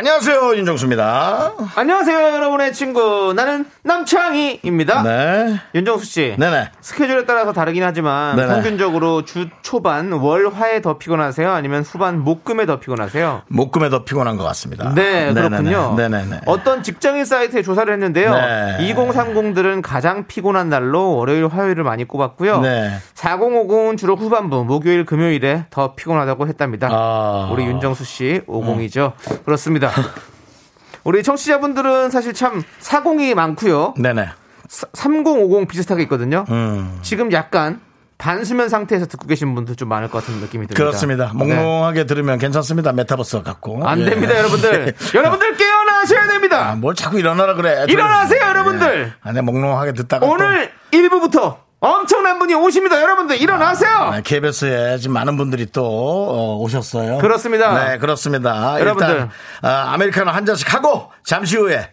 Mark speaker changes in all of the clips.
Speaker 1: 안녕하세요, 윤정수입니다.
Speaker 2: 안녕하세요, 여러분의 친구. 나는 남창희입니다.
Speaker 1: 네.
Speaker 2: 윤정수 씨.
Speaker 1: 네네.
Speaker 2: 스케줄에 따라서 다르긴 하지만
Speaker 1: 네네.
Speaker 2: 평균적으로 주 초반 월 화에 더 피곤하세요? 아니면 후반 목금에 더 피곤하세요?
Speaker 1: 목금에 더 피곤한 것 같습니다.
Speaker 2: 네, 그렇군요.
Speaker 1: 네네네.
Speaker 2: 어떤 직장인 사이트에 조사를 했는데요.
Speaker 1: 네.
Speaker 2: 2030들은 가장 피곤한 날로 월요일, 화요일을 많이 꼽았고요.
Speaker 1: 네.
Speaker 2: 4050은 주로 후반부, 목요일, 금요일에 더 피곤하다고 했답니다.
Speaker 1: 아.
Speaker 2: 우리 윤정수 씨 50이죠. 그렇습니다. 우리 청취자분들은 사실 참 40이 많고요.
Speaker 1: 네네.
Speaker 2: 3050 비슷하게 있거든요.
Speaker 1: 음.
Speaker 2: 지금 약간 반수면 상태에서 듣고 계신 분들 좀 많을 것 같은 느낌이 듭니다.
Speaker 1: 그렇습니다.
Speaker 2: 네.
Speaker 1: 몽롱하게 들으면 괜찮습니다. 메타버스 같고.
Speaker 2: 안
Speaker 1: 예.
Speaker 2: 됩니다, 여러분들. 여러분들 깨어나셔야 됩니다.
Speaker 1: 아, 뭘 자꾸 일어나라 그래.
Speaker 2: 일어나세요,
Speaker 1: 예.
Speaker 2: 여러분들.
Speaker 1: 아, 네, 몽롱하게 듣다가.
Speaker 2: 오늘 1부부터 엄청난 분이 오십니다. 여러분들 일어나세요.
Speaker 1: 네, KBS에 지금 많은 분들이 또 어, 오셨어요.
Speaker 2: 그렇습니다.
Speaker 1: 네, 그렇습니다.
Speaker 2: 여러분들.
Speaker 1: 일단 아, 아메리카노 한 잔씩 하고 잠시 후에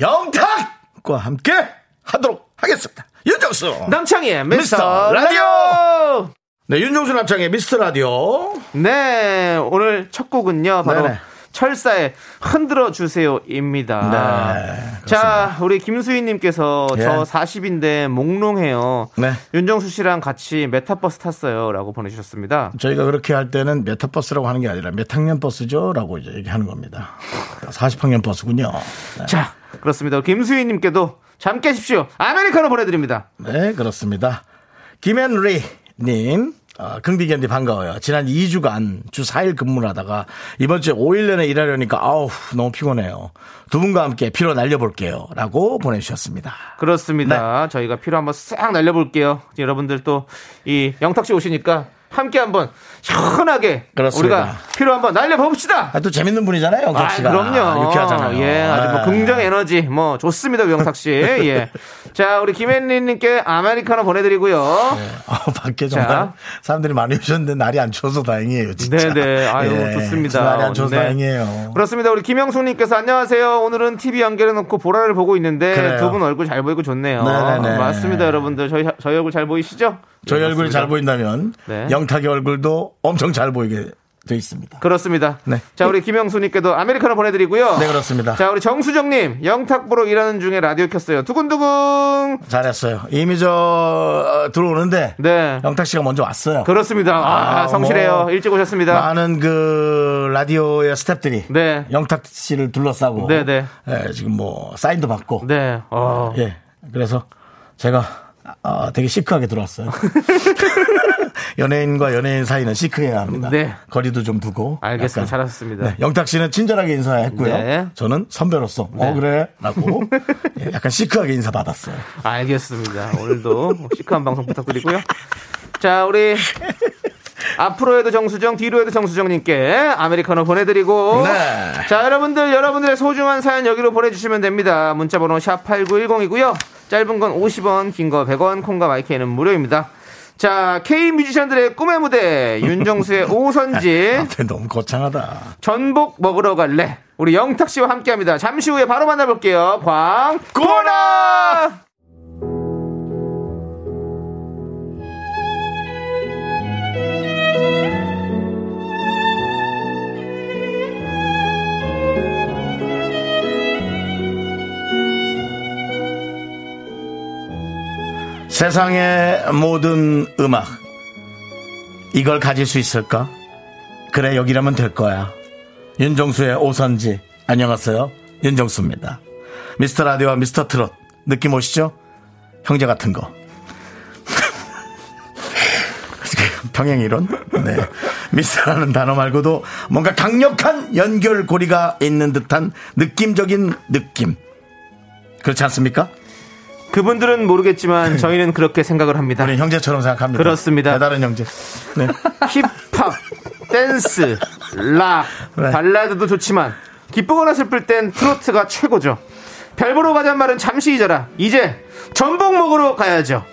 Speaker 1: 영탁과 함께 하도록 하겠습니다. 윤정수.
Speaker 2: 남창희의
Speaker 1: 미스터
Speaker 2: 미스터
Speaker 1: 라디오.
Speaker 2: 라디오.
Speaker 1: 네, 윤정수 남창희 미스터 라디오.
Speaker 2: 네, 오늘 첫 곡은요. 바로
Speaker 1: 네네.
Speaker 2: 철싸의 흔들어 주세요입니다.
Speaker 1: 네,
Speaker 2: 자, 우리 김수희님께서
Speaker 1: 예.
Speaker 2: 저 40인데 몽롱해요.
Speaker 1: 네.
Speaker 2: 윤정수 씨랑 같이 메타버스 탔어요라고 보내주셨습니다.
Speaker 1: 저희가 그렇게 할 때는 메타버스라고 하는 게 아니라 몇 학년 버스죠? 라고 이제 얘기하는 겁니다. 40학년 버스군요. 네.
Speaker 2: 자, 그렇습니다. 김수희님께도 잠 깨십시오. 아메리카노 보내드립니다.
Speaker 1: 네, 그렇습니다. 김앤리 님. 어, 긍디 견디 반가워요. 지난 2주간 주 4일 근무를 하다가 이번 주에 5일 내내 일하려니까 아우 너무 피곤해요. 두 분과 함께 피로 날려볼게요. 라고 보내주셨습니다.
Speaker 2: 그렇습니다. 저희가 피로 한번 싹 날려볼게요. 여러분들 또 이 영탁 씨 오시니까 함께 한번 시원하게
Speaker 1: 그렇습니다.
Speaker 2: 우리가 피로 한번 날려봅시다.
Speaker 1: 아, 또 재밌는 분이잖아요, 영탁
Speaker 2: 아,
Speaker 1: 씨가.
Speaker 2: 그럼요.
Speaker 1: 유쾌하잖아요.
Speaker 2: 예, 아주 뭐
Speaker 1: 아.
Speaker 2: 긍정 에너지 뭐 좋습니다, 우영탁 씨. 예. 자, 우리 김앤리님께 아메리카노 보내드리고요.
Speaker 1: 아, 밖에 정말
Speaker 2: 자.
Speaker 1: 사람들이 많이 오셨는데 날이 안 추워서 다행이에요, 진짜.
Speaker 2: 네네. 아유,
Speaker 1: 예,
Speaker 2: 좋습니다.
Speaker 1: 날이 안 추워서
Speaker 2: 네.
Speaker 1: 다행이에요.
Speaker 2: 그렇습니다. 우리 김영숙님께서 안녕하세요. 오늘은 TV 연결해놓고 보라를 보고 있는데. 두 분 얼굴 잘 보이고 좋네요.
Speaker 1: 네네네.
Speaker 2: 맞습니다, 여러분들. 저희 저희 얼굴 잘 보이시죠?
Speaker 1: 저희
Speaker 2: 네,
Speaker 1: 얼굴이
Speaker 2: 맞습니다.
Speaker 1: 잘 보인다면
Speaker 2: 네.
Speaker 1: 영탁의 얼굴도 엄청 잘 보이게 돼 있습니다.
Speaker 2: 그렇습니다.
Speaker 1: 네.
Speaker 2: 자, 우리 김영수님께도 아메리카노 보내드리고요.
Speaker 1: 네, 그렇습니다.
Speaker 2: 자, 우리 정수정님, 영탁 보러 일하는 중에 라디오 켰어요. 두근두근.
Speaker 1: 잘했어요. 이미 저 어, 들어오는데
Speaker 2: 네.
Speaker 1: 영탁 씨가 먼저 왔어요.
Speaker 2: 그렇습니다. 아,
Speaker 1: 아,
Speaker 2: 성실해요.
Speaker 1: 뭐.
Speaker 2: 일찍 오셨습니다.
Speaker 1: 많은 그 라디오의 스탭들이
Speaker 2: 네.
Speaker 1: 영탁 씨를 둘러싸고
Speaker 2: 네, 네.
Speaker 1: 예, 지금 뭐 사인도 받고
Speaker 2: 네. 어.
Speaker 1: 예 그래서 제가 아, 되게 시크하게 들어왔어요. 연예인과 연예인 사이는 시크해야 합니다.
Speaker 2: 네.
Speaker 1: 거리도 좀 두고.
Speaker 2: 알겠습니다.
Speaker 1: 약간.
Speaker 2: 잘하셨습니다.
Speaker 1: 네, 영탁 씨는 친절하게 인사했고요.
Speaker 2: 네.
Speaker 1: 저는 선배로서 어 그래 라고 예, 약간 시크하게 인사 받았어요.
Speaker 2: 알겠습니다. 오늘도 시크한 방송 부탁드리고요. 자, 우리 앞으로 해도 정수정, 뒤로 해도 정수정님께 아메리카노 보내드리고.
Speaker 1: 네.
Speaker 2: 자, 여러분들, 여러분들의 소중한 사연 여기로 보내주시면 됩니다. 문자번호 샵8910이고요. 짧은 건 50원, 긴 거 100원, 콩과 마이크는 무료입니다. 자, K 뮤지션들의 꿈의 무대, 윤정수의 오선지,
Speaker 1: 앞에 너무 거창하다.
Speaker 2: 전복 먹으러 갈래. 우리 영탁 씨와 함께 합니다. 잠시 후에 바로 만나볼게요. 광고라!
Speaker 1: 세상의 모든 음악 이걸 가질 수 있을까? 그래 여기라면 될 거야. 윤정수의 오선지 안녕하세요. 윤정수입니다. 미스터 라디오와 미스터 트롯 느낌 오시죠? 형제 같은 거. 평행 이론? 네. 미스라는 단어 말고도 뭔가 강력한 연결고리가 있는 듯한 느낌적인 느낌. 그렇지 않습니까?
Speaker 2: 그분들은 모르겠지만 저희는 그렇게 생각을 합니다.
Speaker 1: 우리 형제처럼 생각합니다.
Speaker 2: 그렇습니다.
Speaker 1: 배다른 형제. 네.
Speaker 2: 힙합, 댄스, 락,
Speaker 1: 네.
Speaker 2: 발라드도 좋지만 기쁘거나 슬플 땐 트로트가 최고죠. 별 보러 가잔 말은 잠시 잊어라. 이제 전복 먹으러 가야죠.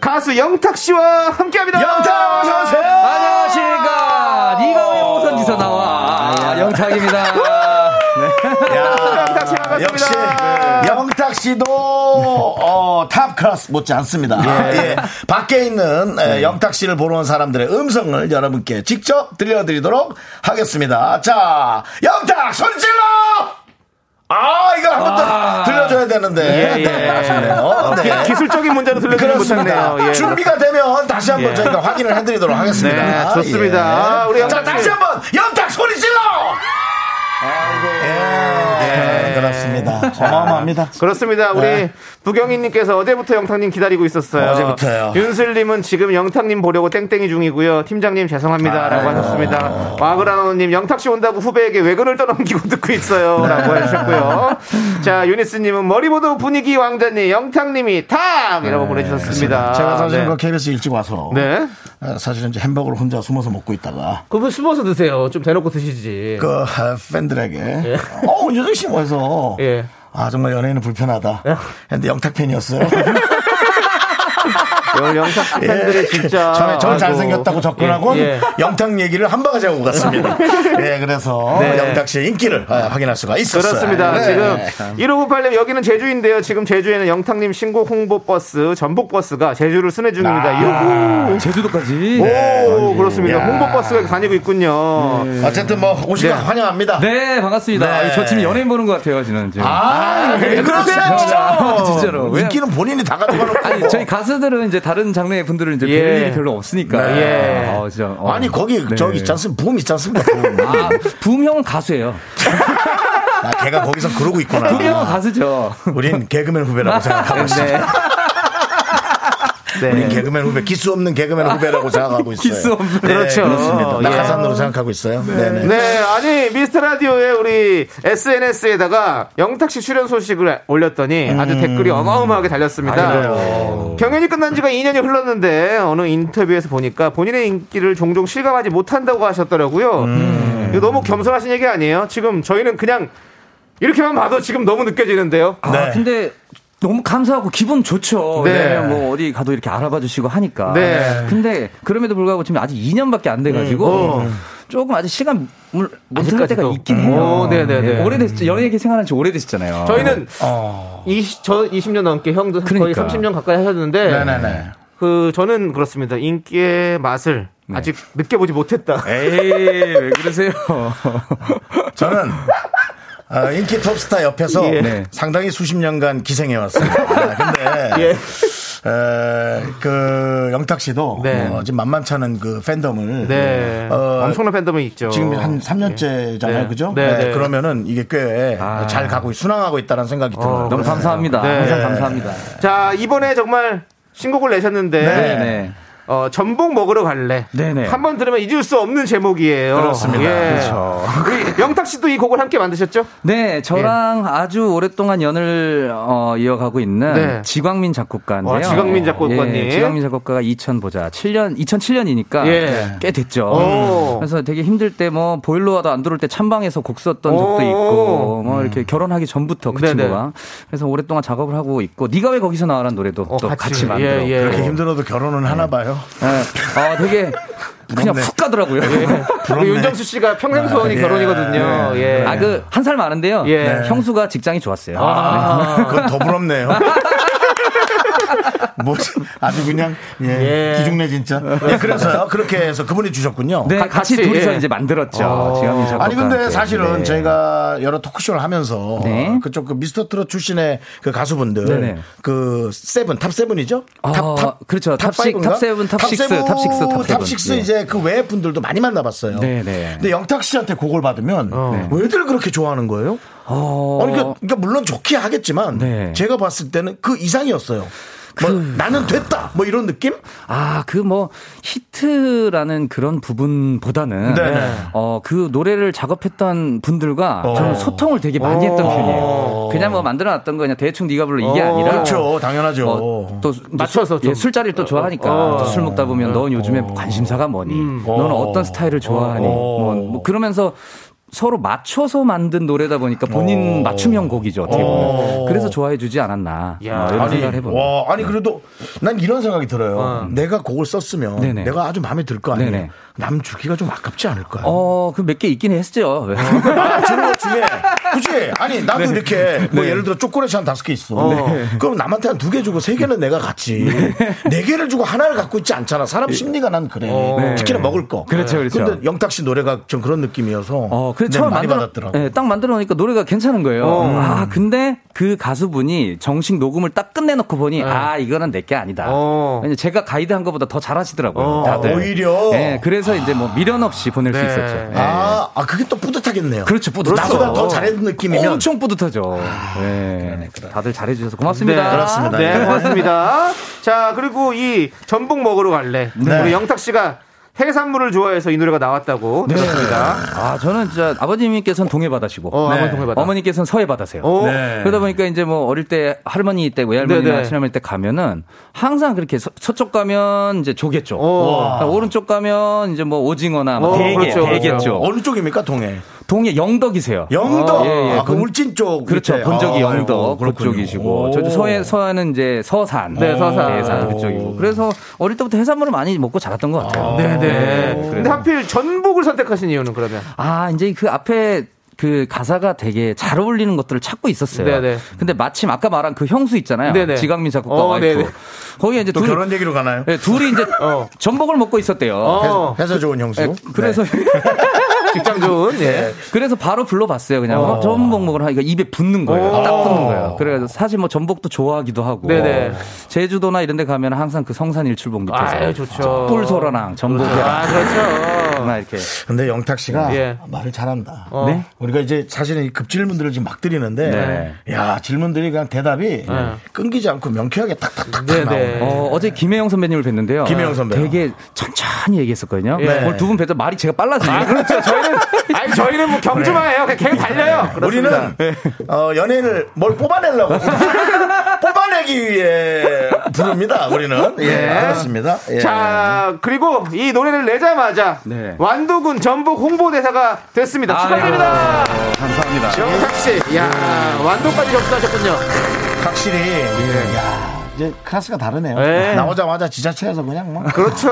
Speaker 2: 가수 영탁 씨와 함께합니다.
Speaker 1: 영탁 어서 오세요.
Speaker 3: 안녕하십니까. 네가 왜 오선지서 나와. 아, 영탁입니다.
Speaker 2: 영탁 씨 반갑습니다.
Speaker 1: 역시 영탁 씨도 어, top class 못지 않습니다. 예. 밖에 있는 에, 영탁 씨를 보러 온 사람들의 음성을 여러분께 직접 들려드리도록 하겠습니다. 자, 영탁 소리 질러! 아, 이거 한번 더 들려줘야 되는데.
Speaker 2: 예, 예.
Speaker 1: 네, 아쉽네요. 네.
Speaker 2: 기, 술적인 문제로 들려드리지. 못했네요. 예.
Speaker 1: 준비가 되면 다시 한번
Speaker 2: 예.
Speaker 1: 저희가 확인을 해드리도록 하겠습니다.
Speaker 2: 네, 좋습니다.
Speaker 1: 예.
Speaker 2: 아, 우리
Speaker 1: 자,
Speaker 2: 영탁.
Speaker 1: 다시 한번 영탁 소리 질러! 예, 그렇습니다. 어마어마합니다.
Speaker 2: 그렇습니다. 우리
Speaker 1: 네.
Speaker 2: 부경희님께서 어제부터 영탁님 기다리고 있었어요.
Speaker 1: 어제부터요.
Speaker 2: 윤슬님은 지금 영탁님 보려고 땡땡이 중이고요. 팀장님 죄송합니다라고 하셨습니다. 와그라노님 영탁 씨 온다고 후배에게 외근을 떠넘기고 듣고 있어요라고 해주셨고요. 자 유니스님은 머리보도 분위기 왕자님 영탁님이 탑이라고 보내주셨습니다.
Speaker 1: 제가 사실
Speaker 2: 네.
Speaker 1: 그 KBS 일찍 와서
Speaker 2: 네.
Speaker 1: 어, 사실은 이제 햄버거를 혼자 숨어서 먹고 있다가
Speaker 2: 그분 숨어서 드세요. 좀 대놓고 드시지.
Speaker 1: 그 어, 팬들에게 어 윤정 씨뭐
Speaker 2: 예.
Speaker 1: 아 정말 연예인은 불편하다. 근데 영탁 팬이었어요.
Speaker 2: 오늘 영탁 팬들이 진짜
Speaker 1: 처음에 저
Speaker 2: 아이고.
Speaker 1: 잘생겼다고 접근하고
Speaker 2: 예, 예.
Speaker 1: 영탁 얘기를 한 바가지 하고 갔습니다. 예, 그래서
Speaker 2: 네.
Speaker 1: 영탁 씨의 인기를 아, 확인할 수가 있었어요.
Speaker 2: 그렇습니다.
Speaker 1: 네.
Speaker 2: 지금 1598님 여기는 제주인데요. 지금 제주에는 영탁님 신곡 홍보 버스, 전복 버스가 제주를 순회 중입니다. 요구.
Speaker 3: 제주도까지.
Speaker 2: 오, 그렇습니다.
Speaker 1: 야.
Speaker 2: 홍보 버스가 다니고 있군요.
Speaker 1: 어쨌든 뭐 오신 거
Speaker 2: 네.
Speaker 1: 환영합니다.
Speaker 3: 네, 반갑습니다.
Speaker 1: 네.
Speaker 3: 아, 저 지금 연예인 보는 것 같아요, 지금. 지금.
Speaker 1: 아, 왜 그러세요?
Speaker 3: 아, 진짜로. 왜-
Speaker 1: 인기는 본인이 다 가져가는 거.
Speaker 3: 아니, 저희 가수들은 이제 다른 장르의 분들은 이제
Speaker 2: 예.
Speaker 3: 별 일이 별로 없으니까.
Speaker 1: 네.
Speaker 2: 예.
Speaker 3: 아, 진짜. 어.
Speaker 1: 아니 거기
Speaker 3: 네.
Speaker 1: 저기 있지 않습니까? 붐 있지 않습니까? 붐.
Speaker 3: 아, 부음형은 가수예요.
Speaker 1: 아, 걔가 거기서 그러고 있구나.
Speaker 3: 부음형은 가수죠.
Speaker 1: 우린 개그맨 후배라고 생각하고 있어요.
Speaker 2: 네.
Speaker 1: 우린
Speaker 2: 네.
Speaker 1: 개그맨 후배, 기수 없는 개그맨 후배라고 생각하고 있어요.
Speaker 3: 기수 없는.
Speaker 1: 네,
Speaker 2: 그렇죠.
Speaker 1: 그렇습니다.
Speaker 2: 예.
Speaker 1: 낙하산으로 생각하고 있어요. 네. 네.
Speaker 2: 네, 아니 미스터 라디오에 우리 SNS에다가 영탁 씨 출연 소식을 올렸더니 아주 댓글이 어마어마하게 달렸습니다.
Speaker 1: 음. 아, 그래요.
Speaker 2: 경연이 끝난 지가 2년이 흘렀는데 어느 인터뷰에서 보니까 본인의 인기를 종종 실감하지 못한다고 하셨더라고요.
Speaker 1: 음.
Speaker 2: 이거 너무 겸손하신 얘기 아니에요? 지금 저희는 그냥 이렇게만 봐도 지금 너무 느껴지는데요.
Speaker 3: 아,
Speaker 1: 네.
Speaker 3: 근데 너무 감사하고 기분 좋죠.
Speaker 2: 네.
Speaker 3: 왜냐면 뭐 어디 가도 이렇게 알아봐 주시고 하니까.
Speaker 2: 네.
Speaker 3: 근데 그럼에도 불구하고 지금 아직 2년밖에 안 돼가지고
Speaker 2: 어.
Speaker 3: 조금 아직 시간 못
Speaker 2: 아직까지도.
Speaker 3: 흘릴 때가 있긴 해요.
Speaker 2: 어, 네네네.
Speaker 3: 예, 오래됐죠. 연예계 생활한 지 오래되셨잖아요.
Speaker 2: 저희는
Speaker 1: 어.
Speaker 2: 20, 저 20년 넘게 형도 거의
Speaker 3: 그러니까.
Speaker 2: 30년 가까이 하셨는데
Speaker 1: 네네네.
Speaker 2: 그 저는 그렇습니다. 인기의 맛을
Speaker 3: 네.
Speaker 2: 아직 느껴보지 못했다.
Speaker 3: 에이 왜 그러세요?
Speaker 1: 저는 어, 인기 톱스타 옆에서
Speaker 2: 예.
Speaker 3: 네.
Speaker 1: 상당히 수십 년간 기생해 왔습니다. 아, 근데
Speaker 2: 예.
Speaker 1: 에, 그 영탁 씨도
Speaker 2: 네.
Speaker 1: 어, 지금 만만찮은 그 팬덤을
Speaker 2: 네.
Speaker 1: 어,
Speaker 2: 엄청난 팬덤이 있죠.
Speaker 1: 지금 한 3년째잖아요,
Speaker 2: 네.
Speaker 1: 그죠?
Speaker 2: 네, 네.
Speaker 1: 그러면은 이게 꽤
Speaker 3: 아.
Speaker 1: 잘 가고 순항하고 있다는 생각이 들어요.
Speaker 3: 너무 감사합니다.
Speaker 2: 네.
Speaker 3: 항상 감사합니다.
Speaker 2: 자, 이번에 정말 신곡을 내셨는데
Speaker 3: 네, 네.
Speaker 2: 어, 전복 먹으러 갈래.
Speaker 3: 네네.
Speaker 2: 한 번 들으면 잊을 수 없는 제목이에요.
Speaker 1: 그렇습니다.
Speaker 3: 그렇죠.
Speaker 2: 우리 영탁 씨도 이 곡을 함께 만드셨죠?
Speaker 3: 네, 저랑 아주 오랫동안 연을 어, 이어가고 있는
Speaker 2: 네.
Speaker 3: 지광민 작곡가인데요.
Speaker 2: 와, 지광민 작곡가님.
Speaker 3: 예, 지광민 작곡가가 2000 보자. 7년 2007년이니까
Speaker 2: 예.
Speaker 3: 꽤 됐죠.
Speaker 2: 오.
Speaker 3: 그래서 되게 힘들 때 뭐 보일러와도 안 들어올 때 찬방에서 곡 썼던 적도
Speaker 2: 오.
Speaker 3: 있고 뭐 이렇게 결혼하기 전부터 그
Speaker 2: 네네.
Speaker 3: 친구가 그래서 오랫동안 작업을 하고 있고 네가 왜 거기서 나와라는 노래도
Speaker 2: 어,
Speaker 3: 또
Speaker 2: 같이.
Speaker 3: 같이, 만들어.
Speaker 2: 예, 예.
Speaker 1: 그렇게 힘들어도 결혼은 하나 봐요.
Speaker 3: 예. 아, 되게 그냥. 훅 가더라고요.
Speaker 2: 우리 윤정수 씨가 평생 소원이
Speaker 1: 예.
Speaker 2: 결혼이거든요. 예.
Speaker 3: 아, 그, 한 살 많은데요.
Speaker 2: 예.
Speaker 3: 형수가 직장이 좋았어요.
Speaker 2: 아.
Speaker 1: 그건 더 부럽네요. 뭐 아주 그냥 예,
Speaker 2: 예.
Speaker 1: 기중내 진짜. 예, 그래서요 그렇게 해서 그분이 주셨군요.
Speaker 3: 네,
Speaker 2: 가-
Speaker 3: 같이,
Speaker 2: 같이,
Speaker 3: 둘이서
Speaker 2: 예.
Speaker 3: 이제 만들었죠.
Speaker 2: 어.
Speaker 1: 아니 근데 사실은
Speaker 3: 네.
Speaker 1: 저희가 여러 토크쇼를 하면서
Speaker 3: 네.
Speaker 1: 그쪽 그 미스터 트롯 출신의 그 가수분들
Speaker 3: 네네.
Speaker 1: 그 seven top seven이죠?
Speaker 3: 아, 그렇죠.
Speaker 1: top six, five인가? top seven,
Speaker 3: top six, seven, top six, top
Speaker 1: seven. top six
Speaker 3: 네.
Speaker 1: 이제 그 외 분들도 많이 만나봤어요.
Speaker 3: 네네.
Speaker 1: 근데 영탁 씨한테 곡을 받으면
Speaker 2: 어.
Speaker 1: 왜들 그렇게 좋아하는 거예요?
Speaker 3: 어,
Speaker 1: 아니, 그러니까, 그러니까 물론 좋게 하겠지만
Speaker 3: 네.
Speaker 1: 제가 봤을 때는 그 이상이었어요. 뭐 나는 됐다 뭐 이런 느낌?
Speaker 3: 아, 그 뭐, 히트라는 그런 부분보다는,
Speaker 1: 네네.
Speaker 3: 어, 그 노래를 작업했던 분들과
Speaker 1: 어.
Speaker 3: 저는 소통을 되게 많이 했던
Speaker 2: 어.
Speaker 3: 편이에요. 그냥 뭐 만들어 놨던 거 그냥 대충 네가 불러 이게
Speaker 2: 어.
Speaker 3: 아니라.
Speaker 1: 그렇죠, 당연하죠.
Speaker 3: 어, 또 이제
Speaker 2: 맞춰서
Speaker 3: 술,
Speaker 2: 좀.
Speaker 3: 예, 술자리를 또 좋아하니까
Speaker 2: 어.
Speaker 3: 또술 먹다 보면 넌 요즘에 관심사가 뭐니? 너는
Speaker 1: 어.
Speaker 3: 어떤 스타일을 좋아하니?
Speaker 1: 어.
Speaker 3: 뭐, 뭐 그러면서 서로 맞춰서 만든 노래다 보니까 본인
Speaker 1: 어.
Speaker 3: 맞춤형 곡이죠. 어떻게 보면.
Speaker 1: 어.
Speaker 3: 그래서 좋아해 주지 않았나.
Speaker 2: 야.
Speaker 3: 어, 이런
Speaker 1: 아니,
Speaker 3: 생각을 해봅니다.
Speaker 1: 와, 아니 그래도 난 이런 생각이 들어요.
Speaker 2: 어.
Speaker 1: 내가 곡을 썼으면
Speaker 3: 네네.
Speaker 1: 내가 아주 마음에 들 거 아니에요.
Speaker 3: 네네.
Speaker 1: 남 주기가 좀 아깝지 않을까요?
Speaker 3: 어, 그 몇 개 있긴 했죠.
Speaker 1: 아, 주는 것 중에 그치? 아니 나도 이렇게 뭐 예를 들어 초콜릿이 한 다섯 개 있어. 그럼 남한테 한 두 개 주고 세 개는 내가 갖지. 네 개를 주고 하나를 갖고 있지 않잖아. 사람 심리가 난 그래.
Speaker 2: 네.
Speaker 1: 특히나 먹을 거.
Speaker 3: 그렇죠, 그렇죠.
Speaker 1: 근데 영탁 씨 노래가 좀 그런 느낌이어서
Speaker 3: 어, 그래서
Speaker 1: 네,
Speaker 3: 처음
Speaker 1: 많이
Speaker 3: 만들어,
Speaker 1: 받았더라고.
Speaker 3: 네, 딱 만들어 놓으니까 노래가 괜찮은 거예요. 아, 근데 그 가수분이 정식 녹음을 딱 끝내놓고 보니, 아, 이거는 내 게 아니다.
Speaker 2: 어.
Speaker 3: 제가 가이드 한 것보다 더 잘하시더라고요.
Speaker 2: 어.
Speaker 3: 다들.
Speaker 1: 아, 오히려?
Speaker 3: 네, 그래서 이제 뭐 미련 없이 보낼
Speaker 2: 네.
Speaker 3: 수 있었죠. 네.
Speaker 1: 아, 아 그게 또 뿌듯하겠네요.
Speaker 3: 그렇죠, 뿌듯하죠.
Speaker 1: 나보다 더 잘했 는 느낌이면
Speaker 3: 엄청 뿌듯하죠. 네. 다들 잘해주셔서 고맙습니다.
Speaker 1: 그렇습니다.
Speaker 2: 네,
Speaker 1: 예.
Speaker 2: 고맙습니다. 자, 그리고 이 전복 먹으러 갈래.
Speaker 1: 네.
Speaker 2: 우리 영탁 씨가 해산물을 좋아해서 이 노래가 나왔다고 들었습니다.
Speaker 3: 아, 저는 진짜 아버님께서는 동해바다시고.
Speaker 2: 어,
Speaker 1: 네.
Speaker 2: 한번 통해봐다.
Speaker 3: 어머니께서는 서해바다세요.
Speaker 2: 어?
Speaker 1: 네.
Speaker 3: 그러다 보니까 이제 뭐 어릴 때 할머니 때 외할머니나
Speaker 2: 네네.
Speaker 3: 친할머니 때 가면은 항상 그렇게 서, 서쪽 가면 이제 조개 쪽,
Speaker 2: 어.
Speaker 3: 오른쪽 가면 이제 뭐 오징어나 뭐
Speaker 2: 어,
Speaker 3: 대게,
Speaker 2: 그렇죠,
Speaker 3: 대게
Speaker 2: 그렇죠.
Speaker 3: 쪽.
Speaker 1: 어느 쪽입니까 동해?
Speaker 3: 동해 영덕이세요.
Speaker 1: 영덕.
Speaker 3: 어, 예, 예.
Speaker 1: 아, 그
Speaker 3: 건-
Speaker 1: 울진 쪽.
Speaker 3: 그렇죠.
Speaker 1: 밑에.
Speaker 3: 본적이
Speaker 1: 아,
Speaker 3: 영덕. 그쪽이시고
Speaker 1: 오.
Speaker 3: 저도 서해 서해는 이제 서산,
Speaker 2: 네, 서산.
Speaker 3: 대산 그쪽이고. 그래서 어릴 때부터 해산물을 많이 먹고 자랐던 것 같아요.
Speaker 2: 네네.
Speaker 3: 네,
Speaker 2: 근데
Speaker 3: 그래서.
Speaker 2: 하필 전복을 선택하신 이유는 그러면?
Speaker 3: 아, 이제 그 앞에 그 가사가 되게 잘 어울리는 것들을 찾고 있었어요.
Speaker 2: 네네.
Speaker 3: 근데 마침 아까 말한 그 형수 있잖아요.
Speaker 2: 네네.
Speaker 3: 지강민 작곡가
Speaker 2: 어,
Speaker 3: 와이프.
Speaker 2: 네네.
Speaker 3: 거기에 이제
Speaker 1: 또
Speaker 3: 둘,
Speaker 1: 결혼 얘기로 가나요?
Speaker 3: 네, 둘이 이제
Speaker 2: 어.
Speaker 3: 전복을 먹고 있었대요.
Speaker 2: 어.
Speaker 1: 회사 좋은 형수.
Speaker 3: 네, 그래서
Speaker 2: 직장 좋은, 예.
Speaker 3: 그래서 바로 불러봤어요. 그냥 어, 전복 먹으러 하니까 입에 붙는 거예요.
Speaker 2: 어.
Speaker 3: 딱 붙는 거예요. 그래서 사실 뭐 전복도 좋아하기도 하고
Speaker 2: 네네.
Speaker 3: 제주도나 이런 데 가면 항상 그 성산 일출봉 밑에서
Speaker 2: 아유, 좋죠.
Speaker 3: 뿔소라랑 전복이랑
Speaker 2: 아, 그렇죠.
Speaker 3: 막 이렇게
Speaker 1: 근데 영탁 씨가
Speaker 2: 예.
Speaker 1: 말을 잘한다.
Speaker 2: 어.
Speaker 3: 네?
Speaker 1: 우리가 이제 사실은 이 급질문들을 지금 막 드리는데,
Speaker 3: 네.
Speaker 1: 야 질문들이 그냥 대답이
Speaker 2: 네.
Speaker 1: 끊기지 않고 명쾌하게 탁탁탁
Speaker 2: 네,
Speaker 1: 나오네.
Speaker 2: 네.
Speaker 3: 어, 어제 김혜영 선배님을 뵀는데요.
Speaker 1: 김혜영 선배요.
Speaker 3: 되게 천천히 얘기했었거든요.
Speaker 2: 예.
Speaker 3: 오늘 두분 뵈서 말이 제가 빨라지네요.
Speaker 2: 아, 그렇죠. 저희는, 아니, 저희는 뭐 경주마예요. 그냥 계속 달려요. 그렇습니다.
Speaker 1: 우리는 어, 연예인을 뭘 뽑아내려고 뽑아내기 위해 부릅니다. 우리는 예,
Speaker 2: 네.
Speaker 1: 알겠습니다. 예.
Speaker 2: 자, 그리고 이 노래를 내자마자
Speaker 3: 네.
Speaker 2: 완도군 전북 홍보대사가 됐습니다. 축하드립니다.
Speaker 3: 아유, 감사합니다.
Speaker 2: 영탁 씨, 야 완도까지 접수하셨군요.
Speaker 1: 확실히 야, 이제 클래스가 다르네요.
Speaker 2: 네.
Speaker 1: 나오자마자 지자체에서 그냥 뭐
Speaker 2: 그렇죠.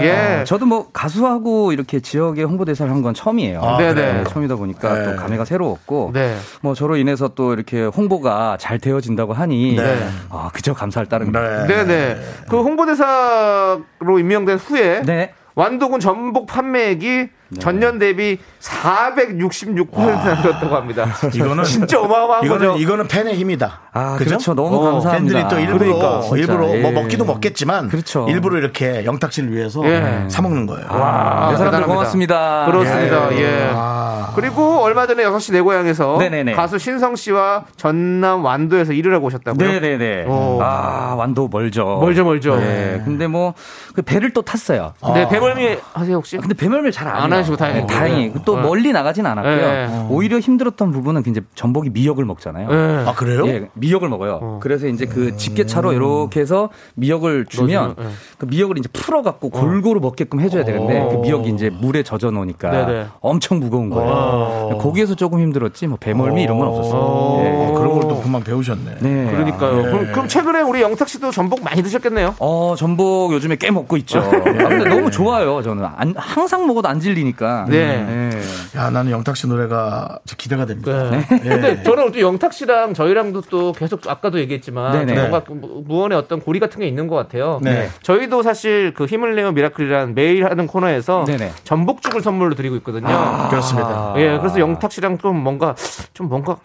Speaker 2: 예.
Speaker 3: 저도 뭐 가수하고 이렇게 지역의 홍보대사를 한 건 처음이에요.
Speaker 1: 아,
Speaker 2: 네네.
Speaker 3: 네, 처음이다 보니까
Speaker 1: 네.
Speaker 3: 또 감회가 새로웠고
Speaker 2: 네.
Speaker 3: 뭐 저로 인해서 또 이렇게 홍보가 잘 되어진다고 하니
Speaker 1: 네.
Speaker 3: 아 그저 감사할 따름입니다.
Speaker 1: 네.
Speaker 2: 네네. 그 홍보대사로 임명된 후에
Speaker 3: 네.
Speaker 2: 완도군 전복 판매액이 전년 대비 466%나 늘었다고 합니다.
Speaker 1: 이거는
Speaker 2: 진짜 어마어마한
Speaker 1: 이거는
Speaker 2: 거죠.
Speaker 1: 이거는 팬의 힘이다.
Speaker 3: 아,
Speaker 1: 그죠?
Speaker 3: 그렇죠. 너무
Speaker 2: 어,
Speaker 3: 감사합니다.
Speaker 1: 팬들이 또 일부러
Speaker 3: 그러니까.
Speaker 1: 일부러 뭐
Speaker 3: 예.
Speaker 1: 먹기도 먹겠지만
Speaker 3: 그렇죠.
Speaker 1: 일부러 이렇게 영탁 씨를 위해서
Speaker 2: 예.
Speaker 1: 사 먹는 거예요.
Speaker 2: 와,
Speaker 3: 네, 사람들
Speaker 2: 대단합니다.
Speaker 3: 고맙습니다.
Speaker 2: 그렇습니다.
Speaker 1: 예.
Speaker 2: 예.
Speaker 1: 아.
Speaker 2: 그리고 얼마 전에 6시 내 고향에서
Speaker 3: 네네네.
Speaker 2: 가수 신성 씨와 전남 완도에서 일을 하고 오셨다고요?
Speaker 3: 네네네.
Speaker 2: 오.
Speaker 3: 아 완도 멀죠.
Speaker 2: 멀죠, 멀죠.
Speaker 3: 네. 근데 뭐 그 배를 또 탔어요.
Speaker 2: 네, 배멀미 하세요, 혹시?
Speaker 3: 근데 배멀밀
Speaker 2: 잘안안
Speaker 3: 해요.
Speaker 2: 하시고 다행이고.
Speaker 3: 네, 다행히 또
Speaker 2: 네.
Speaker 3: 멀리 나가진 않았고요.
Speaker 2: 네.
Speaker 3: 오히려 힘들었던 부분은 이제 전복이 미역을 먹잖아요.
Speaker 2: 네.
Speaker 1: 아 그래요?
Speaker 3: 예, 미역을 먹어요. 그래서 이제 그 집게차로 이렇게 해서 미역을 주면. 그 미역을 이제 풀어갖고 골고루 먹게끔 해줘야 되는데 그 미역이 이제 물에 젖어 놓으니까
Speaker 2: 네네.
Speaker 3: 엄청 무거운 거예요. 거기에서 조금 힘들었지 뭐 배멀미 이런 건 없었어요.
Speaker 1: 어, 그런 걸 또 금방 배우셨네.
Speaker 3: 네.
Speaker 2: 그러니까요. 그럼, 그럼 최근에 우리 영탁 씨도 전복 많이 드셨겠네요?
Speaker 3: 어, 전복 요즘에 꽤 먹고 있죠. 아, 근데 너무 좋아요, 저는. 안- 항상 먹어도 안 질리니까.
Speaker 2: 네.
Speaker 1: 야 나는 영탁 씨 노래가 진짜 기대가 됩니다.
Speaker 2: 네.
Speaker 1: 예.
Speaker 2: 근데 저는 또 영탁 씨랑 저희랑도 또 계속 아까도 얘기했지만
Speaker 3: 네네.
Speaker 2: 뭔가 그 무- 무언의 어떤 고리 같은 게 있는 것 같아요.
Speaker 1: 네.
Speaker 2: 저희도 사실 그 힘을 내요 미라클이란 매일 하는 코너에서
Speaker 3: 네네.
Speaker 2: 전복죽을 선물로 드리고 있거든요.
Speaker 1: 그렇습니다.
Speaker 2: 예, 그래서 영탁 씨랑 좀 뭔가 좀 뭔가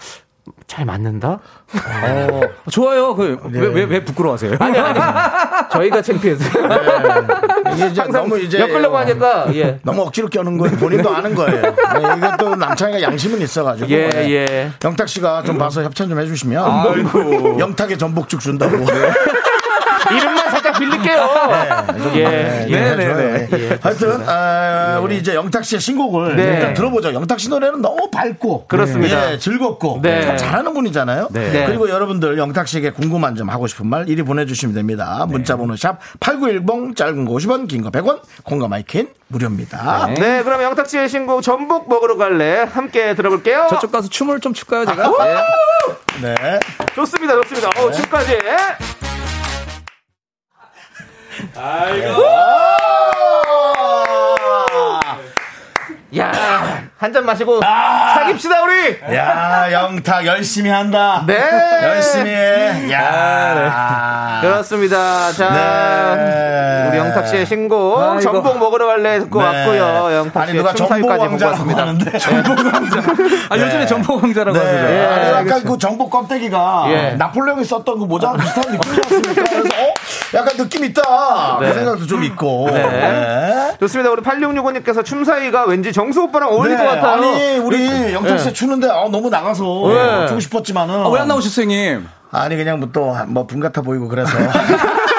Speaker 2: 잘 맞는다?
Speaker 3: 어, 좋아요. 그, 왜, 왜, 왜 부끄러워하세요?
Speaker 2: 아니 아니 저희가 창피해서
Speaker 1: 이게 이제 너무 이제
Speaker 2: 엮으려고 하니까 예.
Speaker 1: 너무 억지로 껴는 건 본인도 아는 거예요. 네, 이것도 남창이가 양심은 있어가지고.
Speaker 2: 예,
Speaker 1: 네.
Speaker 2: 예.
Speaker 1: 영탁 씨가 좀 봐서 협찬 좀 해주시면 영탁에 전복죽 준다고.
Speaker 2: 이름만 살짝 빌릴게요.
Speaker 1: 네,
Speaker 2: 예.
Speaker 1: 네,
Speaker 2: 예.
Speaker 1: 네, 네. 하여튼 아, 우리 이제 영탁 씨의 신곡을
Speaker 2: 네.
Speaker 1: 일단 들어보죠. 영탁 씨 노래는 너무 밝고
Speaker 2: 그렇습니다.
Speaker 1: 예, 즐겁고
Speaker 2: 네.
Speaker 1: 참 잘하는 분이잖아요.
Speaker 2: 네.
Speaker 1: 그리고 여러분들 영탁 씨에게 궁금한 점 하고 싶은 말 이리 보내주시면 됩니다. 문자번호 샵 #8910 짧은 거 50원, 긴 거 100원, 공감 마이크는 무료입니다.
Speaker 2: 네, 그럼 영탁 씨의 신곡 전복 먹으러 갈래 함께 들어볼게요.
Speaker 3: 저쪽 가서 춤을 좀 출까요, 제가? 네.
Speaker 1: 네.
Speaker 2: 좋습니다, 좋습니다. 어, 지 아이고. 야. 한 잔 마시고 사깁시다 우리.
Speaker 1: 야 영탁 열심히 한다.
Speaker 2: 네.
Speaker 1: 열심히 해. 야.
Speaker 2: 그렇습니다. 자,
Speaker 1: 네.
Speaker 2: 우리 영탁 씨의 신곡
Speaker 3: 아이고.
Speaker 2: 전복 먹으러 갈래 듣고
Speaker 1: 네.
Speaker 2: 왔고요. 영탁
Speaker 1: 아니
Speaker 2: 씨의
Speaker 1: 누가 전복
Speaker 2: 춤사위까지 보고 왔습니다.
Speaker 1: 하는데 전복 왕자.
Speaker 3: 아, 요즘에 전복 왕자라고
Speaker 1: 네.
Speaker 3: 하시죠.
Speaker 2: 예,
Speaker 1: 아니, 약간
Speaker 2: 알겠습니다.
Speaker 1: 그 전복 껍데기가
Speaker 2: 예.
Speaker 1: 나폴레옹이 썼던 그 모자랑 비슷한 느낌이 났습니까? 그래서 어? 약간 느낌 있다.
Speaker 2: 네.
Speaker 1: 그 생각도 좀 있고.
Speaker 2: 네.
Speaker 1: 네.
Speaker 2: 좋습니다. 우리 8665님께서 춤사위가 왠지 정수 오빠랑 어울릴
Speaker 1: 네.
Speaker 2: 것 같아요.
Speaker 1: 아니 우리 영탁 씨 추는데 아, 너무 나가서
Speaker 2: 네.
Speaker 1: 주고 싶었지만은.
Speaker 3: 아, 왜안 나오셨어요, 형님?
Speaker 1: 아니 그냥 뭐또뭐 분 같아 보이고 그래서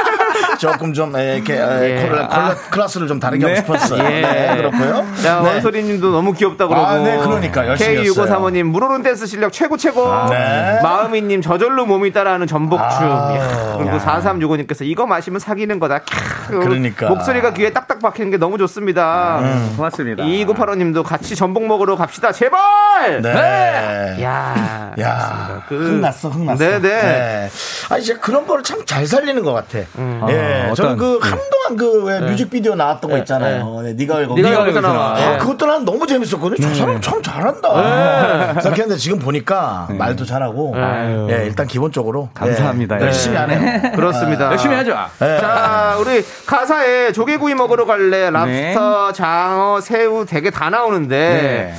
Speaker 1: 조금 좀 에, 이렇게 에,
Speaker 2: 예.
Speaker 1: 콜라, 콜라, 클래스를 좀 다르게 하고 싶었어요.
Speaker 2: 예.
Speaker 1: 네, 그렇고요.
Speaker 2: 자,
Speaker 1: 네.
Speaker 2: 원소리님도 너무 귀엽다 그러고.
Speaker 1: 아, 네, 그러니까 열심히
Speaker 2: K6535님 물오른 댄스 실력 최고 최고.
Speaker 1: 네.
Speaker 2: 마음이님 저절로 몸이 따라하는 전복주.
Speaker 1: 아.
Speaker 2: 이야, 그리고 4365님께서 이거 마시면 사귀는 거다. 캬.
Speaker 1: 그러니까.
Speaker 2: 목소리가 귀에 딱딱 박히는 게 너무 좋습니다.
Speaker 3: 고맙습니다.
Speaker 2: 2985님도 같이 전복 먹으러 갑시다. 제발.
Speaker 1: 네.
Speaker 2: 야.
Speaker 1: 야,
Speaker 2: 그-
Speaker 1: 흥났어, 흥났어.
Speaker 2: 네네.
Speaker 1: 아, 이제 그런 거를 참 잘 살리는 것 같아. 예,
Speaker 3: 아,
Speaker 1: 저는
Speaker 3: 어떤-
Speaker 1: 그 한동안 그왜 뮤직비디오 나왔던 거 있잖아요. 네, 네가 왜 거기
Speaker 2: 네가
Speaker 3: 여기서
Speaker 2: 나와.
Speaker 3: 나와.
Speaker 1: 아,
Speaker 2: 예.
Speaker 1: 그것도 난 너무 재밌었거든요. 저 사람 참 잘한다. 생각했는데 지금 보니까 말도 잘하고,
Speaker 3: 아유.
Speaker 1: 예, 일단 기본적으로
Speaker 3: 감사합니다.
Speaker 1: 예, 열심히 하네요.
Speaker 2: 그렇습니다.
Speaker 3: 열심히 하죠.
Speaker 1: 예.
Speaker 2: 자, 우리 가사에 조개구이 먹으러 갈래, 랍스터, 장어, 새우 되게 다 나오는데
Speaker 3: 네.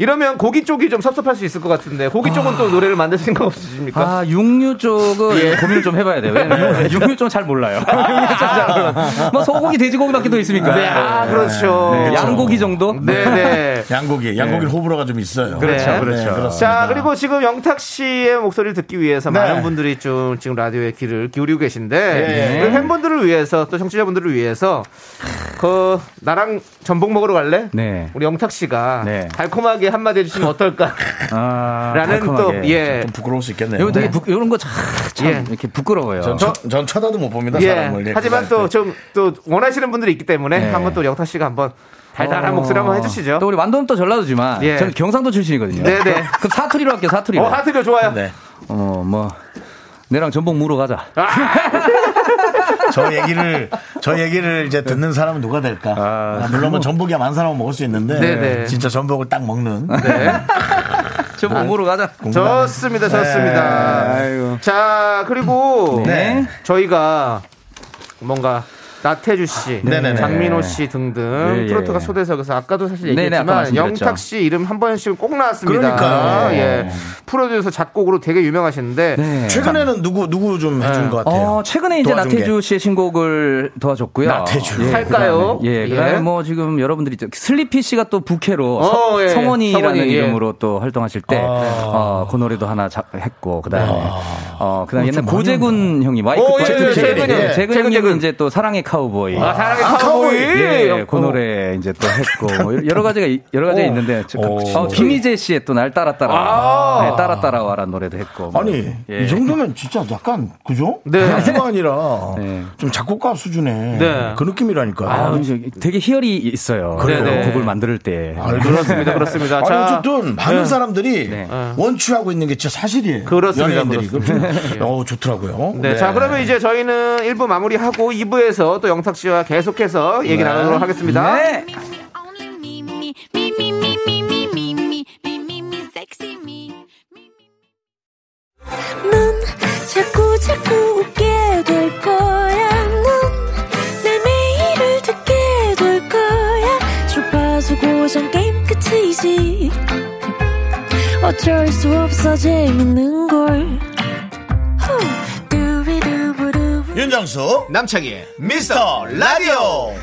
Speaker 2: 이러면 고기 쪽이 좀 섭섭할 수 있을 것 같은데 고기 쪽은 또 노래를 만들 생각 없으십니까?
Speaker 3: 아, 육류 쪽은
Speaker 2: 예.
Speaker 3: 고민을 좀 해봐야 돼요. 왜냐면 육류 쪽은 잘 몰라요. 몰라요. 뭐 소고기, 돼지고기밖에 더 있습니까?
Speaker 2: 네, 아, 그렇죠.
Speaker 3: 네, 양고기 정도?
Speaker 2: 네, 네.
Speaker 1: 양고기, 양고기 호불호가 좀 있어요.
Speaker 2: 그렇죠,
Speaker 1: 네,
Speaker 3: 그렇죠.
Speaker 1: 네.
Speaker 2: 자, 그리고 지금 영탁 씨의 목소리를 듣기 위해서
Speaker 1: 네.
Speaker 2: 많은 분들이 좀 지금 라디오에 귀를 기울이고 계신데,
Speaker 1: 예.
Speaker 2: 우리 팬분들을 위해서 또 청취자분들을 위해서 그 나랑 전복 먹으러 갈래?
Speaker 3: 네.
Speaker 2: 우리 영탁 씨가
Speaker 3: 네.
Speaker 2: 달콤하게 한마디 해주시면 어떨까?
Speaker 3: 아,
Speaker 2: 라는 또. 예.
Speaker 1: 좀 부끄러울 수 있겠네요.
Speaker 3: 이거 되게 부, 이런 거 참, 참
Speaker 2: 예.
Speaker 3: 이렇게 부끄러워요.
Speaker 1: 전, 쳐- 전 쳐다도 못 봅니다,
Speaker 2: 예.
Speaker 1: 사람을. 예,
Speaker 2: 하지만 또 좀 또 원하시는 분들이 있기 때문에
Speaker 3: 네.
Speaker 2: 한번 또 영탁 씨가 한번 달달한
Speaker 3: 어,
Speaker 2: 목소리 한번 해주시죠.
Speaker 3: 또 우리 완도는 또 전라도지만
Speaker 2: 예.
Speaker 3: 저는 경상도 출신이거든요.
Speaker 2: 네네.
Speaker 3: 그럼 사투리로 할게요. 사투리로.
Speaker 2: 어, 하트려 좋아요.
Speaker 1: 네.
Speaker 3: 어, 뭐 내랑 전복 물어 가자.
Speaker 1: 저 얘기를 저 얘기를 이제 듣는 사람은 누가 될까? 아, 물론 뭐 전복이 야 만 사람은 먹을 수 있는데
Speaker 2: 네네.
Speaker 1: 진짜 전복을 딱 먹는
Speaker 2: 네.
Speaker 3: 전복 물어 가자.
Speaker 2: 좋습니다, 좋습니다.
Speaker 3: 아이고.
Speaker 2: 자, 그리고
Speaker 1: 네.
Speaker 2: 저희가 뭔가 나태주 씨,
Speaker 1: 네네네.
Speaker 2: 장민호 씨 등등
Speaker 3: 예, 예.
Speaker 2: 트로트 가수 초대석에서 아까도 사실
Speaker 3: 네네, 아까
Speaker 2: 얘기했지만. 영탁 씨 이름 한 번씩은 꼭 나왔습니다.
Speaker 1: 그러니까요.
Speaker 2: 예. 프로듀서 작곡으로 되게 유명하시는데
Speaker 3: 네.
Speaker 1: 최근에는 누구 누구 좀 해준 것 같아요.
Speaker 3: 어, 최근에 이제 나태주 씨의 신곡을 도와줬고요.
Speaker 1: 나태주.
Speaker 3: 예,
Speaker 2: 살까요?
Speaker 3: 그다음에, 예,
Speaker 2: 예.
Speaker 3: 그다음에 뭐 지금 여러분들이 있죠. 슬리피 씨가 또 부캐로
Speaker 2: 어,
Speaker 3: 서-
Speaker 2: 예.
Speaker 3: 성원이라는
Speaker 2: 성원이, 예.
Speaker 3: 이름으로 또 활동하실 때,
Speaker 1: 아.
Speaker 3: 어, 그 노래도 하나 자- 했고, 그다음에, 어, 그다음에
Speaker 1: 어,
Speaker 3: 옛날 고재군 형님, 와이프
Speaker 2: 오, 예, 예,
Speaker 3: 재근,
Speaker 2: 재근
Speaker 3: 예,
Speaker 2: 형.
Speaker 3: 재근
Speaker 2: 재근.
Speaker 3: 이제 또 사랑의 카우보이.
Speaker 2: 아, 사랑의
Speaker 1: 아,
Speaker 2: 카우보이.
Speaker 3: 예, 그
Speaker 2: 어.
Speaker 3: 노래 이제 또 했고 뭐 여러 가지가 여러 가지가
Speaker 2: 오.
Speaker 3: 있는데 저-
Speaker 1: 오.
Speaker 3: 어, 김희재 씨의 또 날 따라 따라
Speaker 2: 아.
Speaker 3: 네, 따라 따라와라는 노래도 했고 뭐.
Speaker 1: 아니
Speaker 3: 예.
Speaker 1: 이 정도면 진짜 약간 그죠?
Speaker 2: 네.
Speaker 1: 가수가 아니라
Speaker 3: 네.
Speaker 1: 좀 작곡가 수준의
Speaker 2: 네.
Speaker 1: 그 느낌이라니까요.
Speaker 3: 아, 되게 희열이 있어요.
Speaker 2: 그래요?
Speaker 3: 그 곡을 만들 때.
Speaker 2: 그렇습니다, 그렇습니다.
Speaker 1: 아니
Speaker 2: 자,
Speaker 1: 어쨌든 많은 사람들이
Speaker 3: 네.
Speaker 1: 원취하고 있는 게 진짜 사실이에요.
Speaker 2: 그렇습니다,
Speaker 1: 연예인들이
Speaker 2: 그렇습니다.
Speaker 1: 좀, 어, 좋더라고요.
Speaker 2: 네, 자 그러면 이제 저희는 1부 마무리하고 2부에서 또 영탁 씨와 계속해서 얘기
Speaker 1: 네.
Speaker 2: 나누도록 하겠습니다.
Speaker 3: 네.
Speaker 4: 자꾸 자꾸 웃게 될 거야. 넌내 매일을 듣게 될 거야. 주파수 고정 게임 끝이지. 어쩔 수 없어 재밌는 걸.
Speaker 1: 윤정수
Speaker 2: 남창희
Speaker 1: 미스터 라디오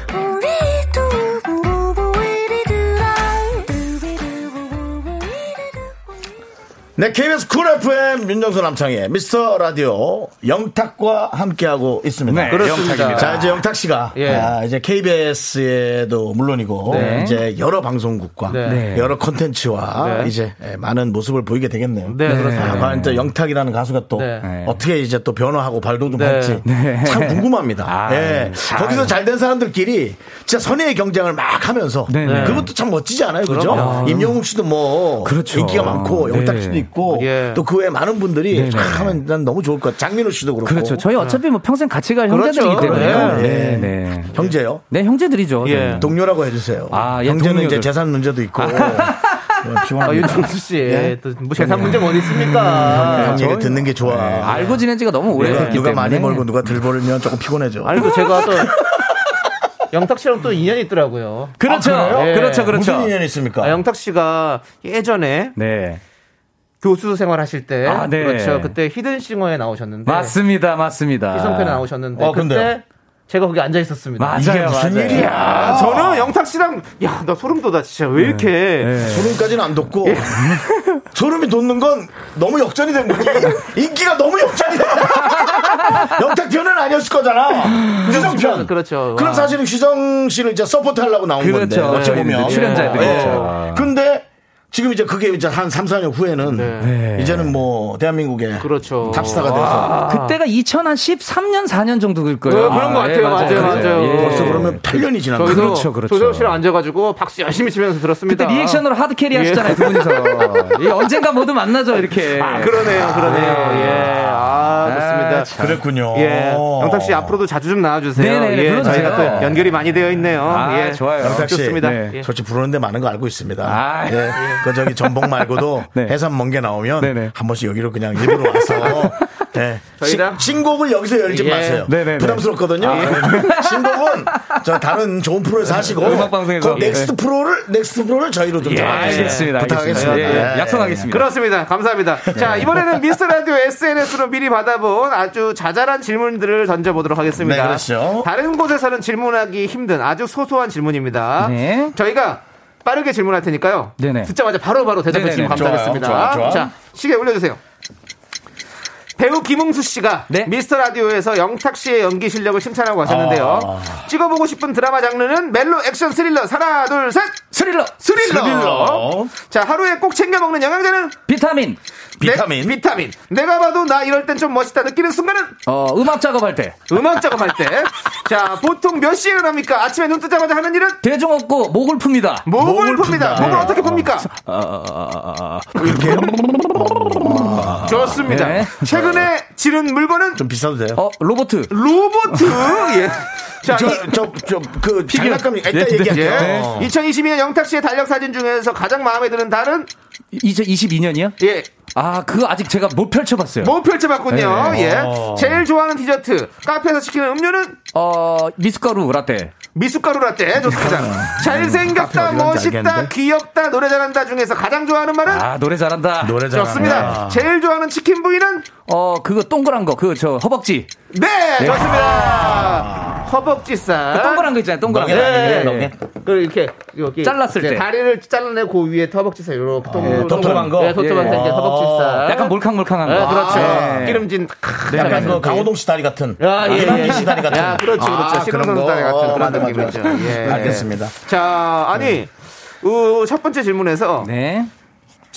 Speaker 1: 네, KBS 쿨 FM 윤정수 남창희 미스터 라디오 영탁과 함께하고 있습니다.
Speaker 3: 네,
Speaker 2: 그렇습니다.
Speaker 3: 영탁입니다.
Speaker 1: 자, 이제 영탁 씨가
Speaker 2: 예.
Speaker 1: 아, 이제 KBS에도 물론이고
Speaker 2: 네.
Speaker 1: 이제 여러 방송국과
Speaker 2: 네.
Speaker 3: 네.
Speaker 1: 여러 콘텐츠와
Speaker 2: 네.
Speaker 1: 이제 예, 많은 모습을 보이게 되겠네요.
Speaker 2: 네, 그렇습니다.
Speaker 1: 아, 과연 또 영탁이라는 가수가 또
Speaker 2: 네.
Speaker 1: 어떻게 이제 또 변화하고 발돋움 할지
Speaker 2: 네.
Speaker 1: 참 궁금합니다.
Speaker 3: 아,
Speaker 1: 예. 거기서 잘 된 사람들끼리 진짜 선의의 경쟁을 막 하면서
Speaker 3: 네, 네.
Speaker 1: 그것도 참 멋지지 않아요, 그죠? 임영웅 씨도 뭐
Speaker 3: 그렇죠.
Speaker 1: 인기가 많고
Speaker 3: 네.
Speaker 1: 영탁 씨도 있고
Speaker 2: 예.
Speaker 1: 또그 외에 많은 분들이
Speaker 3: 네, 네.
Speaker 1: 참 하면 난 너무 좋을 것 같아요. 장민호 씨도 그렇고.
Speaker 3: 그렇죠. 저희 어차피 뭐 평생 같이 갈
Speaker 2: 그렇죠.
Speaker 3: 형제들이기 때문에.
Speaker 1: 네.
Speaker 3: 네, 네.
Speaker 1: 형제요?
Speaker 3: 네, 형제들이죠.
Speaker 2: 예.
Speaker 1: 동료라고 해주세요.
Speaker 3: 아, 예,
Speaker 1: 형제는
Speaker 3: 동료들.
Speaker 1: 이제 재산 문제도 있고. 네,
Speaker 2: 아,
Speaker 1: 피곤합니다.
Speaker 2: 윤정수 씨,
Speaker 1: 예?
Speaker 2: 또뭐 재산 문제 뭐 있습니까?
Speaker 1: 형 얘기 듣는 게 좋아.
Speaker 3: 알고 지낸 지가 너무
Speaker 1: 네,
Speaker 3: 오래됐기
Speaker 1: 누가
Speaker 3: 때문에.
Speaker 1: 많이 벌고 누가 덜 벌면 조금 피곤해져.
Speaker 2: 아니 또 제가 또 영탁 씨랑 또 인연이 있더라고요.
Speaker 3: 그렇죠.
Speaker 1: 아?
Speaker 2: 예.
Speaker 3: 그렇죠. 그렇죠.
Speaker 1: 무슨 인연이 있습니까?
Speaker 2: 아, 영탁 씨가 예전에
Speaker 3: 네.
Speaker 2: 교수 생활하실 때
Speaker 3: 아, 네.
Speaker 2: 그렇죠. 그때 히든싱어에 나오셨는데
Speaker 3: 맞습니다. 맞습니다.
Speaker 2: 희성편에 나오셨는데
Speaker 1: 어,
Speaker 2: 그때
Speaker 1: 근데요?
Speaker 2: 제가 거기 앉아 있었습니다.
Speaker 3: 맞아요.
Speaker 1: 이게 무슨
Speaker 3: 맞아요.
Speaker 1: 일이야?
Speaker 2: 아, 저는 영탁 씨랑 야 나 소름 돋아 진짜 왜 이렇게
Speaker 3: 네.
Speaker 1: 소름까지는 안 돋고
Speaker 2: 예.
Speaker 1: 소름이 돋는 건 너무 역전이 된 거지 인기가 너무 역전이 됐다 영탁 편은 아니었을 거잖아 휘성 편
Speaker 2: 그렇죠.
Speaker 1: 그럼
Speaker 2: 와.
Speaker 1: 사실은 휘성 씨를 이제 서포트 하려고 나온
Speaker 3: 그렇죠.
Speaker 1: 건데 어찌
Speaker 3: 네,
Speaker 1: 보면
Speaker 3: 네, 출연자들이
Speaker 1: 예.
Speaker 3: 그렇죠.
Speaker 1: 근데 지금 이제 그게 이제 한 3, 4년 후에는
Speaker 3: 네.
Speaker 1: 이제는 뭐 대한민국의
Speaker 2: 그렇죠.
Speaker 1: 탑스타가 돼서
Speaker 3: 그때가 2013년 4년 정도 될 거예요.
Speaker 2: 어, 그런 것
Speaker 3: 아,
Speaker 2: 같아요. 맞아요, 맞아요.
Speaker 3: 예.
Speaker 1: 벌써 그러면 8년이 지난
Speaker 2: 저희도
Speaker 1: 거죠.
Speaker 3: 그렇죠, 그렇죠.
Speaker 2: 조세호 씨랑 앉아 가지고 박수 열심히 치면서 들었습니다.
Speaker 3: 그때 리액션으로 hard carry
Speaker 2: 예.
Speaker 3: 하셨잖아요, 두 분이서. 예, 언젠가 모두 만나죠, 이렇게.
Speaker 2: 아, 그러네요, 그러네요. 예, 아, 좋습니다.
Speaker 1: 그랬군요.
Speaker 2: 예, 영탁 씨 앞으로도 자주 좀 나와 주세요.
Speaker 3: 네네,
Speaker 2: 예,
Speaker 3: 불러주세요.
Speaker 2: 저희가 또 연결이 많이 되어 있네요.
Speaker 3: 아,
Speaker 2: 예,
Speaker 3: 좋아요.
Speaker 1: 영탁 씨,
Speaker 2: 좋습니다.
Speaker 3: 네.
Speaker 2: 예.
Speaker 1: 솔직히 부르는데 많은 거 알고 있습니다.
Speaker 3: 아,
Speaker 1: 예. 그 저기 전복 말고도
Speaker 3: 네.
Speaker 1: 해산물 게 나오면
Speaker 3: 네네.
Speaker 1: 한 번씩 여기로 그냥 일부러 와서 예.
Speaker 2: 저희랑-
Speaker 1: 신- 신곡을 여기서 열지
Speaker 2: 예.
Speaker 1: 마세요.
Speaker 3: 네네네.
Speaker 1: 부담스럽거든요. 신곡은 저 다른 좋은 프로에서 하시고
Speaker 3: 음악 방송에서.
Speaker 1: 그 next 프로를 next 프로를 저희로 좀
Speaker 2: 예,
Speaker 1: 잘
Speaker 3: 알겠습니다.
Speaker 1: 부탁하겠습니다.
Speaker 3: 예, 예.
Speaker 1: 예.
Speaker 3: 약속하겠습니다.
Speaker 2: 그렇습니다. 감사합니다. 자, 이번에는 미스터 라디오 SNS로 미리 받아본 아주 자잘한 질문들을 던져보도록 하겠습니다.
Speaker 1: 네, 그렇죠.
Speaker 2: 다른 곳에서는 질문하기 힘든 아주 소소한 질문입니다.
Speaker 3: 네.
Speaker 2: 저희가 빠르게 질문할 테니까요.
Speaker 3: 네네.
Speaker 2: 듣자마자 바로바로 대답해 주시면. 감사하겠습니다.
Speaker 1: 좋아요, 좋아, 좋아.
Speaker 2: 자, 시계 올려주세요. 배우 김응수 씨가
Speaker 3: 네.
Speaker 2: 미스터 라디오에서 영탁 씨의 연기 실력을 칭찬하고 가셨는데요.
Speaker 1: 아.
Speaker 2: 찍어보고 싶은 드라마 장르는 멜로 액션 스릴러. 하나, 둘, 셋!
Speaker 3: 스릴러,
Speaker 2: 스릴러.
Speaker 1: 스릴러.
Speaker 2: 자, 하루에 꼭 챙겨 먹는 영양제는
Speaker 3: 비타민,
Speaker 1: 비타민.
Speaker 2: 네, 비타민. 내가 봐도 나 이럴 땐 좀 멋있다 느끼는 순간은
Speaker 3: 어, 음악 작업할 때.
Speaker 2: 음악 작업할 때. 자, 보통 몇 시에 일어납니까? 아침에 눈 뜨자마자 하는 일은
Speaker 3: 대중 없고 목을 풉니다.
Speaker 2: 목을
Speaker 1: 목을
Speaker 2: 풉니다.
Speaker 1: 푼다.
Speaker 2: 목을
Speaker 1: 네.
Speaker 2: 어떻게 풉니까?
Speaker 1: 이렇게
Speaker 2: 좋습니다.
Speaker 3: 네.
Speaker 2: 최근에 지른 물건은
Speaker 1: 좀 비싸도 돼요.
Speaker 3: 어, 로보트.
Speaker 2: 로보트. 예. 자, 이-
Speaker 1: 저 저그 장난감이 이따
Speaker 3: 네, 네,
Speaker 1: 얘기할게요.
Speaker 2: 예.
Speaker 1: 어.
Speaker 2: 2022년 영탁 씨의 달력 사진 중에서 가장 마음에 드는 달은
Speaker 3: 2022년이요?
Speaker 2: 예.
Speaker 3: 아, 그거 아직 제가 못 펼쳐봤어요.
Speaker 2: 못 펼쳐봤군요.
Speaker 3: 네.
Speaker 2: 예.
Speaker 1: 어.
Speaker 2: 제일 좋아하는 디저트. 카페에서 시키는 음료는
Speaker 3: 어, 미숫가루 라떼.
Speaker 2: 미숫가루 라떼. 좋습니다. 잘생겼다,
Speaker 1: 카페 어디 간지
Speaker 2: 멋있다? 귀엽다, 노래 잘한다 중에서 가장 좋아하는 말은?
Speaker 3: 아, 노래 잘한다.
Speaker 1: 노래 잘
Speaker 2: 좋습니다. 제일 좋아하는 치킨 부위는?
Speaker 3: 어, 그거 동그란 거, 그, 저, 허벅지.
Speaker 2: 네, 좋습니다. 허벅지살.
Speaker 3: 그 동그란 거 있잖아요, 동그란 거.
Speaker 2: 네.
Speaker 1: 너겟?
Speaker 2: 그 이렇게 여기
Speaker 3: 잘랐을 때.
Speaker 2: 다리를 잘라내고 위에 허벅지살 이렇게 동
Speaker 1: 톱톱한 거?
Speaker 2: 네, 톱톱한
Speaker 3: 예.
Speaker 2: 생긴 허벅지살.
Speaker 3: 약간 몰캉몰캉한
Speaker 2: 네,
Speaker 3: 거.
Speaker 2: 그렇죠.
Speaker 3: 아, 네.
Speaker 2: 기름진.
Speaker 1: 약간 그 강호동 씨 다리 같은.
Speaker 2: 야, 예,
Speaker 1: 이만기
Speaker 2: 예.
Speaker 1: 씨 다리 같은.
Speaker 2: 야, 그렇죠, 그렇죠.
Speaker 1: 아, 거.
Speaker 2: 다리 같은
Speaker 1: 어,
Speaker 2: 그런 느낌이죠. 예.
Speaker 1: 알겠습니다.
Speaker 2: 자, 아니, 어, 첫 번째 질문에서
Speaker 3: 네.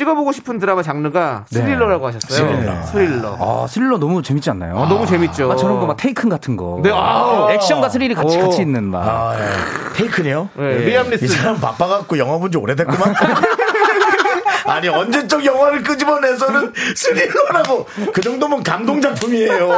Speaker 2: 찍어보고 싶은 드라마 장르가
Speaker 3: 네.
Speaker 2: 스릴러라고 하셨어요.
Speaker 1: 스릴러.
Speaker 2: 스릴러.
Speaker 3: 아, 스릴러 너무 재밌지 않나요?
Speaker 2: 어, 너무 재밌죠.
Speaker 3: 아, 저런 거 막 테이큰 같은 거.
Speaker 2: 네, 아우.
Speaker 3: 액션과 스릴이 같이
Speaker 2: 오.
Speaker 3: 같이 있는 막.
Speaker 1: 아, 예. 테이큰이네요.
Speaker 2: 네, 리암 니슨.
Speaker 1: 사람 바빠갖고 영화 본 지 오래됐구만. 아니 언제적 영화를 끄집어내서는 스릴러라고 그 정도면 감동 작품이에요.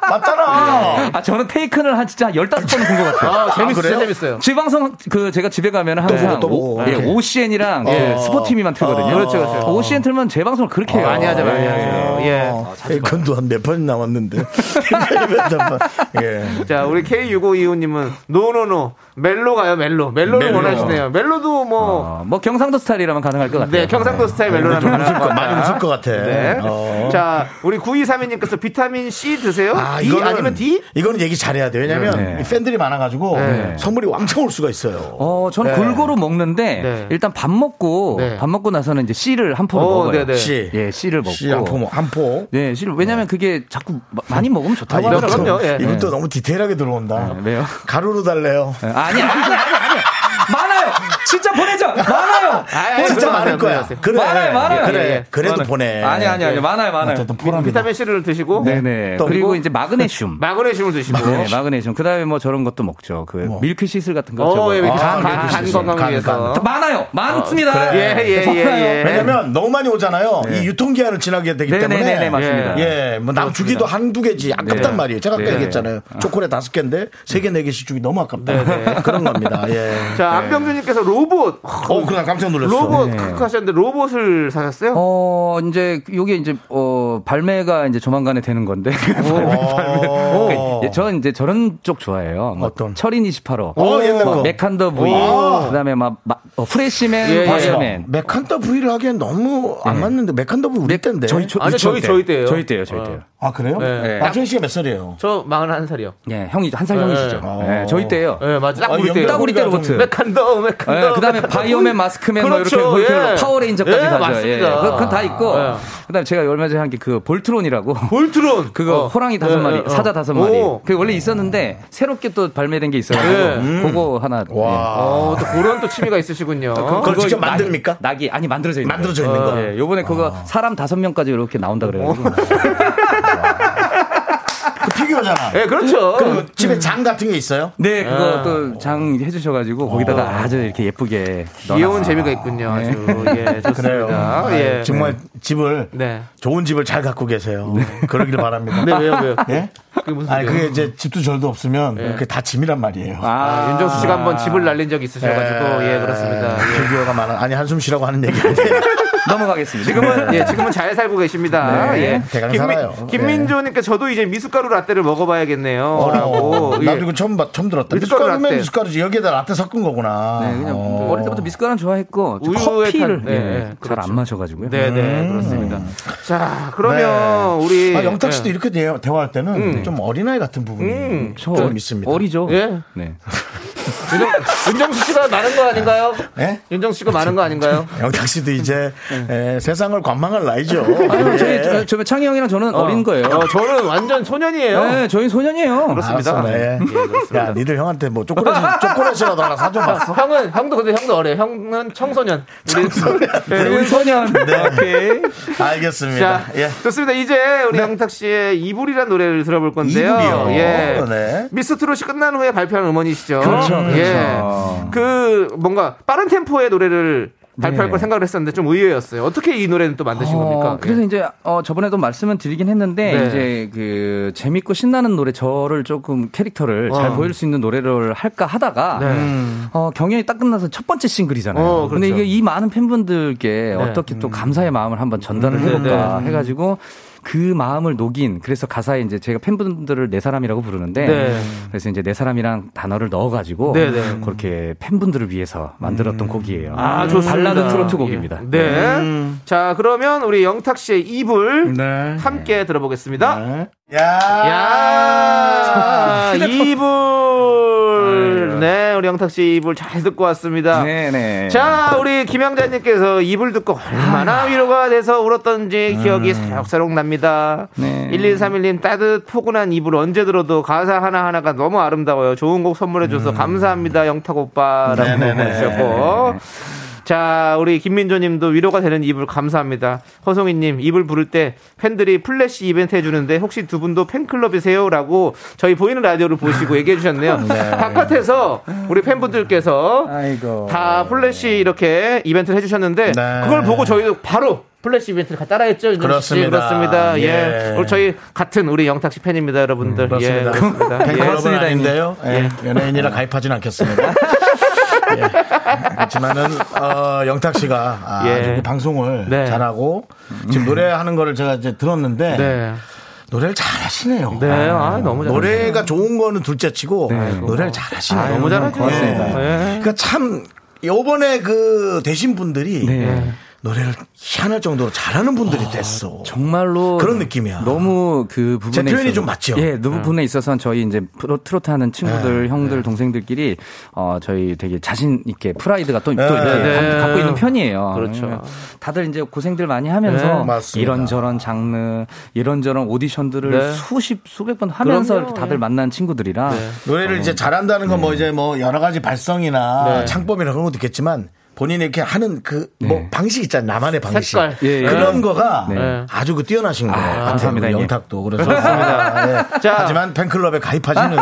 Speaker 1: 맞잖아.
Speaker 3: 아, 저는 테이큰을 한 진짜 15번은 본것 같아요.
Speaker 2: 아, 재밌,
Speaker 1: 그래요?
Speaker 2: 진짜 재밌어요.
Speaker 3: 재방송 그 제가 집에 가면 항상
Speaker 1: 또 보고,
Speaker 3: 오,
Speaker 1: 또
Speaker 3: 예,
Speaker 1: 보고.
Speaker 3: OCN이랑 그
Speaker 1: 어.
Speaker 3: 스포티비만 틀거든요.
Speaker 2: 그렇죠, 그렇죠.
Speaker 3: OCN 틀면 재방송을 그렇게 해요.
Speaker 2: 많이 하죠, 많이
Speaker 3: 예.
Speaker 2: 하죠. 예.
Speaker 1: 테이큰도 한몇번 남았는데. 예.
Speaker 2: 자, 우리 K6525님은 no no no 멜로 가요, 멜로. 멜로를
Speaker 1: 멜로.
Speaker 2: 원하시네요. 멜로도 뭐
Speaker 3: 어, 뭐 경상도 스타일이라면 가능할 것 같아요.
Speaker 2: 네, 경상도 스타일 멜로라면
Speaker 1: 좀
Speaker 2: 가능할
Speaker 1: 웃을 것,
Speaker 2: 것
Speaker 1: 많이. 웃을 것 같아.
Speaker 2: 네.
Speaker 1: 어.
Speaker 2: 자, 우리 9232님께서 비타민 C 드세요?
Speaker 1: 아,
Speaker 2: D
Speaker 1: 이거는,
Speaker 2: 아니면 D?
Speaker 1: 이거는 얘기 잘해야 돼. 왜냐면
Speaker 3: 네.
Speaker 1: 이 팬들이 많아가지고
Speaker 2: 네.
Speaker 1: 선물이 왕창 올 수가 있어요.
Speaker 3: 어, 저는
Speaker 1: 네.
Speaker 3: 골고루 먹는데
Speaker 2: 네.
Speaker 3: 일단 밥 먹고
Speaker 2: 네.
Speaker 3: 밥 먹고 나서는 이제 C를 한 포를
Speaker 2: 어,
Speaker 3: 먹어요.
Speaker 2: 네네.
Speaker 1: C.
Speaker 3: 예, C를 먹고.
Speaker 1: C, 한 포, 한 포.
Speaker 3: 네, C를 왜냐면 그게 자꾸 마- 많이 먹으면
Speaker 1: 아,
Speaker 3: 좋다고
Speaker 2: 그럼요,
Speaker 3: 하더라고요.
Speaker 2: 예.
Speaker 1: 이것도 너무 디테일하게 들어온다.
Speaker 3: 네, 왜요?
Speaker 1: 가루로 달래요.
Speaker 3: 네, 아니, 아니, 아니. 진짜 보내죠. 많아요.
Speaker 2: 아,
Speaker 1: 진짜
Speaker 2: 그러면
Speaker 1: 많을
Speaker 2: 안
Speaker 1: 거야. 그래.
Speaker 3: 많아요, 많아요.
Speaker 1: 그래.
Speaker 2: 예, 예.
Speaker 1: 그래도
Speaker 3: 많아요.
Speaker 1: 보내.
Speaker 3: 아니, 아니, 아니. 많아요, 많아요.
Speaker 1: 포함이
Speaker 2: 비타민 C를 드시고
Speaker 3: 네네.
Speaker 1: 또
Speaker 3: 그리고
Speaker 2: 그리고
Speaker 3: 이제 마그네슘.
Speaker 2: 마그네슘을 드시고
Speaker 3: 네, 마그네슘. 그 다음에 뭐 저런 것도 먹죠. 그
Speaker 1: 뭐.
Speaker 3: 밀크 시슬 같은 거.
Speaker 2: 어. 예,
Speaker 1: 아,
Speaker 2: 간, 간, 간. 건강을
Speaker 1: 간,
Speaker 2: 위해서.
Speaker 1: 간.
Speaker 3: 많아요. 많습니다.
Speaker 1: 그래.
Speaker 2: 예, 예, 예, 예.
Speaker 1: 왜냐면 너무 많이 오잖아요. 이 유통기한을 지나게 되기 때문에.
Speaker 3: 네네네, 맞습니다.
Speaker 1: 예, 뭐 남 주기도 한두 개지 아깝단
Speaker 3: 네.
Speaker 1: 말이에요. 제가 아까
Speaker 3: 네.
Speaker 1: 얘기했잖아요. 초콜릿 다섯 개인데 세 개, 네 개씩 주기 너무 아깝다.
Speaker 2: 네,
Speaker 1: 그런 겁니다. 예.
Speaker 2: 자, 안병준님께서 로봇.
Speaker 1: 어, 그냥 깜짝 놀랐어.
Speaker 2: 로봇
Speaker 3: 네.
Speaker 2: 크크 하셨는데 로봇을 사셨어요?
Speaker 3: 어, 이제, 요게 이제, 어, 발매가 이제 조만간에 되는 건데.
Speaker 1: 어.
Speaker 3: 예, 저는 이제 저런 쪽 좋아해요. 뭐
Speaker 1: 어떤?
Speaker 3: 철인 28호.
Speaker 1: 어, 옛날 거.
Speaker 3: 메칸더 V.
Speaker 1: 오.
Speaker 3: 그 다음에 막, 막 어, 후레쉬맨,
Speaker 2: 예, 예.
Speaker 3: 바이오맨.
Speaker 1: 메칸더 V를 하기엔 너무 안 맞는데 메칸더 V 우리 때인데.
Speaker 3: 저희, 초,
Speaker 2: 아니, 저희, 저희 때예요.
Speaker 3: 저희 때요, 저희 때요.
Speaker 1: 아 그래요?
Speaker 2: 네.
Speaker 1: 박준 씨가 몇 살이에요?
Speaker 2: 저 41살이요.
Speaker 3: 예, 형이, 한살
Speaker 2: 네.
Speaker 3: 형이시죠.
Speaker 1: 어.
Speaker 3: 예, 저희 때요.
Speaker 2: 예, 맞아. 딱
Speaker 1: 아,
Speaker 2: 우리.
Speaker 3: 딱 우리 때
Speaker 1: 좀-
Speaker 3: 로봇.
Speaker 2: 메칸더, 메칸더.
Speaker 3: 예, 그 다음에
Speaker 2: 메칸더.
Speaker 3: 바이오맨, 마스크맨,
Speaker 2: 그렇죠,
Speaker 3: 뭐 이렇게,
Speaker 2: 예.
Speaker 3: 그 파워레인저까지
Speaker 2: 예,
Speaker 3: 가죠.
Speaker 2: 맞습니다.
Speaker 3: 예, 그건 다 있고.
Speaker 2: 예.
Speaker 3: 그 다음에 제가 얼마 전에 한 게 그 볼트론이라고.
Speaker 2: 볼트론.
Speaker 3: 그거
Speaker 2: 어.
Speaker 3: 호랑이 다섯
Speaker 2: 예,
Speaker 3: 마리,
Speaker 2: 예, 어.
Speaker 3: 사자 다섯 마리.
Speaker 2: 오.
Speaker 3: 그게 원래 있었는데 새롭게 또 발매된 게 있어가지고
Speaker 2: 예.
Speaker 3: 그거 하나.
Speaker 1: 와.
Speaker 2: 어, 또 그런 또 취미가 있으시군요.
Speaker 1: 그걸 직접
Speaker 3: 낙-
Speaker 1: 만듭니까?
Speaker 3: 낙이 아니 만들어져 있는.
Speaker 1: 만들어져
Speaker 3: 거예요.
Speaker 1: 있는 거.
Speaker 3: 예, 요번에 그거 사람 다섯 명까지 이렇게 나온다 그래가지고.
Speaker 1: 그 피규어잖아.
Speaker 2: 예, 그렇죠.
Speaker 1: 그 집에 장 같은 게 있어요?
Speaker 3: 네,
Speaker 2: 아.
Speaker 3: 그거 또 장 해주셔가지고 거기다가 아주 이렇게 예쁘게.
Speaker 2: 귀여운. 재미가 있군요. 아주. 예,
Speaker 1: 그래요.
Speaker 2: 좋습니다.
Speaker 1: 아,
Speaker 2: 예.
Speaker 1: 정말 집을
Speaker 2: 네.
Speaker 1: 좋은 집을 잘 갖고 계세요. 그러길 바랍니다.
Speaker 2: 네, 왜요, 왜요?
Speaker 1: 예?
Speaker 2: 그게 무슨
Speaker 1: 아니? 그게 이제 집도 절도 없으면 그게 다 짐이란 말이에요.
Speaker 2: 아, 윤정수 씨가 한번 집을 날린 적이 있으셔가지고, 예, 그렇습니다. 예.
Speaker 1: 피규어가 많아. 아니 한숨 쉬라고 하는 얘기 아니에요.
Speaker 3: 넘어가겠습니다.
Speaker 2: 지금은 예 지금은 잘 살고 계십니다.
Speaker 1: 네,
Speaker 2: 예.
Speaker 1: 대강
Speaker 2: 김민,
Speaker 1: 살아요.
Speaker 2: 김민조님께 저도 이제 미숫가루 라떼를 먹어봐야겠네요.라고.
Speaker 1: 어, 나도 이거 처음 봤- 처음 들었다.
Speaker 2: 미숫가루 라떼.
Speaker 1: 미숫가루지 여기에다 라떼 섞은 거구나.
Speaker 3: 네, 그냥
Speaker 1: 어.
Speaker 3: 어릴 때부터 미숫가루 좋아했고 커피를
Speaker 2: 탄- 네,
Speaker 3: 예,
Speaker 2: 네,
Speaker 3: 잘
Speaker 2: 그렇죠.
Speaker 3: 안 마셔가지고요.
Speaker 2: 네네 그렇습니다. 자 그러면
Speaker 1: 네.
Speaker 2: 우리
Speaker 1: 아, 영탁 씨도
Speaker 2: 예.
Speaker 1: 이렇게 대, 대화할 때는 좀 어린아이 같은 부분이
Speaker 2: 음,
Speaker 1: 좀 있습니다.
Speaker 3: 어리죠.
Speaker 2: 예.
Speaker 3: 네.
Speaker 2: 윤정, 윤정 수 씨가 많은 거 아닌가요?
Speaker 1: 예?
Speaker 2: 윤정수 씨가 많은 거 아닌가요?
Speaker 1: 영탁 씨도 이제 에, 세상을 관망할 나이죠. 예.
Speaker 3: 저희, 저, 저 창희 형이랑 저는 어. 린 거예요.
Speaker 2: 어, 저는 완전 소년이에요.
Speaker 3: 네, 저희 소년이에요.
Speaker 2: 그렇습니다.
Speaker 1: 알았어, 네.
Speaker 2: 예, 그렇습니다.
Speaker 1: 야, 니들 형한테 뭐 초콜릿, 초콜릿이라도 하나 사줘봤어.
Speaker 2: 형은 형도 근데 형도 어려. 형은 청소년. 우리
Speaker 3: 네, 우리 소년. 오케이.
Speaker 1: 알겠습니다.
Speaker 2: 자,
Speaker 1: 예.
Speaker 2: 좋습니다. 이제 우리 영탁 씨의 이불이라는 노래를 들어볼 건데요.
Speaker 1: 이불이요?
Speaker 2: 예.
Speaker 1: 네.
Speaker 2: 미스트롯이 끝난 후에 발표한 음원이시죠.
Speaker 3: 그렇죠,
Speaker 2: 예.
Speaker 3: 그렇죠.
Speaker 2: 그 뭔가 빠른 템포의 노래를 발표할
Speaker 3: 네.
Speaker 2: 걸 생각을 했었는데 좀 의외였어요. 어떻게 이 노래는 또 만드신 겁니까?
Speaker 3: 어, 그래서
Speaker 2: 예.
Speaker 3: 이제 어, 저번에도 말씀을 드리긴 했는데
Speaker 2: 네.
Speaker 3: 이제 그 재밌고 신나는 노래 저를 조금 캐릭터를 잘 보일 수 있는 노래를 할까 하다가
Speaker 2: 어. 네.
Speaker 3: 어, 경연이 딱 끝나서 첫 번째 싱글이잖아요.
Speaker 2: 어,
Speaker 3: 근데
Speaker 2: 그렇죠.
Speaker 3: 이게 이 많은 팬분들께 어떻게 또 감사의 마음을 한번 전달을 해볼까
Speaker 2: 네.
Speaker 3: 해가지고 그 마음을 녹인 그래서 가사에 이제 제가 팬분들을 내 사람이라고 부르는데
Speaker 2: 네.
Speaker 3: 그래서 이제 내 사람이란 단어를 넣어가지고
Speaker 2: 네, 네.
Speaker 3: 그렇게 팬분들을 위해서 만들었던 곡이에요.
Speaker 2: 아, 좋습니다.
Speaker 3: 발라드 트로트 곡입니다.
Speaker 2: 예. 네. 자, 그러면 우리 영탁 씨의 이불
Speaker 1: 네.
Speaker 2: 함께 들어보겠습니다.
Speaker 1: 네. 야.
Speaker 2: 야, 이불. 네, 우리 영탁 씨 이불 잘 듣고 왔습니다.
Speaker 3: 네네.
Speaker 2: 자, 우리 김영자님께서 이불 듣고 얼마나 위로가 돼서 울었던지 기억이 새록새록 납니다.
Speaker 3: 네.
Speaker 2: 1131님 따뜻 포근한 이불 언제 들어도 가사 하나하나가 너무 아름다워요. 좋은 곡 선물해줘서 감사합니다. 영탁 오빠라고
Speaker 1: 네네네.
Speaker 2: 보내주셨고. 자, 우리 김민조 님도 위로가 되는 이불 감사합니다. 허송이 님, 이불 부를 때 팬들이 플래시 이벤트 해주는데 혹시 두 분도 팬클럽이세요? 라고 저희 보이는 라디오를 보시고 얘기해 주셨네요. 바깥에서 우리 팬분들께서
Speaker 3: 아이고.
Speaker 2: 다 플래시 이렇게 이벤트를 해주셨는데
Speaker 1: 네.
Speaker 2: 그걸 보고 저희도 바로 플래시 이벤트를 따라했죠.
Speaker 1: 그렇습니다.
Speaker 2: 그렇습니다. 예.
Speaker 1: 예.
Speaker 2: 저희 같은 우리 영탁 씨 팬입니다, 여러분들. 예,
Speaker 1: 그렇습니다.
Speaker 2: 그렇습니다. 예.
Speaker 1: 팬클럽은
Speaker 3: 그렇습니다,
Speaker 1: 아닌데요. 예. 연예인이라 가입하진 않겠습니다. 예. 그렇지만은 어, 영탁 씨가 아,
Speaker 2: 예.
Speaker 1: 주 방송을
Speaker 2: 네.
Speaker 1: 잘하고 지금 노래하는 거를 제가 이제 들었는데
Speaker 2: 네.
Speaker 1: 노래를 잘하시네요.
Speaker 2: 네. 아, 너무 잘.
Speaker 1: 노래가 좋은 거는 둘째치고 노래를 잘하시네요.
Speaker 2: 아, 너무.
Speaker 1: 예.
Speaker 2: 예.
Speaker 1: 그러니까 참 요번에 그 되신 분들이
Speaker 3: 네.
Speaker 1: 노래를 희한할 정도로 잘하는 분들이 됐어.
Speaker 3: 정말로
Speaker 1: 그런 느낌이야.
Speaker 3: 너무 그 부분에
Speaker 1: 제 표현이
Speaker 3: 있어서-
Speaker 1: 좀 맞죠?
Speaker 3: 예, 그 부분에 있어서는 저희 이제 프로 트로트 하는 친구들,
Speaker 1: 네,
Speaker 3: 형들, 동생들끼리 어 저희 되게 자신 있게 프라이드가 또, 또
Speaker 1: 네,
Speaker 3: 이렇게
Speaker 2: 네.
Speaker 3: 가- 갖고 있는 편이에요.
Speaker 2: 그렇죠.
Speaker 3: 다들 이제 고생들 많이 하면서
Speaker 1: 네, 맞습니다.
Speaker 3: 이런저런 장르, 이런저런 오디션들을
Speaker 2: 네.
Speaker 3: 수십 수백 번 하면서
Speaker 2: 그럼요.
Speaker 3: 이렇게 다들
Speaker 2: 예.
Speaker 3: 만난 친구들이라
Speaker 1: 노래를 이제 잘한다는 건 뭐 이제 뭐 여러 가지 발성이나
Speaker 2: 네.
Speaker 1: 창법이나 그런 것도 있겠지만 본인이 이렇게 하는 그 뭐 방식 있잖아요. 나만의 방식.
Speaker 2: 색깔.
Speaker 3: 예, 예.
Speaker 1: 그런 거가
Speaker 2: 네.
Speaker 1: 아주 그 뛰어나신 거예요. 같아요.
Speaker 3: 감사합니다, 예.
Speaker 1: 영탁도. 그래서 네.
Speaker 2: 자.
Speaker 1: 하지만 팬클럽에 가입하시는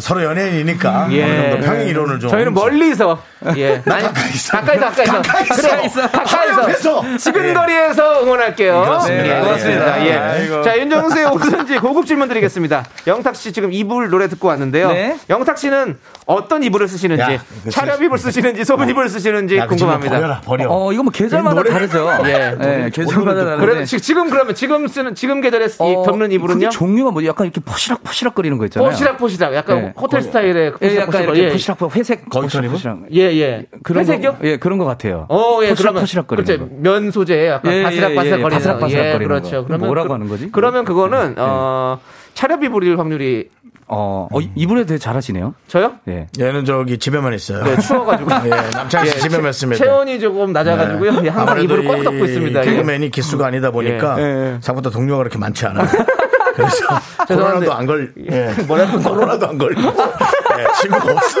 Speaker 1: 서로 연예인이니까
Speaker 2: 예.
Speaker 1: 어느 정도 평행 이론을 좀
Speaker 2: 저희는 멀리서
Speaker 1: 예나
Speaker 2: 아니,
Speaker 1: 가까이 있어.
Speaker 2: 가까이서 가까이서
Speaker 1: 가까이 있어.
Speaker 2: 그래,
Speaker 1: 바로
Speaker 2: 가까이서
Speaker 1: 옆에서.
Speaker 2: 지금 거리에서 응원할게요.
Speaker 1: 그렇습니다.
Speaker 2: 예, 고맙습니다.
Speaker 1: 예.
Speaker 2: 예.
Speaker 1: 아이고.
Speaker 2: 자 윤정수의 오선지 고급 질문 드리겠습니다. 영탁 씨 지금 이불 노래 듣고 왔는데요.
Speaker 3: 네.
Speaker 2: 영탁 씨는 어떤 이불을 쓰시는지
Speaker 1: 야, 그치.
Speaker 2: 차렵 이불 쓰시는지 소분 이불 쓰시는지
Speaker 1: 야, 그
Speaker 2: 궁금합니다.
Speaker 1: 버려라, 버려.
Speaker 3: 어 이거 뭐 계절마다
Speaker 1: 노래-
Speaker 3: 다르죠.
Speaker 2: 예.
Speaker 3: 예, 계절마다.
Speaker 2: 그래도 지- 지금 그러면 지금 쓰는 지금 계절에
Speaker 3: 어,
Speaker 2: 덮는 이불은요?
Speaker 3: 종류가 뭐 약간 이렇게 포시락 포시락 거리는 거 있잖아요.
Speaker 2: 포시락 포시락 약간
Speaker 3: 예.
Speaker 2: 호텔 스타일의
Speaker 3: 예,
Speaker 2: 포시락
Speaker 3: 약간
Speaker 2: 포시락
Speaker 3: 이렇게
Speaker 2: 예.
Speaker 3: 포시락 포- 회색
Speaker 1: 거기서 입은?
Speaker 3: 포시락.
Speaker 2: 예, 예.
Speaker 3: 그런
Speaker 2: 회색이요?
Speaker 3: 거, 예, 그런 것 같아요.
Speaker 2: 어, 예,
Speaker 3: 포시락
Speaker 2: 그러면
Speaker 3: 포시락 거리는
Speaker 2: 그렇죠.
Speaker 3: 거.
Speaker 2: 면 소재 약간
Speaker 3: 예,
Speaker 2: 바스락 바스락
Speaker 3: 예, 예,
Speaker 2: 거리는
Speaker 3: 바스락 바스락
Speaker 2: 예,
Speaker 3: 거리는
Speaker 2: 그렇죠.
Speaker 3: 거. 뭐라고 하는 거지?
Speaker 2: 그러면 그거는 어 차렵 이불일 확률이
Speaker 3: 어, 어, 이불에 대해 잘하시네요.
Speaker 2: 저요?
Speaker 3: 예.
Speaker 1: 얘는 저기 집에만 있어요.
Speaker 2: 네, 추워가지고.
Speaker 1: 예, 남창희 씨 집에만 있습니다.
Speaker 2: 체온이 조금 낮아가지고요. 예, 항상
Speaker 1: 아무래도
Speaker 2: 이불을
Speaker 1: 꽉이
Speaker 2: 덮고 있습니다. 예.
Speaker 1: 개그맨이 기수가 아니다 보니까
Speaker 2: 예.
Speaker 1: 생각보다 동료가 그렇게 많지 않아요. 그래서
Speaker 2: 죄송한데.
Speaker 1: 코로나도 안 걸, 예.
Speaker 2: 뭐라고?
Speaker 1: 코로나도 안 걸리고, 예, 친구가 없어.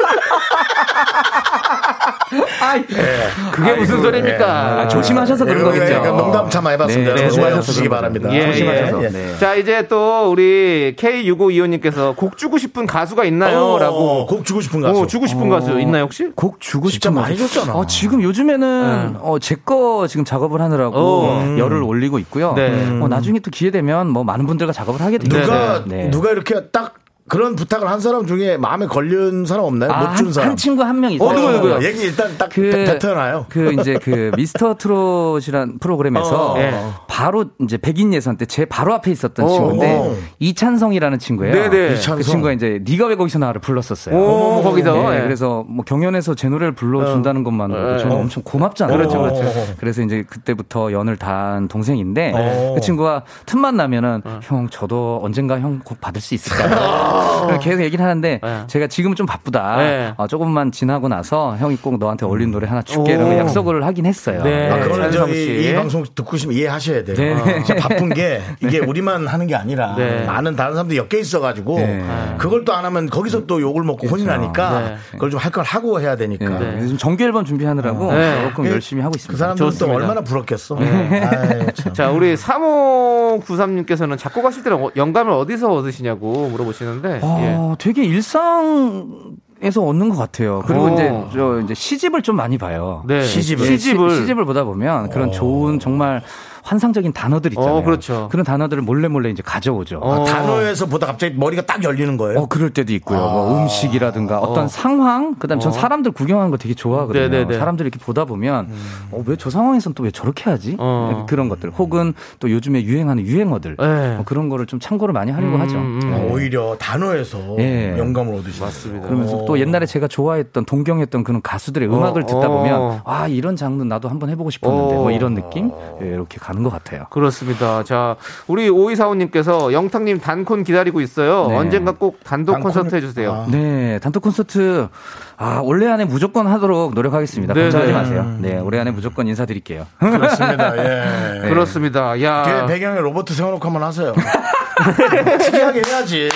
Speaker 2: 그게 무슨 소리입니까?
Speaker 3: 아, 조심하셔서 그런
Speaker 1: 예,
Speaker 3: 거겠죠.
Speaker 1: 예, 농담 참 많이 봤습니다.
Speaker 3: 네, 네,
Speaker 1: 조심하셔
Speaker 3: 네,
Speaker 1: 주시기
Speaker 3: 네.
Speaker 1: 바랍니다.
Speaker 2: 예,
Speaker 3: 조심하셔서.
Speaker 1: 예.
Speaker 3: 네.
Speaker 2: 자, 이제 또 우리 K6525님께서 곡 주고 싶은 가수가 있나요?
Speaker 1: 어,
Speaker 2: 라고.
Speaker 1: 곡 주고 싶은 가수.
Speaker 2: 어, 주고 싶은 가수 있나요, 혹시?
Speaker 3: 곡 주고
Speaker 1: 진짜
Speaker 3: 싶은
Speaker 1: 많이
Speaker 3: 거죠.
Speaker 1: 줬잖아.
Speaker 3: 어, 지금 요즘에는 어, 제 거 지금 작업을 하느라고
Speaker 2: 어.
Speaker 3: 열을 올리고 있고요.
Speaker 2: 네.
Speaker 3: 어, 나중에 또 기회 되면 뭐 많은 분들과 작업을 하게 되죠.
Speaker 1: 누가,
Speaker 3: 네.
Speaker 1: 누가 이렇게 딱 그런 부탁을 한 사람 중에 마음에 걸린 사람 없나요?
Speaker 3: 아,
Speaker 1: 못준
Speaker 3: 한,
Speaker 1: 사람.
Speaker 3: 한 친구 한 명 있어요.
Speaker 2: 어, 누구, 누구요?
Speaker 1: 얘기 일단 딱
Speaker 3: 그-
Speaker 1: 뱉어놔요.
Speaker 3: 그 이제 그 미스터 트롯이란 프로그램에서
Speaker 1: 어,
Speaker 2: 예.
Speaker 3: 바로 이제 백인 예선 때 제 바로 앞에 있었던
Speaker 2: 어,
Speaker 3: 친구인데
Speaker 1: 어.
Speaker 3: 이찬성이라는 친구예요.
Speaker 2: 네네.
Speaker 1: 이찬성.
Speaker 3: 그 친구가 이제 네가 왜 거기서 나를 불렀었어요.
Speaker 2: 오, 거기서.
Speaker 3: 네,
Speaker 2: 예.
Speaker 3: 그래서 뭐 경연에서 제 노래를 불러준다는 것만으로도
Speaker 2: 예.
Speaker 3: 저는
Speaker 1: 어.
Speaker 3: 엄청 고맙잖아요.
Speaker 1: 그렇죠, 그렇죠.
Speaker 3: 그래서 이제 그때부터 연을 단 동생인데
Speaker 1: 어.
Speaker 3: 그 친구가 틈만 나면은 형 저도 언젠가 형곡 받을 수 있을까요? 그래서 계속 얘기를 하는데
Speaker 2: 예.
Speaker 3: 제가 지금은 좀 바쁘다.
Speaker 2: 예.
Speaker 3: 어, 조금만 지나고 나서 형이 꼭 너한테 어울리는 노래 하나 줄게. 이런
Speaker 2: 오.
Speaker 3: 약속을 하긴 했어요.
Speaker 2: 네.
Speaker 1: 아, 저희
Speaker 2: 씨.
Speaker 1: 이 방송 듣고 싶으면 이해하셔야 돼요.
Speaker 3: 네.
Speaker 1: 진짜 바쁜 게 이게 우리만 하는 게 아니라
Speaker 2: 네.
Speaker 1: 많은 다른 사람들이 엮여 있어가지고
Speaker 3: 네.
Speaker 1: 그걸 또 안 하면 거기서 또 욕을 먹고 혼이 나니까
Speaker 2: 네.
Speaker 1: 그걸 좀 할 걸 하고 해야 되니까.
Speaker 3: 네. 요즘 정규 앨범 준비하느라고
Speaker 2: 네.
Speaker 3: 조금 열심히 하고
Speaker 1: 그
Speaker 3: 있습니다.
Speaker 1: 사람들은 또
Speaker 2: 좋습니다.
Speaker 1: 얼마나 부럽겠어. 아유, 참.
Speaker 2: 자, 우리 3593님께서는 작곡하실 때는 어- 영감을 어디서 얻으시냐고 물어보시는데. 예.
Speaker 3: 어, 되게 일상 에서 얻는 것 같아요. 그리고
Speaker 2: 오.
Speaker 3: 이제 저 이제 시집을 좀 많이 봐요.
Speaker 2: 네.
Speaker 1: 시집을?
Speaker 2: 시집을.
Speaker 3: 시, 집을 보다 보면 그런 좋은 정말 환상적인 단어들 있잖아요.
Speaker 2: 어, 그렇죠.
Speaker 3: 그런 단어들을 몰래 몰래 이제 가져오죠.
Speaker 2: 어.
Speaker 1: 아, 단어에서 보다 갑자기 머리가 딱 열리는 거예요.
Speaker 3: 어, 그럴 때도 있고요. 뭐 음식이라든가 어떤
Speaker 2: 어.
Speaker 3: 상황, 그 다음 전
Speaker 2: 어.
Speaker 3: 사람들 구경하는 거 되게 좋아하거든요.
Speaker 2: 네네네.
Speaker 3: 사람들 이렇게 보다 보면, 어, 왜저 상황에서는 또왜 저렇게 하지?
Speaker 2: 어.
Speaker 3: 그런 것들. 혹은 또 요즘에 유행하는 유행어들.
Speaker 2: 네.
Speaker 3: 뭐 그런 거를 좀 참고를 많이 하려고
Speaker 2: 음,
Speaker 3: 하죠.
Speaker 2: 음.
Speaker 1: 어, 오히려 단어에서
Speaker 3: 예.
Speaker 1: 영감을 얻으시는
Speaker 2: 맞습니다.
Speaker 3: 그러면서 또 옛날에 제가 좋아했던 동경했던 그런 가수들의 음악을 듣다
Speaker 2: 어.
Speaker 3: 보면 아 이런 장르 나도 한번 해보고 싶었는데
Speaker 2: 어.
Speaker 3: 뭐 이런 느낌 예, 이렇게 가 는것 같아요.
Speaker 2: 그렇습니다. 자, 우리 오이사오님께서 영탁님 단콘 기다리고 있어요.
Speaker 3: 네.
Speaker 2: 언젠가 꼭 단독
Speaker 1: 단콘?
Speaker 2: 콘서트 해주세요.
Speaker 1: 아.
Speaker 3: 네 단톡 콘서트 아 올해 안에 무조건 하도록 노력하겠습니다.
Speaker 2: 네,
Speaker 3: 걱정하지
Speaker 2: 네.
Speaker 3: 마세요. 네 올해 안에 무조건 인사드릴게요.
Speaker 1: 그렇습니다. 예.
Speaker 2: 그렇습니다.
Speaker 1: 뒤에
Speaker 2: 야.
Speaker 1: 배경에 로버트 세워놓고 한번 하세요. 특이하게 해야지.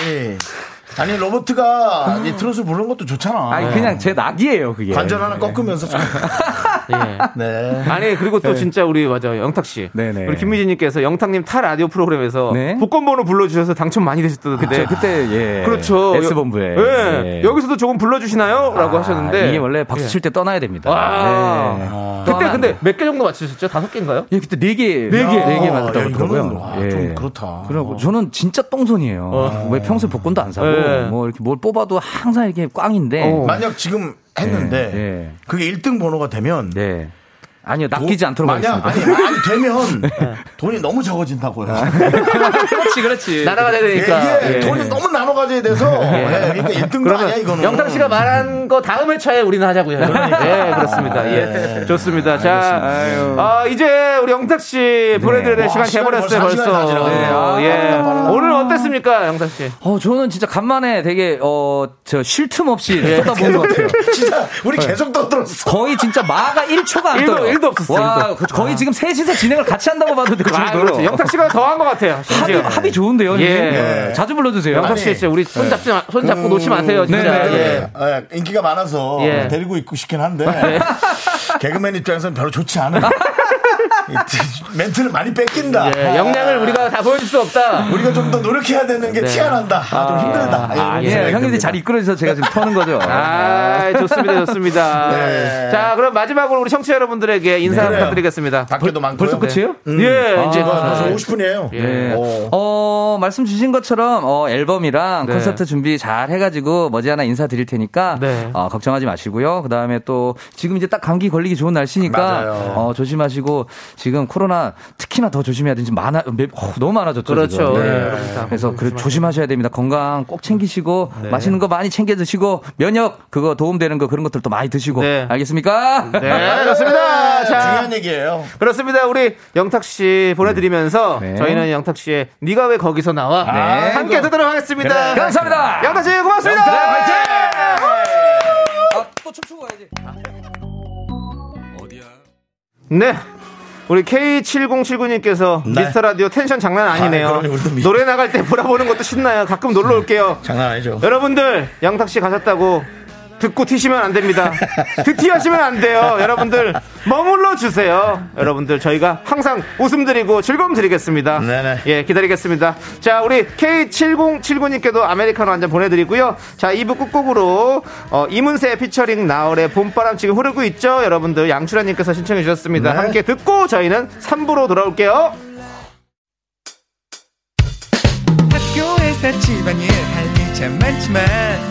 Speaker 1: 아니 로버트가 이 트롯을 부르는 것도 좋잖아.
Speaker 3: 아니 그냥 제 낙이에요 그게.
Speaker 1: 관절 하나 꺾으면서 좀-
Speaker 2: 예.
Speaker 1: 네.
Speaker 2: 아니 그리고 또 진짜 우리 맞아 영탁 씨,
Speaker 3: 네네.
Speaker 2: 우리 김미진님께서 영탁님 타 라디오 프로그램에서
Speaker 3: 네.
Speaker 2: 복권번호 불러주셔서 당첨 많이 되셨던데.
Speaker 3: 그때 그때 예.
Speaker 2: 그렇죠.
Speaker 3: S 본부에.
Speaker 2: 예. 여기서도 조금 불러주시나요?라고
Speaker 3: 아,
Speaker 2: 하셨는데
Speaker 3: 이게 원래 박수 칠 때 떠나야 됩니다.
Speaker 2: 와.
Speaker 3: 네.
Speaker 2: 그때
Speaker 3: 떠나-
Speaker 2: 근데 몇 개 정도 맞추셨죠? 다섯 개인가요?
Speaker 3: 예, 그때 네 개,
Speaker 2: 네 개.
Speaker 3: 네개
Speaker 1: 야,
Speaker 3: 맞았다고 그러더라고요.
Speaker 1: 와, 좀 그렇다.
Speaker 3: 그리고 저는 진짜 똥손이에요. 왜 평소에 복권도 안 사고,
Speaker 2: 네.
Speaker 3: 뭐 이렇게 뭘 뽑아도 항상 이렇게 꽝인데.
Speaker 2: 어.
Speaker 1: 만약 지금 했는데
Speaker 3: 네, 네.
Speaker 1: 그게 1등 번호가 되면
Speaker 3: 네. 아니요, 낚이지 않도록
Speaker 1: 만약,
Speaker 3: 하겠습니다.
Speaker 1: 아니, 아니, 되면 돈이 너무 적어진다고요.
Speaker 3: 그렇지, 그렇지.
Speaker 2: 날아가야
Speaker 1: 이게
Speaker 2: 되니까. 예.
Speaker 1: 돈이 너무 나눠 가져야 돼서 예, 그러니까 1등도 아니야 이거는.
Speaker 2: 영탁 씨가 말한 거 다음 회차에 우리는 하자고요. 네, 그렇습니다. 예. 좋습니다. 자, 아, 이제 우리 영탁 씨 보내드려야 될
Speaker 1: 와,
Speaker 2: 시간 돼버렸어요,
Speaker 1: 벌써
Speaker 2: 벌써.
Speaker 1: 네,
Speaker 2: 아, 예. 오늘 어땠습니까, 영탁 씨?
Speaker 3: 어, 저는 진짜 간만에 되게, 어, 저 쉴 틈 없이
Speaker 2: 예.
Speaker 3: 쏟아부은 것 같아요.
Speaker 1: 진짜 우리 계속 떠들었어.
Speaker 3: 거의 진짜 마가 1초가 안 떠요.
Speaker 2: 일도 없었어요,
Speaker 3: 와,
Speaker 2: 일도.
Speaker 3: 그- 거의 지금 셋이서 진행을 같이 한다고 봐도 될
Speaker 2: 아,
Speaker 3: 정도로.
Speaker 2: 그렇지. 영탁 씨가 더 한 것 같아요.
Speaker 3: 합이. 합이 좋은데요, 형님?
Speaker 2: 예.
Speaker 3: 자주 불러주세요.
Speaker 2: 영탁 씨, 진짜 우리 손 잡지, 마- 손 잡고 놓지 마세요, 진짜.
Speaker 3: 네, 네,
Speaker 2: 예.
Speaker 1: 예, 인기가 많아서
Speaker 2: 예.
Speaker 1: 데리고 있고 싶긴 한데 개그맨 입장에서는 별로 좋지 않아요. 이 멘트를 많이 뺏긴다.
Speaker 2: 예, 역량을 우리가 다 보여줄 수 없다.
Speaker 1: 우리가 좀 더 노력해야 되는 게
Speaker 2: 네.
Speaker 1: 티안 난다. 아, 좀 힘들다.
Speaker 3: 아, 예,
Speaker 1: 듭니다.
Speaker 3: 잘 이끌어주셔서 제가 지금 터는 거죠.
Speaker 2: 아, 좋습니다, 좋습니다.
Speaker 1: 네.
Speaker 2: 자, 그럼 마지막으로 우리 청취자 여러분들에게 인사
Speaker 1: 그래요.
Speaker 2: 부탁드리겠습니다.
Speaker 1: 밖에도 많고
Speaker 3: 벌써 끝이에요?
Speaker 2: 예, 이제.
Speaker 1: 아, 벌써 50분이에요.
Speaker 2: 예.
Speaker 3: 어, 말씀 주신 것처럼, 어, 앨범이랑
Speaker 2: 네.
Speaker 3: 콘서트 준비 잘 해가지고 머지않아 인사 드릴 테니까,
Speaker 2: 네.
Speaker 3: 어, 걱정하지 마시고요. 그 다음에 또, 지금 이제 딱 감기 걸리기 좋은 날씨니까. 어, 조심하시고, 지금 코로나 특히나 더 조심해야 되지, 많아, 매- 어, 너무 많아졌죠.
Speaker 2: 그렇죠. 네, 다
Speaker 3: 그래서 그
Speaker 2: 조심하셔야
Speaker 3: 조심하셔야 됩니다. 건강 꼭 챙기시고,
Speaker 2: 네.
Speaker 3: 맛있는 거 많이 챙겨 드시고, 면역, 그거 도움되는 거 그런 것들도 많이 드시고,
Speaker 2: 네.
Speaker 3: 알겠습니까?
Speaker 2: 네, 좋습니다. 자,
Speaker 1: 중요한 얘기예요.
Speaker 2: 그렇습니다. 우리 영탁 씨 보내드리면서
Speaker 3: 네.
Speaker 2: 저희는 영탁 씨의 네가 왜 거기서 나와
Speaker 3: 네.
Speaker 2: 함께 듣도록 하겠습니다.
Speaker 3: 감사합니다.
Speaker 2: 영탁 씨 고맙습니다.
Speaker 3: 영탁 화이팅! 아, 또 춤추고 가야지.
Speaker 2: 네. 우리 K7079님께서
Speaker 1: 네.
Speaker 2: 미스터 라디오 텐션 장난 아니네요.
Speaker 1: 아, 그럼요. 우리도 미-
Speaker 2: 노래 나갈 때 몰아보는 것도 신나요. 가끔 놀러 올게요.
Speaker 1: 장난 아니죠.
Speaker 2: 여러분들 영탁 씨 가셨다고 듣고 튀시면 안 됩니다. 듣티하시면 안 돼요. 여러분들 머물러 주세요. 여러분들 저희가 항상 웃음 드리고 즐거움 드리겠습니다.
Speaker 1: 네네.
Speaker 2: 예, 기다리겠습니다. 자, 우리 K7079님께도 아메리카노 한 잔 보내드리고요. 자, 2부 끝곡으로 어, 이문세 피처링 나얼의 봄바람 지금 흐르고 있죠. 여러분들 양출아님께서 신청해 주셨습니다.
Speaker 1: 네.
Speaker 2: 함께 듣고 저희는 3부로 돌아올게요.
Speaker 5: 학교에서 집안일 할일참 많지만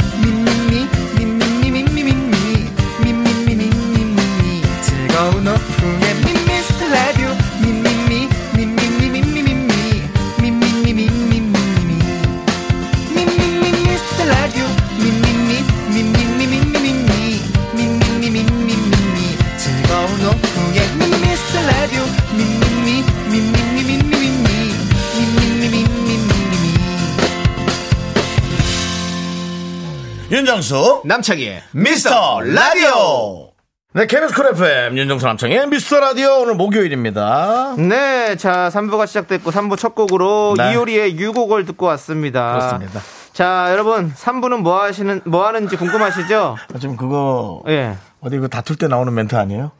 Speaker 1: 윤정수
Speaker 2: 남창희의
Speaker 1: 미스터 라디오. 네, KBS 쿨 FM 윤정수 남창희 미스터 라디오 오늘 목요일입니다.
Speaker 2: 네, 자, 3부가 시작됐고 3부 첫 곡으로
Speaker 1: 네.
Speaker 2: 이효리의 U-Go-Girl을 듣고 왔습니다.
Speaker 1: 그렇습니다.
Speaker 2: 자, 여러분, 3부는 뭐 하시는 뭐 하는지 궁금하시죠?
Speaker 1: 지금 그거
Speaker 2: 예.
Speaker 1: 어디 그 다툴 때 나오는 멘트 아니에요?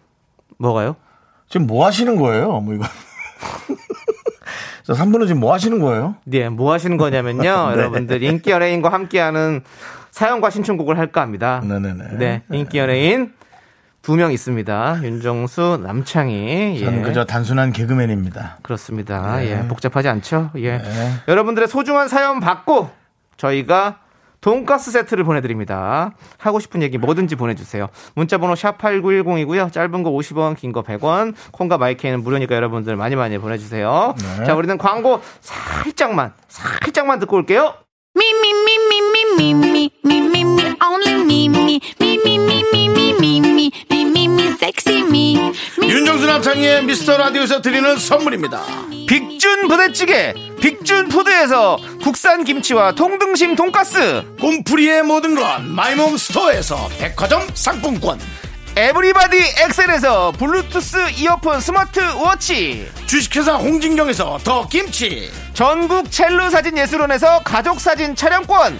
Speaker 2: 뭐가요?
Speaker 1: 지금 뭐 하시는 거예요? 뭐 이거. 저 3분은 지금 뭐 하시는 거예요?
Speaker 2: 네, 뭐 하시는 거냐면요.
Speaker 1: 네.
Speaker 2: 여러분들 인기 연예인과 함께하는 사연과 신청곡을 할까 합니다.
Speaker 1: 네네네.
Speaker 2: 네, 인기 연예인 두 명 있습니다. 윤정수, 남창희. 예.
Speaker 1: 저는 그저 단순한 개그맨입니다.
Speaker 2: 그렇습니다.
Speaker 1: 네.
Speaker 2: 예, 복잡하지 않죠? 예. 여러분들의 소중한 사연 받고 저희가 돈가스 세트를 보내드립니다. 하고 싶은 얘기 뭐든지 보내주세요. 문자번호 샵 8910이고요. 짧은 거 50원, 긴 거 100원. 콩과 마이크는 무료니까 여러분들 많이 많이 보내주세요.
Speaker 1: 네.
Speaker 2: 자, 우리는 광고 살짝만, 살짝만 듣고 올게요.
Speaker 4: Me,
Speaker 1: 남창희 미스터 라디오에서 드리는 선물입니다.
Speaker 2: 빅준 부대찌개, 빅준 푸드에서 국산 김치와 통등심 돈가스.
Speaker 1: 꿈풀이의 모든 건 마이몸 스토어에서 백화점 상품권.
Speaker 2: 에브리바디 엑셀에서 블루투스 이어폰 스마트 워치.
Speaker 1: 주식회사 홍진경에서 더 김치.
Speaker 2: 전국 첼로 사진 예술원에서 가족 사진 촬영권.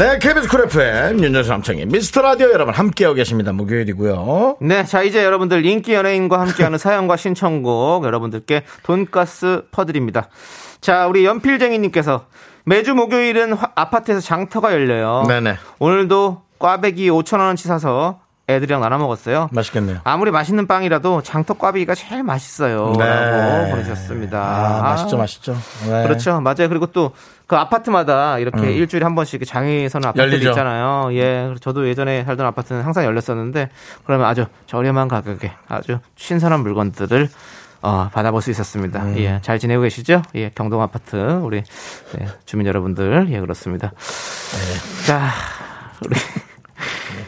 Speaker 1: 네, KBS 쿨 FM 윤정수 남창희 미스터 라디오 여러분 함께하고 계십니다. 목요일이고요.
Speaker 2: 네, 자 이제 여러분들 인기 연예인과 함께하는 사연과 신청곡 여러분들께 돈가스 퍼드립니다. 자, 우리 연필쟁이님께서 매주 목요일은 화- 아파트에서 장터가 열려요.
Speaker 1: 네네.
Speaker 2: 오늘도 꽈배기 5천 원어치 사서 애들이랑 나눠 먹었어요.
Speaker 1: 맛있겠네요.
Speaker 2: 아무리 맛있는 빵이라도 장터 꽈배기가 제일 맛있어요. 라고 보내주셨습니다.
Speaker 1: 네. 아, 맛있죠, 맛있죠. 네.
Speaker 2: 그렇죠. 맞아요. 그리고 또 그 아파트마다 이렇게 일주일에 한 번씩 서는 아파트들
Speaker 1: 열리죠.
Speaker 2: 있잖아요. 예. 그래서 저도 예전에 살던 아파트는 항상 열렸었는데 그러면 아주 저렴한 가격에 아주 신선한 물건들을 어, 받아볼 수 있었습니다.
Speaker 1: 음.
Speaker 2: 예. 잘 지내고 계시죠? 예. 경동 아파트 우리 네, 주민 여러분들. 예, 그렇습니다.
Speaker 1: 네.
Speaker 2: 자, 우리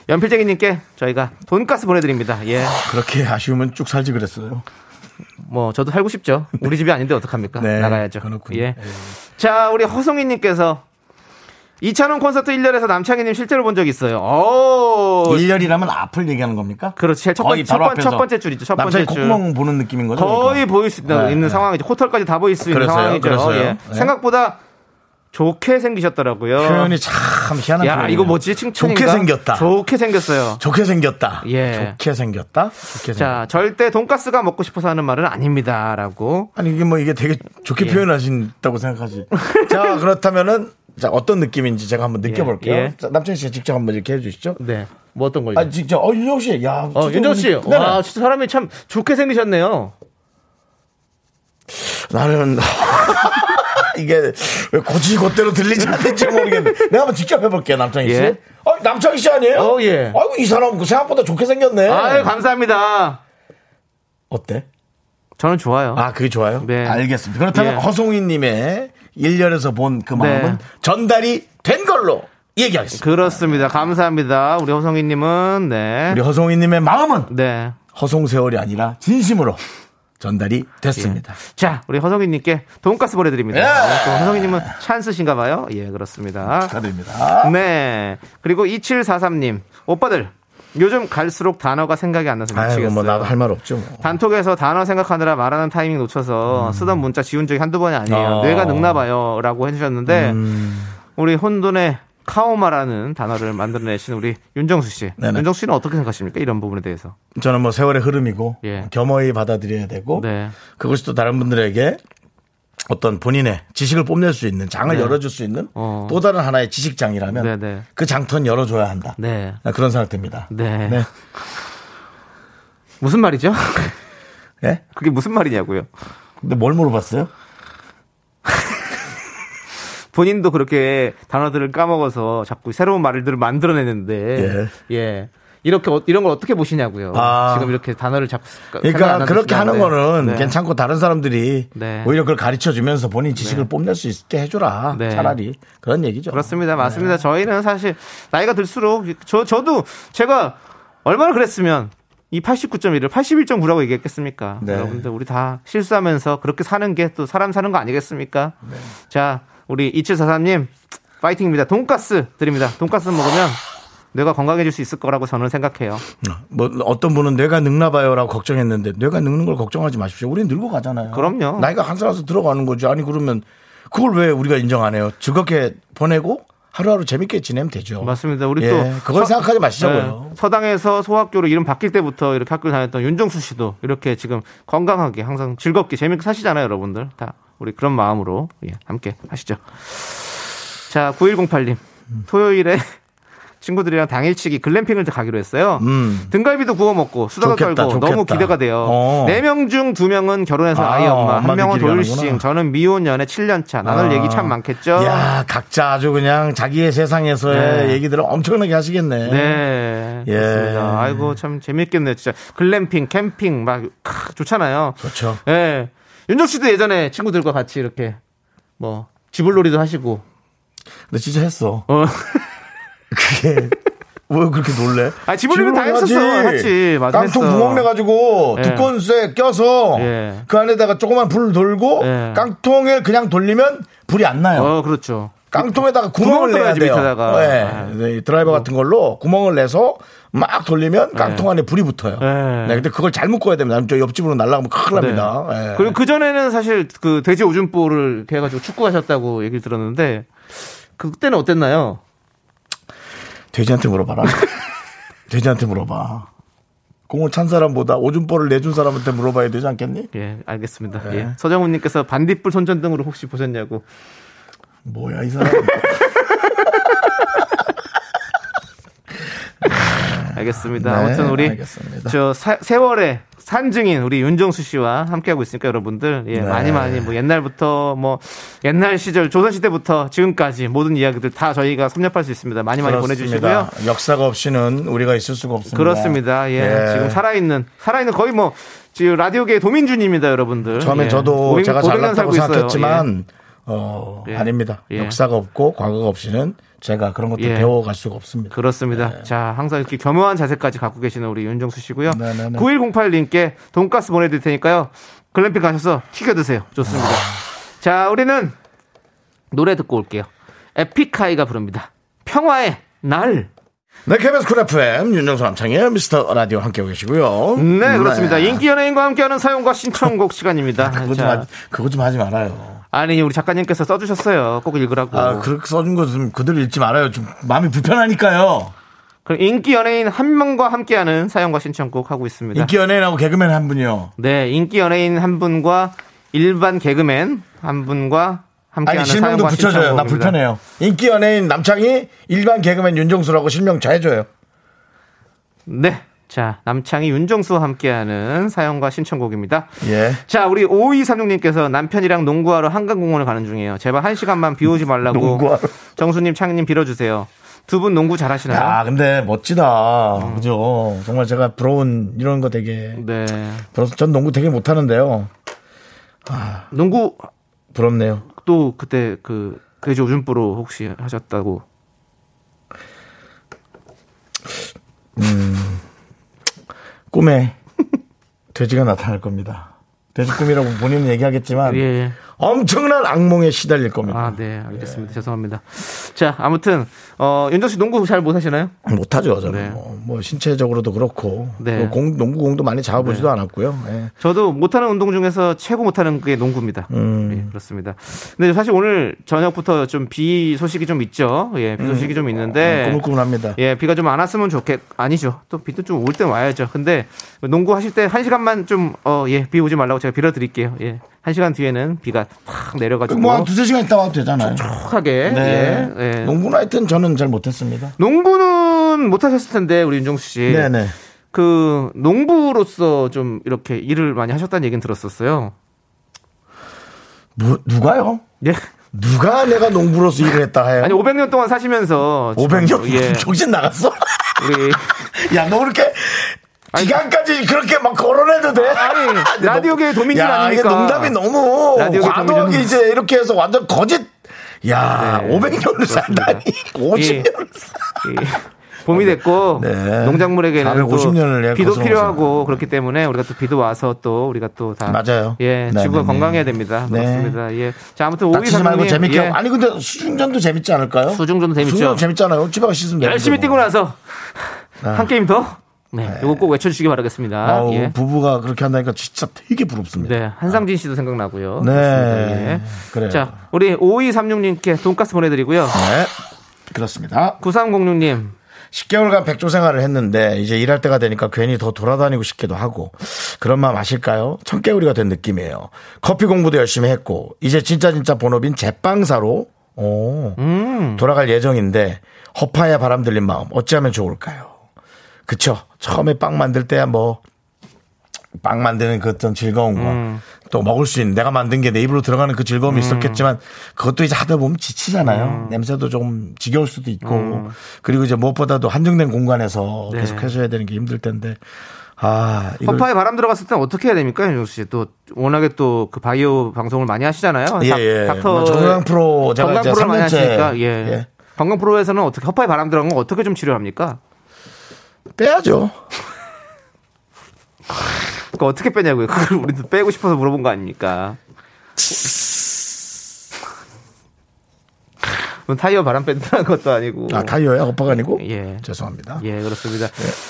Speaker 2: 연필쟁이님께 저희가 돈가스 보내드립니다. 예.
Speaker 1: 그렇게 아쉬우면 쭉 살지 그랬어요.
Speaker 2: 뭐 저도 살고 싶죠. 우리 집이 아닌데 어떡합니까?
Speaker 1: 네,
Speaker 2: 나가야죠.
Speaker 1: 그렇군요.
Speaker 2: 예. 자, 우리 허송이 님께서 이찬원 콘서트 1년에서 남창희 님 실제로 본 적 있어요. 오,
Speaker 1: 1년이라면 앞을 얘기하는 겁니까?
Speaker 2: 그렇지. 첫, 번, 첫, 번, 첫 번째 줄이죠. 첫 번째
Speaker 1: 남창희
Speaker 2: 줄.
Speaker 1: 콧구멍 보는 느낌인 거죠?
Speaker 2: 거의
Speaker 1: 그러니까?
Speaker 2: 보일 수 있는,
Speaker 1: 네,
Speaker 2: 있는
Speaker 1: 네.
Speaker 2: 상황이죠. 호텔까지 다 보일 수 있는
Speaker 1: 그래서요?
Speaker 2: 상황이죠.
Speaker 1: 그래서요?
Speaker 2: 예.
Speaker 1: 네.
Speaker 2: 생각보다 좋게 생기셨더라고요.
Speaker 1: 표현이 참 희한한
Speaker 2: 야,
Speaker 1: 표현이에요.
Speaker 2: 이거 뭐지? 칭찬인가?
Speaker 1: 좋게 생겼다.
Speaker 2: 좋게 생겼어요.
Speaker 1: 좋게 생겼다.
Speaker 2: 예.
Speaker 1: 좋게 생겼다. 좋게
Speaker 2: 자,
Speaker 1: 생겼다.
Speaker 2: 절대 돈가스가 먹고 싶어서 하는 말은 아닙니다라고.
Speaker 1: 아니 이게 뭐 이게 되게 좋게
Speaker 2: 예.
Speaker 1: 표현하신다고 생각하지. 자 그렇다면은 자 어떤 느낌인지 제가 한번 느껴 볼게요.
Speaker 2: 예.
Speaker 1: 자, 남창희 씨가 직접 한번 이렇게 해 주시죠.
Speaker 2: 네. 뭐 어떤 거죠?
Speaker 1: 아 직접 어 윤정 씨, 야.
Speaker 2: 어,
Speaker 1: 진짜
Speaker 2: 윤정 씨.
Speaker 1: 우리- 네네.
Speaker 2: 와, 진짜 사람이 참 좋게 생기셨네요.
Speaker 1: 나는 이게 왜 고지 곧대로 들리지 않는지 모르겠네. 내가 한번 직접 해볼게요, 남창희 씨.
Speaker 2: 예.
Speaker 1: 어, 남창희 씨 아니에요?
Speaker 2: 어, 예.
Speaker 1: 아이고 이 사람 그 생각보다 좋게 생겼네.
Speaker 2: 아유, 감사합니다.
Speaker 1: 어때?
Speaker 2: 저는 좋아요.
Speaker 1: 아, 그게 좋아요?
Speaker 2: 네.
Speaker 1: 알겠습니다. 그렇다면
Speaker 2: 예.
Speaker 1: 허송이님의 1년에서 본 그 마음은
Speaker 2: 네.
Speaker 1: 전달이 된 걸로 얘기하겠습니다.
Speaker 2: 그렇습니다. 감사합니다. 우리 호성이님은, 네.
Speaker 1: 우리 허송이님의 마음은
Speaker 2: 네.
Speaker 1: 허송세월이 아니라 진심으로 전달이 됐습니다.
Speaker 2: 자, 우리 허성이님께 돈가스 보내드립니다.
Speaker 1: 예.
Speaker 2: 또 허성이님은 찬스신가 봐요. 예, 그렇습니다.
Speaker 1: 축하드립니다.
Speaker 2: 네. 그리고 2743님, 오빠들, 요즘 갈수록 단어가 생각이 안 나서 미치겠어요.
Speaker 1: 아이고, 뭐, 나도 할 말 없죠. 뭐.
Speaker 2: 단톡에서 단어 생각하느라 말하는 타이밍 놓쳐서 쓰던 문자 지운 적이 한두 번이 아니에요.
Speaker 1: 음. 어.
Speaker 2: 뇌가 늙나 봐요. 라고 해 주셨는데,
Speaker 1: 음.
Speaker 2: 우리 혼돈의 카오마라는 단어를 만들어내신 우리 윤정수 씨.
Speaker 1: 네네.
Speaker 2: 윤정수 씨는 어떻게 생각하십니까? 이런 부분에 대해서.
Speaker 1: 저는 뭐 세월의 흐름이고
Speaker 2: 예.
Speaker 1: 겸허히 받아들여야 되고
Speaker 2: 네.
Speaker 1: 그것이 또 다른 분들에게 어떤 본인의 지식을 뽐낼 수 있는 장을
Speaker 2: 네.
Speaker 1: 열어줄 수 있는
Speaker 2: 어.
Speaker 1: 또 다른 하나의 지식장이라면
Speaker 2: 네네.
Speaker 1: 그 장터는 열어줘야 한다.
Speaker 2: 네.
Speaker 1: 아, 그런 생각 듭니다.
Speaker 2: 네.
Speaker 1: 네.
Speaker 2: 무슨 말이죠?
Speaker 1: 예?
Speaker 2: 그게 무슨 말이냐고요.
Speaker 1: 근데 뭘 물어봤어요?
Speaker 2: 본인도 그렇게 단어들을 까먹어서 자꾸 새로운 말들을 만들어내는데 예. 이렇게 어- 이런 걸 어떻게 보시냐고요.
Speaker 1: 아.
Speaker 2: 지금 이렇게 단어를 자꾸
Speaker 1: 그러니까
Speaker 2: 안
Speaker 1: 그렇게 하는. 거는
Speaker 2: 네.
Speaker 1: 괜찮고 다른 사람들이
Speaker 2: 네.
Speaker 1: 오히려 그걸 가르쳐 주면서 본인 지식을 뽐낼 수 있게 해줘라.
Speaker 2: 네.
Speaker 1: 차라리 그런 얘기죠.
Speaker 2: 그렇습니다. 맞습니다. 저희는 사실 나이가 들수록 저 저도 제가 얼마나 그랬으면 이 89.1을 81.9라고 얘기했겠습니까?
Speaker 1: 네.
Speaker 2: 여러분들 우리 다 실수하면서 그렇게 사는 게 또 사람 사는 거 아니겠습니까?
Speaker 1: 네.
Speaker 2: 자, 우리 2743님 파이팅입니다. 돈가스 드립니다. 돈가스 먹으면 뇌가 건강해질 수 있을 거라고 저는 생각해요.
Speaker 1: 뭐 어떤 분은 뇌가 늙나 봐요라고 걱정했는데 뇌가 늙는 걸 걱정하지 마십시오. 우리는 늙어 가잖아요.
Speaker 2: 그럼요.
Speaker 1: 나이가 한 살아서 들어가는 거죠. 아니 그러면 그걸 왜 우리가 인정 안 해요? 즐겁게 보내고 하루하루 재밌게 지내면 되죠.
Speaker 2: 맞습니다. 우리
Speaker 1: 예,
Speaker 2: 또
Speaker 1: 그걸
Speaker 2: 서-
Speaker 1: 생각하지 마시자고요.
Speaker 2: 네, 서당에서 소학교로 이름 바뀔 때부터 이렇게 학교 다녔던 윤정수 씨도 이렇게 지금 건강하게 항상 즐겁게 재밌게 사시잖아요, 여러분들. 다 우리 그런 마음으로 예, 함께 하시죠. 자, 9108님. 토요일에 친구들이랑 당일치기 글램핑을 가기로 했어요.
Speaker 1: 음.
Speaker 2: 등갈비도 구워 먹고 수다도
Speaker 1: 좋겠다,
Speaker 2: 떨고 너무
Speaker 1: 좋겠다.
Speaker 2: 기대가 돼요.
Speaker 1: 어.
Speaker 2: 네명 중 두명은 결혼해서
Speaker 1: 아,
Speaker 2: 아이 엄마, 한 명은 돌싱. 저는 미혼 연애 7년 차. 나눌
Speaker 1: 아.
Speaker 2: 얘기 참 많겠죠?
Speaker 1: 야, 각자 아주 그냥 자기의 세상에서의
Speaker 2: 네.
Speaker 1: 얘기들을 엄청나게 하시겠네.
Speaker 2: 네.
Speaker 1: 예.
Speaker 2: 그렇습니다. 아이고, 참 재밌겠네요. 진짜. 글램핑, 캠핑, 막, 크, 좋잖아요.
Speaker 1: 그렇죠.
Speaker 2: 예. 윤정 씨도 예전에 친구들과 같이 이렇게, 뭐, 쥐불놀이도 하시고,
Speaker 1: 근데 진짜 했어.
Speaker 2: 어.
Speaker 1: 그게 왜 그렇게 놀래?
Speaker 2: 아, 쥐불놀이 다 했었어. 같이. 맞아,
Speaker 1: 깡통
Speaker 2: 했어.
Speaker 1: 구멍 내 가지고
Speaker 2: 예.
Speaker 1: 두꺼운 쇠 껴서
Speaker 2: 예.
Speaker 1: 그 안에다가 조그만 불을 돌고
Speaker 2: 예.
Speaker 1: 깡통을 그냥 돌리면 불이 안 나요.
Speaker 2: 어, 그렇죠.
Speaker 1: 깡통에다가
Speaker 2: 구멍을
Speaker 1: 내야 돼요.
Speaker 2: 밑에다가.
Speaker 1: 네.
Speaker 2: 아.
Speaker 1: 네, 드라이버 같은 걸로 구멍을 내서 막 돌리면 깡통 안에 불이 붙어요.
Speaker 2: 네.
Speaker 1: 네. 근데 그걸 잘못 꺼야 됩니다. 저 옆집으로 날아가면 큰일 납니다. 네.
Speaker 2: 그리고 그 전에는 사실 그 돼지 오줌볼을 이렇게 해가지고 축구하셨다고 얘기를 들었는데, 그때는 어땠나요?
Speaker 1: 돼지한테 물어봐라. 돼지한테 물어봐. 공을 찬 사람보다 오줌볼을 내준 사람한테 물어봐야 되지 않겠니?
Speaker 2: 예, 알겠습니다.
Speaker 1: 네.
Speaker 2: 예. 서정훈님께서 반딧불 손전등으로 혹시 보셨냐고.
Speaker 1: 뭐야 이 사람.
Speaker 2: 알겠습니다.
Speaker 1: 네,
Speaker 2: 아무튼 우리
Speaker 1: 알겠습니다.
Speaker 2: 저 사- 세월의 산증인 우리 윤정수 씨와 함께하고 있으니까 여러분들 예,
Speaker 1: 네.
Speaker 2: 많이 많이 뭐 옛날부터 뭐 옛날 시절 조선 시대부터 지금까지 모든 이야기들 다 저희가 섭렵할 수 있습니다. 많이 많이 보내주시고요.
Speaker 1: 역사가 없이는 우리가 있을 수가 없습니다.
Speaker 2: 그렇습니다. 예, 지금 살아있는 살아있는 거의 뭐 지금 라디오계의 도민준입니다, 여러분들.
Speaker 1: 처음에
Speaker 2: 예.
Speaker 1: 저도
Speaker 2: 500
Speaker 1: 제가
Speaker 2: 500년
Speaker 1: 잘났다고. 생각했지만 어,
Speaker 2: 예.
Speaker 1: 아닙니다.
Speaker 2: 예.
Speaker 1: 역사가 없고 과거가 없이는 제가 그런 것도
Speaker 2: 예.
Speaker 1: 배워갈 수가 없습니다.
Speaker 2: 그렇습니다. 자, 항상 이렇게 겸허한 자세까지 갖고 계시는 우리 윤정수 씨고요.
Speaker 1: 네네네.
Speaker 2: 9108님께 돈가스 보내드릴 테니까요. 글램핑 가셔서 튀겨 드세요. 좋습니다. 자, 우리는 노래 듣고 올게요. 에픽하이가 부릅니다. 평화의 날.
Speaker 1: 네, KBS 쿨 FM 윤정수 남창희 미스터 라디오 함께하고 계시고요.
Speaker 2: 네, 그렇습니다. 인기 연예인과 함께하는 사연과 신청곡 시간입니다.
Speaker 1: 그거 좀,
Speaker 2: 자,
Speaker 1: 하지, 그거 좀 하지 말아요.
Speaker 2: 아니, 우리 작가님께서 써주셨어요. 꼭 읽으라고.
Speaker 1: 아, 그렇게 써준 거 좀 그대로 읽지 말아요. 좀 마음이 불편하니까요.
Speaker 2: 그럼 인기 연예인 한 명과 함께하는 사용과 신청곡 하고 있습니다.
Speaker 1: 인기 연예인하고 개그맨 한 분이요.
Speaker 2: 네, 인기 연예인 한 분과 일반 개그맨 한 분과 함께하는
Speaker 1: 아니, 실명도
Speaker 2: 사연과
Speaker 1: 붙여줘요. 나
Speaker 2: 신청곡입니다.
Speaker 1: 불편해요. 인기 연예인 남창이 일반 개그맨 윤정수라고 실명 잘 해줘요.
Speaker 2: 네. 자, 남창희 윤정수와 함께하는 사연과 신청곡입니다.
Speaker 1: 예.
Speaker 2: 자, 우리 5236님께서 남편이랑 농구하러 한강공원을 가는 중이에요. 제발 한 시간만 비 오지 말라고.
Speaker 1: 농구하러.
Speaker 2: 정수님, 창희님 빌어주세요. 두 분 농구 잘하시나요?
Speaker 1: 야, 근데 멋지다. 그죠? 정말 제가 부러운 이런 거 되게.
Speaker 2: 네.
Speaker 1: 부러워서 전 농구 되게 못하는데요.
Speaker 2: 농구
Speaker 1: 부럽네요.
Speaker 2: 또 그때 그 돼지 오줌보로 혹시 하셨다고.
Speaker 1: 꿈에 돼지가 나타날 겁니다. 돼지 꿈이라고 본인은 얘기하겠지만
Speaker 2: 예.
Speaker 1: 엄청난 악몽에 시달릴 겁니다.
Speaker 2: 아, 네. 알겠습니다. 죄송합니다. 자, 아무튼, 어, 윤정 씨 농구 잘 못하시나요?
Speaker 1: 못하죠, 저는.
Speaker 2: 네.
Speaker 1: 뭐, 뭐 신체적으로도 그렇고
Speaker 2: 네.
Speaker 1: 또 공, 농구 공도 많이 잡아보지도 않았고요. 예.
Speaker 2: 저도 못하는 운동 중에서 최고 못하는 게 농구입니다.
Speaker 1: 음.
Speaker 2: 예, 그렇습니다. 근데 사실 오늘 저녁부터 좀 비 소식이 좀 있죠. 예, 비 소식이 좀 있는데.
Speaker 1: 음. 꾸물꾸물합니다.
Speaker 2: 예, 비가 좀 안 왔으면 좋겠, 아니죠. 또 비도 좀올땐 와야죠. 근데 농구 하실 때 한 시간만 좀, 어, 예, 비 오지 말라고 제가 빌어드릴게요. 예. 한 시간 뒤에는 비가 탁 내려가지고.
Speaker 1: 뭐한 두세 시간 있다 와도 되잖아요.
Speaker 2: 촉하게.
Speaker 1: 네.
Speaker 2: 예, 예.
Speaker 1: 농구는 하여튼 저는 잘 못했습니다.
Speaker 2: 농구는 못하셨을 텐데, 우리 윤정수 씨.
Speaker 1: 네네.
Speaker 2: 그, 농부로서 좀 이렇게 일을 많이 하셨다는 얘기는 들었었어요.
Speaker 1: 뭐, 누가요?
Speaker 2: 예.
Speaker 1: 누가 내가 농부로서 일을 했다 해요?
Speaker 2: 아니 500년 동안 사시면서
Speaker 1: 500년?
Speaker 2: 예
Speaker 1: 정신 나갔어?
Speaker 2: 우리
Speaker 1: 야, 너 그렇게 기간까지 그렇게 막 거론해도 돼?
Speaker 2: 아니,
Speaker 1: 근데
Speaker 2: 라디오계의 도민준
Speaker 1: 야,
Speaker 2: 아닙니까?
Speaker 1: 이게 농담이 너무 과도하게. 이제 이렇게 해서 완전 거짓. 야,
Speaker 2: 네,
Speaker 1: 500년을 살다니. 50년을
Speaker 2: 이 봄이 됐고
Speaker 1: 네.
Speaker 2: 농작물에게는 또
Speaker 1: 450년을 예,
Speaker 2: 비도 필요하고 그렇기 때문에 우리가 또 비도 와서 또 우리가 또 다
Speaker 1: 맞아요.
Speaker 2: 예
Speaker 1: 네,
Speaker 2: 지구가
Speaker 1: 네,
Speaker 2: 건강해야
Speaker 1: 네.
Speaker 2: 됩니다.
Speaker 1: 네.
Speaker 2: 그렇습니다. 예. 자 아무튼 오이
Speaker 1: 말고 재밌게.
Speaker 2: 예.
Speaker 1: 아니, 근데 수중전도 재밌지 않을까요?
Speaker 2: 수중전도 재밌죠.
Speaker 1: 수중전 재밌잖아요. 집에 되는데
Speaker 2: 열심히
Speaker 1: 뭐.
Speaker 2: 뛰고 나서 한 게임 더. 네, 이거 꼭 외쳐주시기 바라겠습니다.
Speaker 1: 아우,
Speaker 2: 예.
Speaker 1: 부부가 그렇게 한다니까 진짜 되게 부럽습니다.
Speaker 2: 네, 한상진 씨도 생각나고요.
Speaker 1: 네.
Speaker 2: 그렇습니다. 예.
Speaker 1: 그래요.
Speaker 2: 자, 우리 5236님께 돈가스 보내드리고요.
Speaker 1: 네. 그렇습니다.
Speaker 2: 9306님,
Speaker 1: 10개월간 백조 생활을 했는데 이제 일할 때가 되니까 괜히 더 돌아다니고 싶기도 하고 그런 마음 아실까요? 청개구리가 된 느낌이에요. 커피 공부도 열심히 했고 이제 진짜 진짜 본업인 제빵사로 오,
Speaker 2: 음.
Speaker 1: 돌아갈 예정인데 허파에 바람 들린 마음 어찌하면 좋을까요? 그쵸? 처음에 빵 만들 때야 뭐 빵 만드는 그 어떤 즐거운 거,
Speaker 2: 음.
Speaker 1: 또 먹을 수 있는 내가 만든 게 내 입으로 들어가는 그 즐거움이 있었겠지만 그것도 이제 하다 보면 지치잖아요.
Speaker 2: 음.
Speaker 1: 냄새도 좀 지겨울 수도 있고 그리고 이제 무엇보다도 한정된 공간에서
Speaker 2: 네.
Speaker 1: 계속 해줘야 되는 게 힘들 텐데 아 이걸
Speaker 2: 허파에 바람 들어갔을 땐 어떻게 해야 됩니까, 윤정수 씨? 또 워낙에 또 그 바이오 방송을 많이 하시잖아요.
Speaker 1: 예,
Speaker 2: 닥-
Speaker 1: 예.
Speaker 2: 닥터
Speaker 1: 뭐 정강 프로 제가
Speaker 2: 건강 프로를 많이
Speaker 1: 3년째
Speaker 2: 하시니까 예.
Speaker 1: 예.
Speaker 2: 건강 프로에서는 어떻게 허파에 바람 들어간 거 어떻게 좀 치료합니까?
Speaker 1: 빼야죠.
Speaker 2: 그거 어떻게 빼냐고요? 그걸 우리도 빼고 싶어서 물어본 거 아닙니까? 뭐 타이어 바람 뺀다는 것도 아니고.
Speaker 1: 아 타이어야 오빠가 아니고
Speaker 2: 예.
Speaker 1: 죄송합니다.
Speaker 2: 예, 그렇습니다.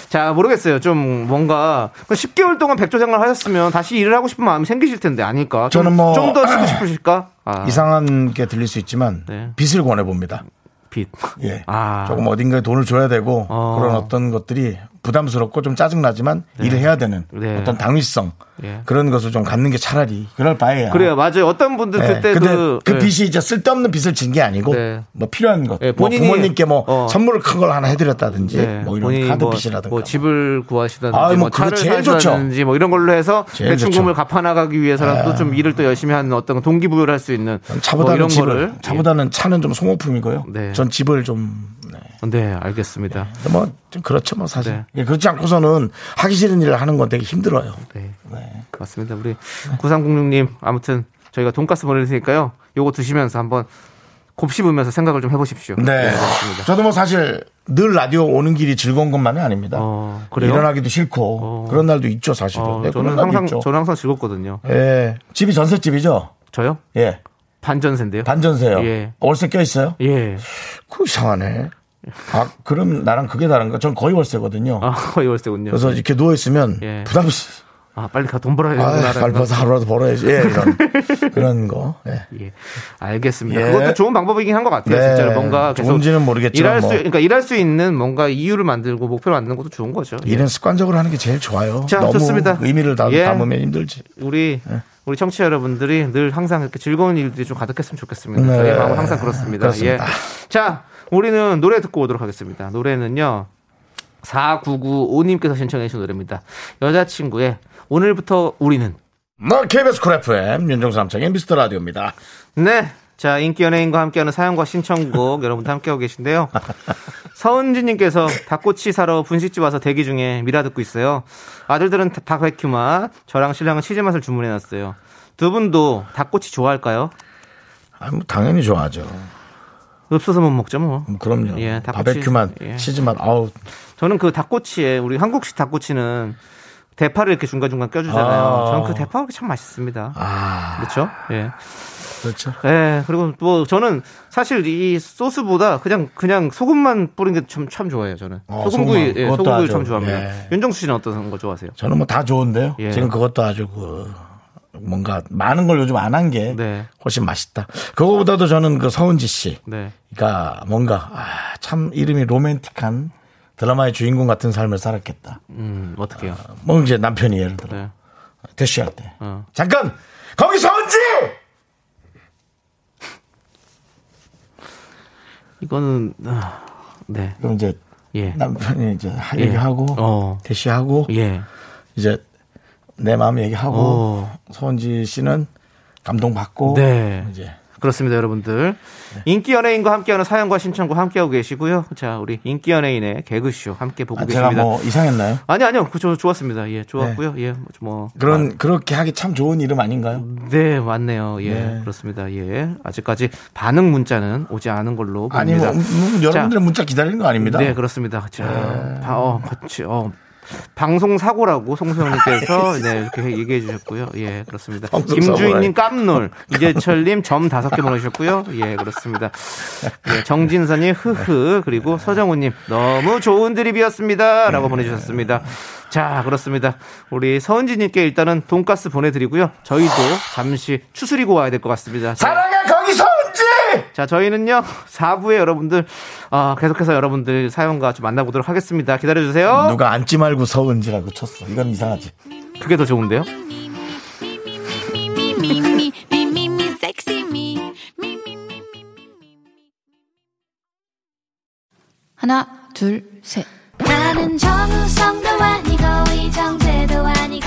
Speaker 2: 자, 모르겠어요. 좀 뭔가 10개월 동안 백조 생활 하셨으면 다시 일을 하고 싶은 마음이 생기실 텐데 아닐까?
Speaker 1: 저는 뭐-
Speaker 2: 좀 더 쉬고 싶으실까? 아,
Speaker 1: 이상한 게 들릴 수 있지만
Speaker 2: 네.
Speaker 1: 빚을 권해 봅니다.
Speaker 2: 빚.
Speaker 1: 예.
Speaker 2: 아.
Speaker 1: 조금 어딘가에 돈을 줘야 되고
Speaker 2: 어.
Speaker 1: 그런 어떤 것들이 부담스럽고 좀 짜증나지만 일을 해야 되는
Speaker 2: 네.
Speaker 1: 어떤 당위성
Speaker 2: 예.
Speaker 1: 그런 것을 좀 갖는 게 차라리 그럴 바에야.
Speaker 2: 그래요, 맞아요. 어떤 분들
Speaker 1: 예.
Speaker 2: 그때 그,
Speaker 1: 그
Speaker 2: 예.
Speaker 1: 빚이 이제 쓸데없는 빚을 진 게 아니고
Speaker 2: 네.
Speaker 1: 뭐 필요한 것,
Speaker 2: 예,
Speaker 1: 뭐 부모님께 뭐
Speaker 2: 어.
Speaker 1: 선물을 큰 걸 하나 해드렸다든지
Speaker 2: 네,
Speaker 1: 뭐 이런 카드
Speaker 2: 뭐,
Speaker 1: 빚이라든가
Speaker 2: 뭐 집을 구하시다든지
Speaker 1: 아이, 뭐뭐
Speaker 2: 차를
Speaker 1: 제일.
Speaker 2: 사시다든지 뭐 이런 걸로 해서
Speaker 1: 좋죠.
Speaker 2: 갚아나가기 위해서라도 좀 일을 또 열심히 하는 어떤 동기부여를 할 수 있는 뭐
Speaker 1: 차보다는
Speaker 2: 이런
Speaker 1: 집을
Speaker 2: 거를
Speaker 1: 차보다는 차는 좀 소모품이고요.
Speaker 2: 네.
Speaker 1: 전 집을 좀 네.
Speaker 2: 네, 알겠습니다.
Speaker 1: 뭐, 좀 그렇죠, 뭐, 사실.
Speaker 2: 네.
Speaker 1: 예, 그렇지 않고서는 하기 싫은 일을 하는 건 되게 힘들어요.
Speaker 2: 네. 맞습니다. 우리 9306님 아무튼 저희가 돈가스 보낼 테니까요. 요거 드시면서 한번 곱씹으면서 생각을 좀 해보십시오.
Speaker 1: 네.
Speaker 2: 그렇습니다.
Speaker 1: 저도 뭐 사실 늘 라디오 오는 길이 즐거운 것만은 아닙니다.
Speaker 2: 어?
Speaker 1: 일어나기도 싫고
Speaker 2: 어.
Speaker 1: 그런 날도 있죠, 사실은.
Speaker 2: 어,
Speaker 1: 예,
Speaker 2: 저는 항상
Speaker 1: 있죠.
Speaker 2: 저는 항상 즐겁거든요.
Speaker 1: 예. 집이 전셋집이죠?
Speaker 2: 저요?
Speaker 1: 예.
Speaker 2: 반전세인데요.
Speaker 1: 반전세요.
Speaker 2: 예.
Speaker 1: 월세 껴 있어요?
Speaker 2: 예.
Speaker 1: 그 이상하네. 아, 그럼 나랑 그게 다른가? 전 거의 월세거든요.
Speaker 2: 아, 거의 월세군요.
Speaker 1: 그래서 이렇게 누워있으면
Speaker 2: 예.
Speaker 1: 부담이,
Speaker 2: 아, 빨리 가 돈 벌어야
Speaker 1: 아,
Speaker 2: 되는구나.
Speaker 1: 빨리 벌써 하루라도 벌어야지. 예, 이런, 그런 거. 예.
Speaker 2: 예, 알겠습니다.
Speaker 1: 예.
Speaker 2: 그것도 좋은 방법이긴 한 것 같아요.
Speaker 1: 네.
Speaker 2: 진짜로 뭔가 계속
Speaker 1: 좋은지는 모르겠지만
Speaker 2: 일할 수,
Speaker 1: 뭐.
Speaker 2: 그러니까 일할 수 있는 뭔가 이유를 만들고 목표를 만드는 것도 좋은 거죠. 예.
Speaker 1: 일은 습관적으로 하는 게 제일 좋아요.
Speaker 2: 자,
Speaker 1: 너무
Speaker 2: 좋습니다.
Speaker 1: 의미를 담,
Speaker 2: 예.
Speaker 1: 담으면 힘들지.
Speaker 2: 우리
Speaker 1: 네.
Speaker 2: 우리 청취자 여러분들이 늘 항상 이렇게 즐거운 일들이 좀 가득했으면 좋겠습니다.
Speaker 1: 네.
Speaker 2: 저희 마음은 항상 그렇습니다.
Speaker 1: 그렇습니다.
Speaker 2: 예. 자, 우리는 노래 듣고 오도록 하겠습니다. 노래는요. 4995님께서 신청해 주신 노래입니다. 여자친구의 오늘부터 우리는
Speaker 1: 너 KBS 쿨 FM 윤정수 남창의 미스터 라디오입니다.
Speaker 2: 네. 자, 인기 연예인과 함께하는 사연과 신청곡 여러분들 함께하고 계신데요. 서은지님께서 닭꼬치 사러 분식집 와서 대기 중에 미라 듣고 있어요. 아들들은 닭백큐 맛, 저랑 신랑은 치즈 맛을 주문해놨어요. 두 분도 닭꼬치 좋아할까요?
Speaker 1: 아, 뭐 당연히 좋아하죠.
Speaker 2: 없어서 못 먹죠, 뭐.
Speaker 1: 음, 그럼요.
Speaker 2: 예, 닭꼬치.
Speaker 1: 바베큐 맛,
Speaker 2: 예.
Speaker 1: 치즈 맛, 아우.
Speaker 2: 저는 그 닭꼬치에, 우리 한국식 닭꼬치는 대파를 이렇게 중간 중간 껴주잖아요.
Speaker 1: 아.
Speaker 2: 저는 그 대파가 참 맛있습니다.
Speaker 1: 아,
Speaker 2: 그렇죠? 예.
Speaker 1: 그렇죠.
Speaker 2: 예, 그리고 뭐 저는 사실 이 소스보다 그냥 그냥 소금만 뿌린 게 참 참 좋아해요. 저는
Speaker 1: 어,
Speaker 2: 소금구이. 예, 소금구이 참 좋아합니다.
Speaker 1: 예.
Speaker 2: 윤정수 씨는 어떤 거 좋아하세요?
Speaker 1: 저는 뭐 다 좋은데요.
Speaker 2: 예.
Speaker 1: 지금 그것도 아주 그, 뭔가 많은 걸 요즘 안 한 게
Speaker 2: 네.
Speaker 1: 훨씬 맛있다. 그거보다도 저는 그 서은지 씨.
Speaker 2: 네.
Speaker 1: 그러니까 뭔가, 아, 참 이름이 로맨틱한 드라마의 주인공 같은 삶을 살았겠다.
Speaker 2: 음, 어떻게요?
Speaker 1: 뭐 이제 남편이 예를 들어.
Speaker 2: 네.
Speaker 1: 대쉬할 때.
Speaker 2: 어.
Speaker 1: 잠깐! 거기 서은지!
Speaker 2: 이거는 아, 네.
Speaker 1: 그럼 이제
Speaker 2: 예.
Speaker 1: 남편이 이제 할
Speaker 2: 예.
Speaker 1: 얘기하고
Speaker 2: 어.
Speaker 1: 대시하고
Speaker 2: 예.
Speaker 1: 이제 내 마음 얘기하고
Speaker 2: 어.
Speaker 1: 서은지 씨는 감동받고
Speaker 2: 네.
Speaker 1: 이제
Speaker 2: 그렇습니다, 여러분들. 인기 연예인과 함께하는 사연과 신청과 함께하고 계시고요. 자, 우리 인기 연예인의 개그쇼 함께 보고
Speaker 1: 아, 제가
Speaker 2: 계십니다.
Speaker 1: 뭐 이상했나요?
Speaker 2: 아니 아니요, 그저 좋았습니다. 예, 좋았고요. 예, 뭐
Speaker 1: 그런 그렇게 하기 참 좋은 이름 아닌가요?
Speaker 2: 네, 맞네요. 예,
Speaker 1: 네.
Speaker 2: 그렇습니다. 예. 아직까지 반응 문자는 오지 않은 걸로 봅니다.
Speaker 1: 아니 뭐 음, 음, 여러분들의 문자 기다리는 거 아닙니다.
Speaker 2: 네, 그렇습니다. 자, 바- 어, 그치, 어, 방송 사고라고 송소영님께서 네, 이렇게 얘기해 주셨고요. 예, 그렇습니다. 김주인님 깜놀, 이재철님 점 다섯 개 보내주셨고요. 예, 그렇습니다. 예, 정진선님 흐흐 그리고 서정우님 너무 좋은 드립이었습니다라고 보내주셨습니다. 자, 그렇습니다. 우리 서은지님께 일단은 돈가스 보내드리고요. 저희도 잠시 추스리고 와야 될 것 같습니다. 자,
Speaker 1: 사랑해 거기 서은지!
Speaker 2: 자, 저희는요, 4부에 여러분들, 아, 계속해서 여러분들 사연과 좀 만나보도록 하겠습니다. 기다려주세요.
Speaker 1: 누가 앉지 말고 서은지라고 쳤어. 이건 이상하지.
Speaker 2: 그게 더 좋은데요?
Speaker 6: 하나, 둘, 셋.
Speaker 4: 나는 정우성도 아니고 이정재도 아니고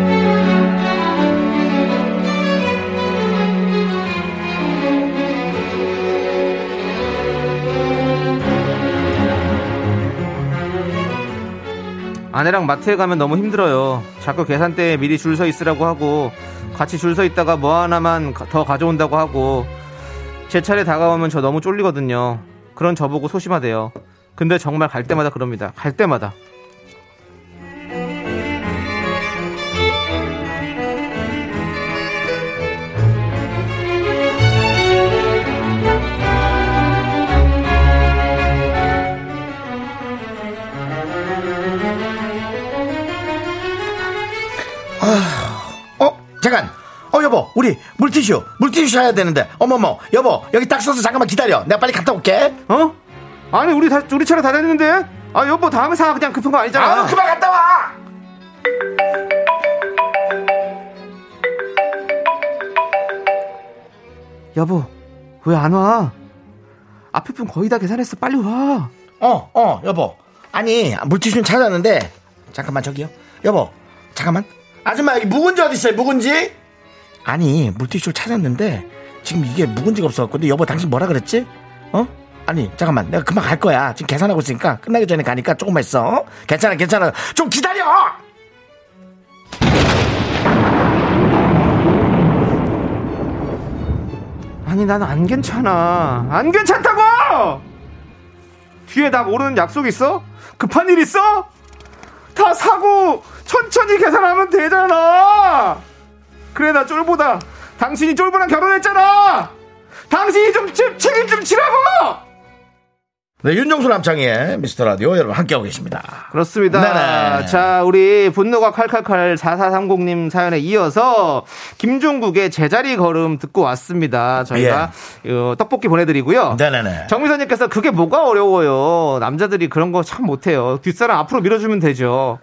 Speaker 2: 아내랑 마트에 가면 너무 힘들어요. 자꾸 계산대에 미리 줄 서 있으라고 하고 같이 줄 서 있다가 뭐 하나만 가- 더 가져온다고 하고 제 차례 다가오면 저 너무 쫄리거든요. 그런 저보고 소심하대요. 근데 정말 갈 때마다 그럽니다. 갈 때마다.
Speaker 1: 어 잠깐 어 여보 우리 물티슈 물티슈 사야 되는데 어머머 여보 여기 딱 써서 잠깐만 기다려 내가 빨리 갔다 올게
Speaker 2: 어? 아니 우리 다 우리 차례 다 됐는데? 아 여보 다음에 사 그냥 급한 거 아니잖아.
Speaker 1: 아 그만 갔다 와
Speaker 2: 여보 왜 안 와? 앞에 분 거의 다 계산했어. 빨리 와.
Speaker 1: 어, 어, 여보. 아니, 물티슈는 찾았는데, 잠깐만, 저기요. 여보, 잠깐만. 아줌마, 여기 묵은지 어딨어요, 묵은지? 아니, 물티슈를 찾았는데, 지금 이게 묵은지가 없어갖고, 근데 여보, 당신 뭐라 그랬지? 어? 아니, 잠깐만. 내가 금방 갈 거야. 지금 계산하고 있으니까, 끝나기 전에 가니까 조금만 있어. 어? 괜찮아, 괜찮아. 좀 기다려!
Speaker 2: 아니 난 안 괜찮아. 안 괜찮다고! 뒤에 나 모르는 약속 있어? 급한 일 있어? 다 사고 천천히 계산하면 되잖아. 그래 나 쫄보다. 당신이 쫄보랑 결혼했잖아. 당신이 좀 책- 책임 좀 지라고.
Speaker 1: 네, 윤정수 남창희의 미스터 라디오 여러분 함께하고 계십니다.
Speaker 2: 그렇습니다.
Speaker 1: 네네.
Speaker 2: 자, 우리 분노가 칼칼칼 4430님 사연에 이어서 김종국의 제자리 걸음 듣고 왔습니다. 저희가 어, 떡볶이 보내드리고요.
Speaker 1: 예. 네네네.
Speaker 2: 정미선님께서 그게 뭐가 어려워요. 남자들이 그런 거 참 못해요. 뒷사람 앞으로 밀어주면 되죠.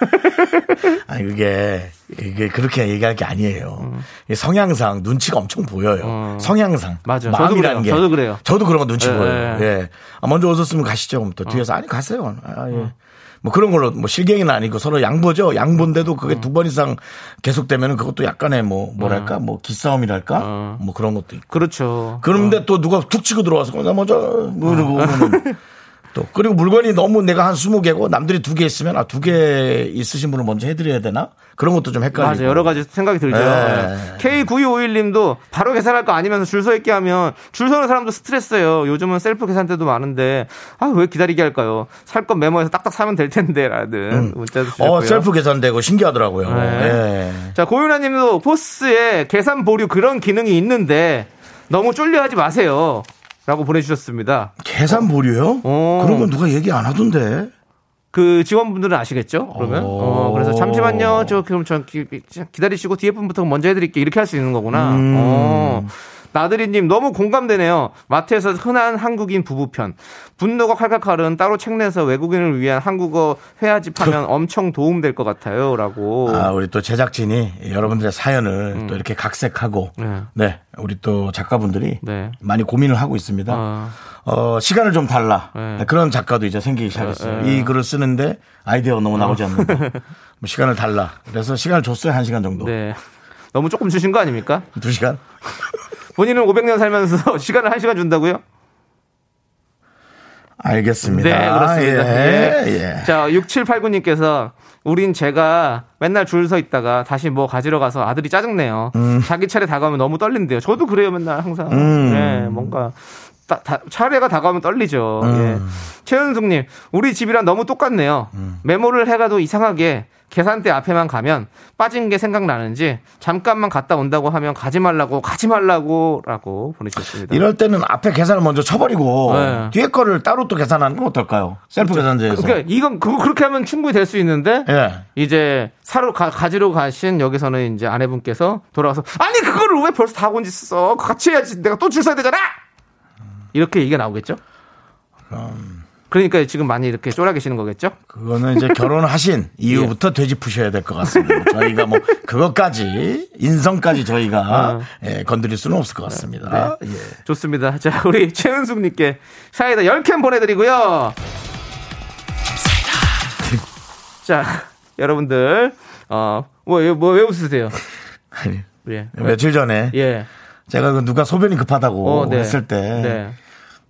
Speaker 1: 아니 그게 이게 그렇게 얘기할 게 아니에요. 이게 성향상 눈치가 엄청 보여요.
Speaker 2: 어.
Speaker 1: 성향상
Speaker 2: 맞아요. 저도
Speaker 1: 마음이라는
Speaker 2: 그래요.
Speaker 1: 게
Speaker 2: 저도 그래요.
Speaker 1: 저도 그런 거 눈치
Speaker 2: 예,
Speaker 1: 보여요.
Speaker 2: 예.
Speaker 1: 예. 아, 먼저 오셨으면 가시죠. 그럼 또 뒤에서 아니 가세요. 아, 예. 뭐 그런 걸로 뭐 실갱이는 아니고 서로 양보죠. 양보인데도 그게 두번 이상 계속되면은 그것도 약간의 뭐 뭐랄까 뭐 기싸움이랄까 뭐 그런 것도 있고.
Speaker 2: 그렇죠.
Speaker 1: 그런데 또 누가 툭 치고 들어와서 나 먼저 뭐 이러고 오면은 또 그리고 물건이 너무 내가 한 20개고 남들이 두 개 있으면 아 두 개 있으신 분을 먼저 해 드려야 되나 그런 것도 좀 헷갈리고
Speaker 2: 맞아 여러 가지 생각이 들죠.
Speaker 1: 네.
Speaker 2: K9251 님도 바로 계산할 거 아니면서 줄서 있게 하면 줄 서는 사람도 스트레스예요. 요즘은 셀프 계산대도 많은데 아 왜 기다리게 할까요? 살 건 메모해서 딱딱 사면 될 텐데 라는 문자 주셨고요.
Speaker 1: 어 셀프 계산되고 신기하더라고요.
Speaker 2: 네.
Speaker 1: 예.
Speaker 2: 자 고윤아 님도 포스에 계산 보류 그런 기능이 있는데 너무 쫄려하지 마세요. 라고 보내주셨습니다.
Speaker 1: 계산 보류요?
Speaker 2: 어.
Speaker 1: 그런 건 누가 얘기 안 하던데.
Speaker 2: 그 직원분들은 아시겠죠? 그러면
Speaker 1: 오.
Speaker 2: 어, 그래서 잠시만요. 저 그럼 전 기, 다리시고 뒤에 분부터 먼저 해드릴게요. 이렇게 할 수 있는 거구나.
Speaker 1: 음.
Speaker 2: 어. 나들이님 너무 공감되네요. 마트에서 흔한 한국인 부부편. 분노가 칼칼 칼은 따로 책 내서 외국인을 위한 한국어 회화집 하면 엄청 도움될 것 같아요.라고.
Speaker 1: 아, 우리 또 제작진이 여러분들의 사연을 또 이렇게 각색하고,
Speaker 2: 음. 네.
Speaker 1: 네, 우리 또 작가분들이
Speaker 2: 네.
Speaker 1: 많이 고민을 하고 있습니다.
Speaker 2: 아.
Speaker 1: 어, 시간을 좀 달라.
Speaker 2: 네.
Speaker 1: 네, 그런 작가도 이제 생기기 시작했어요.
Speaker 2: 네.
Speaker 1: 이 글을 쓰는데 아이디어가 너무 나오지 않는다. 뭐 시간을 달라. 그래서 시간을 줬어요. 한 시간 정도.
Speaker 2: 네. 너무 조금 주신 거 아닙니까?
Speaker 1: 두 시간?
Speaker 2: 본인은 500년 살면서 시간을 1시간 준다고요?
Speaker 1: 알겠습니다.
Speaker 2: 네, 그렇습니다.
Speaker 1: 예,
Speaker 2: 예.
Speaker 1: 예.
Speaker 2: 자, 6789님께서 우린 제가 맨날 줄 서 있다가 다시 뭐 가지러 가서 아들이 짜증내요. 자기 차례 다가오면 너무 떨린대요. 저도 그래요, 맨날 항상.
Speaker 1: 음.
Speaker 2: 네, 뭔가 따- 다- 차례가 다가오면 떨리죠.
Speaker 1: 음.
Speaker 2: 예. 최은숙님, 우리 집이랑 너무 똑같네요.
Speaker 1: 음.
Speaker 2: 메모를 해가도 이상하게 계산대 앞에만 가면 빠진 게 생각나는지 잠깐만 갔다 온다고 하면 가지 말라고 가지 말라고라고 보내주셨습니다.
Speaker 1: 이럴 때는 앞에 계산을 먼저 쳐버리고
Speaker 2: 네.
Speaker 1: 뒤에 거를 따로 또 계산하는 건 어떨까요? 셀프 계산제에서.
Speaker 2: 그러니까 이건 그거 그렇게 하면 충분히 될 수 있는데
Speaker 1: 예.
Speaker 2: 이제 사러 가, 가지러 가신 여기서는 이제 아내분께서 돌아와서 아니 그거를 왜 벌써 다 온지 써 같이 해야지 내가 또 줄 서야 되잖아 이렇게 얘기가 나오겠죠 그 러니까 지금 많이 이렇게 쫄아 계시는 거겠죠
Speaker 1: 그거는 이제 결혼하신 이후부터 돼지 푸셔야 될 것 같습니다. 저희가 뭐 그것까지 인성까지 저희가 예, 건드릴 수는 없을 것 같습니다. 예.
Speaker 2: 좋습니다 자 우리 최은숙님께 사이다 10캔 보내드리고요 자 여러분들 어뭐왜 뭐, 왜 웃으세요
Speaker 1: 아니,
Speaker 2: 예.
Speaker 1: 며칠 전에
Speaker 2: 예.
Speaker 1: 제가 그 누가 소변이 급하다고
Speaker 2: 어, 네.
Speaker 1: 했을 때
Speaker 2: 네.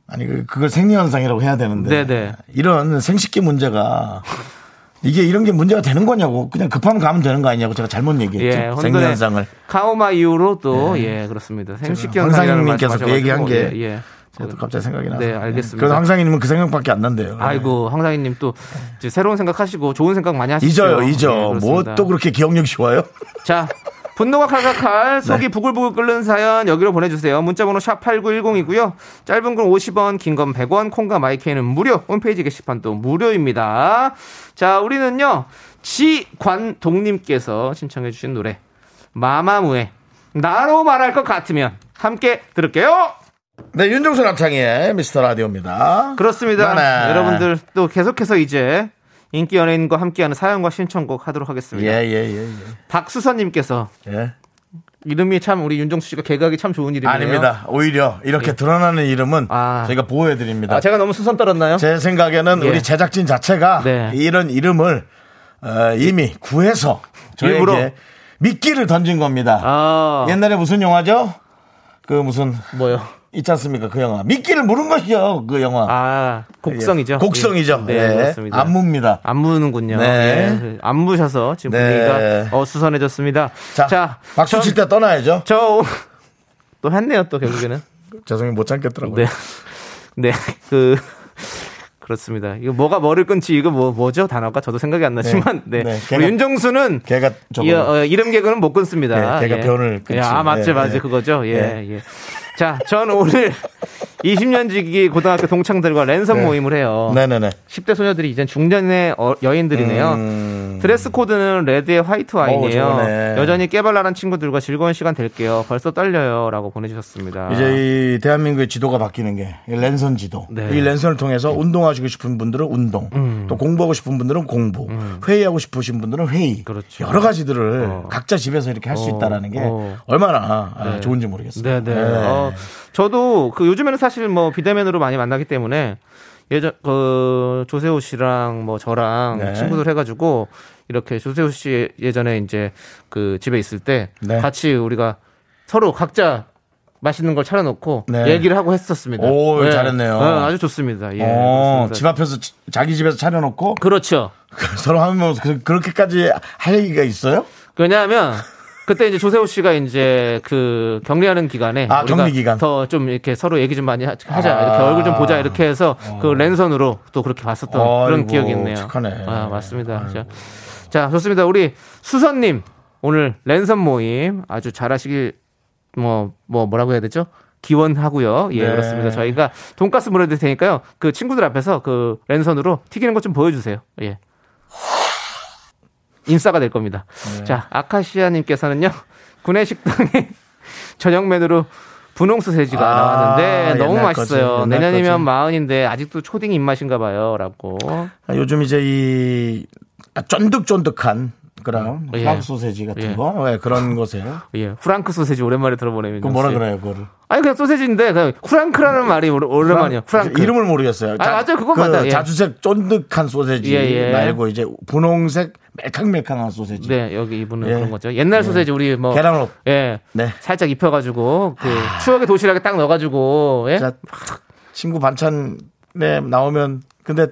Speaker 1: 아니 그- 그걸 생리현상이라고 해야 되는데
Speaker 2: 네, 네.
Speaker 1: 이런 생식기 문제가 이게 이런 게 문제가 되는 거냐고 그냥 급하면 가면 되는 거 아니냐고 제가 잘못 얘기했죠.
Speaker 2: 예,
Speaker 1: 생리현상을.
Speaker 2: 카오마 이후로 또 예, 그렇습니다. 생식기 현상이라는
Speaker 1: 황상희님께서 그 얘기한 게
Speaker 2: 예, 예.
Speaker 1: 저도 갑자기 생각이 나서.
Speaker 2: 네, 알겠습니다.
Speaker 1: 그래서 황상희님은 그 생각밖에 안 난대요.
Speaker 2: 아이고 황상희님 또 새로운 생각하시고 좋은 생각 많이 하시죠.
Speaker 1: 잊어요,
Speaker 2: 예,
Speaker 1: 잊어. 뭐
Speaker 2: 그렇습니다.
Speaker 1: 또 그렇게 기억력이 좋아요?
Speaker 2: 자, 분노가
Speaker 1: 네.
Speaker 2: 칼칼칼 속이 부글부글 끓는 사연 여기로 보내주세요. 문자번호 샵 8910이고요. 짧은 건 50원, 긴 건 100원, 콩과 마이크는 무료. 홈페이지 게시판도 무료입니다. 자, 우리는요. 지관동님께서 신청해 주신 노래 마마무의 나로 말할 것 같으면 함께 들을게요.
Speaker 1: 네, 윤정수 남창희의 미스터 라디오입니다.
Speaker 2: 그렇습니다.
Speaker 1: 네네.
Speaker 2: 여러분들 또 계속해서 이제 인기 연예인과 함께하는 사연과 신청곡 하도록 하겠습니다.
Speaker 1: 예, 예, 예,
Speaker 2: 박수선님께서
Speaker 1: 예. 예.
Speaker 2: 이름이 참 우리 윤정수 씨가 개각이 참 좋은 이름이에요.
Speaker 1: 아닙니다. 오히려 이렇게 드러나는 이름은
Speaker 2: 예. 아.
Speaker 1: 저희가 보호해 드립니다.
Speaker 2: 아, 제가 너무 수선 떨었나요?
Speaker 1: 제 생각에는
Speaker 2: 예.
Speaker 1: 우리 제작진 자체가
Speaker 2: 네.
Speaker 1: 이런 이름을 어, 이미 구해서 저에게
Speaker 2: 일부러?
Speaker 1: 미끼를 던진 겁니다.
Speaker 2: 아,
Speaker 1: 옛날에 무슨 영화죠? 그 무슨
Speaker 2: 뭐요?
Speaker 1: 있지 않습니까? 그 영화. 미끼를 물은 것이요. 그 영화.
Speaker 2: 아, 곡성이죠.
Speaker 1: 예. 곡성이죠.
Speaker 2: 네,
Speaker 1: 예.
Speaker 2: 그렇습니다.
Speaker 1: 안무입니다.
Speaker 2: 안 무는군요.
Speaker 1: 네.
Speaker 2: 예, 안 무셔서 지금
Speaker 1: 네.
Speaker 2: 분위기가 어수선해졌습니다.
Speaker 1: 자,
Speaker 2: 자,
Speaker 1: 박수 칠 때 떠나야죠.
Speaker 2: 저, 오- 또 했네요, 또 결국에는.
Speaker 1: 죄송해요. 못 참겠더라고요.
Speaker 2: 네. 네, 그, 그렇습니다. 이거 뭐가 뭐를 끊지, 이거 뭐, 뭐죠? 단어가 저도 생각이 안 나지만, 네.
Speaker 1: 네,
Speaker 2: 우리
Speaker 1: 개가-
Speaker 2: 윤정수는
Speaker 1: 개가
Speaker 2: 이, 어, 이름 개그는 못 끊습니다.
Speaker 1: 네, 개가 변을 끊지.
Speaker 2: 예, 아, 맞죠,
Speaker 1: 예,
Speaker 2: 맞죠.
Speaker 1: 예.
Speaker 2: 그거죠. 예,
Speaker 1: 예.
Speaker 2: 예. 자, 전 오늘 20년 지기 고등학교 동창들과 랜선
Speaker 1: 네.
Speaker 2: 모임을 해요.
Speaker 1: 네네네.
Speaker 2: 10대 소녀들이 이젠 중년의 어- 여인들이네요.
Speaker 1: 음.
Speaker 2: 드레스 코드는 레드에 화이트 와인이에요.
Speaker 1: 어우, 좋네.
Speaker 2: 여전히 깨발랄한 친구들과 즐거운 시간 될게요. 벌써 떨려요. 라고 보내주셨습니다.
Speaker 1: 이제 이 대한민국의 지도가 바뀌는 게이 랜선 지도.
Speaker 2: 네.
Speaker 1: 이 랜선을 통해서 운동하시고 싶은 분들은 운동,
Speaker 2: 음.
Speaker 1: 또 공부하고 싶은 분들은 공부, 회의하고 싶으신 분들은 회의.
Speaker 2: 그렇죠.
Speaker 1: 여러 가지들을
Speaker 2: 어.
Speaker 1: 각자 집에서 이렇게 할수
Speaker 2: 어,
Speaker 1: 있다라는 게
Speaker 2: 어.
Speaker 1: 얼마나 아, 좋은지 모르겠어요.
Speaker 2: 네네. 어, 저도 그 요즘에는 사실 뭐 비대면으로 많이 만나기 때문에 예전 그 조세호 씨랑 뭐 저랑
Speaker 1: 네.
Speaker 2: 친구들 해가지고 이렇게 조세호 씨 예전에 이제 그 집에 있을 때
Speaker 1: 네.
Speaker 2: 같이 우리가 서로 각자 맛있는 걸 차려놓고
Speaker 1: 네.
Speaker 2: 얘기를 하고 했었습니다.
Speaker 1: 오, 잘했네요.
Speaker 2: 어, 아주 좋습니다. 예.
Speaker 1: 어,
Speaker 2: 그렇습니다.
Speaker 1: 집 앞에서 지- 자기 집에서 차려놓고
Speaker 2: 그렇죠.
Speaker 1: 서로 하면 그, 그렇게까지 할 얘기가 있어요?
Speaker 2: 왜냐하면 그때 이제 조세호 씨가 이제 그 격리하는 기간에
Speaker 1: 아,
Speaker 2: 우리가
Speaker 1: 격리 기간.
Speaker 2: 더좀 이렇게 서로 얘기 좀 많이 하- 하자
Speaker 1: 아.
Speaker 2: 이렇게 얼굴 좀 보자 이렇게 해서 그 랜선으로 또 그렇게 봤었던 그런
Speaker 1: 아이고,
Speaker 2: 기억이 있네요.
Speaker 1: 착하네.
Speaker 2: 아 맞습니다. 자, 자 좋습니다. 우리 수선님 오늘 랜선 모임 아주 잘하시길 뭐뭐 뭐라고 해야 되죠? 기원하고요. 예,
Speaker 1: 네.
Speaker 2: 그렇습니다. 저희가 돈가스 보내드릴 테니까요. 그 친구들 앞에서 그 랜선으로 튀기는 것 좀 보여주세요. 예. 인싸가 될 겁니다.
Speaker 1: 네.
Speaker 2: 자, 아카시아님께서는요, 구내식당에 저녁 메뉴로 분홍 소세지가
Speaker 1: 아,
Speaker 2: 나왔는데 너무 맛있어요. 내년이면
Speaker 1: 거지.
Speaker 2: 마흔인데 아직도 초딩 입맛인가 봐요. 라고.
Speaker 1: 아, 요즘 이제 이 아, 쫀득쫀득한 그런
Speaker 2: 예.
Speaker 1: 프랑스 소세지 같은
Speaker 2: 예.
Speaker 1: 거 예, 그런 거세요.
Speaker 2: 예, 프랑크 소세지 오랜만에 들어보네요.
Speaker 1: 그 뭐라 그래요, 그거를?
Speaker 2: 아니, 그냥 소세지인데, 그냥 프랑크라는 말이 오랜만이에요. 프랑크.
Speaker 1: 이름을 모르겠어요.
Speaker 2: 아, 맞아요. 그건
Speaker 1: 그
Speaker 2: 맞아요. 예.
Speaker 1: 자주색 쫀득한 소세지
Speaker 2: 예, 예.
Speaker 1: 말고 이제 분홍색 멜캉멜캉한 소세지.
Speaker 2: 네, 여기 이분은
Speaker 1: 예.
Speaker 2: 그런 거죠. 옛날 소세지 우리 뭐.
Speaker 1: 계란옷.
Speaker 2: 예.
Speaker 1: 네.
Speaker 2: 살짝 입혀 가지고, 그, 추억의 도시락에 딱 넣어 가지고, 예?
Speaker 1: 자, 친구 반찬에 나오면 근데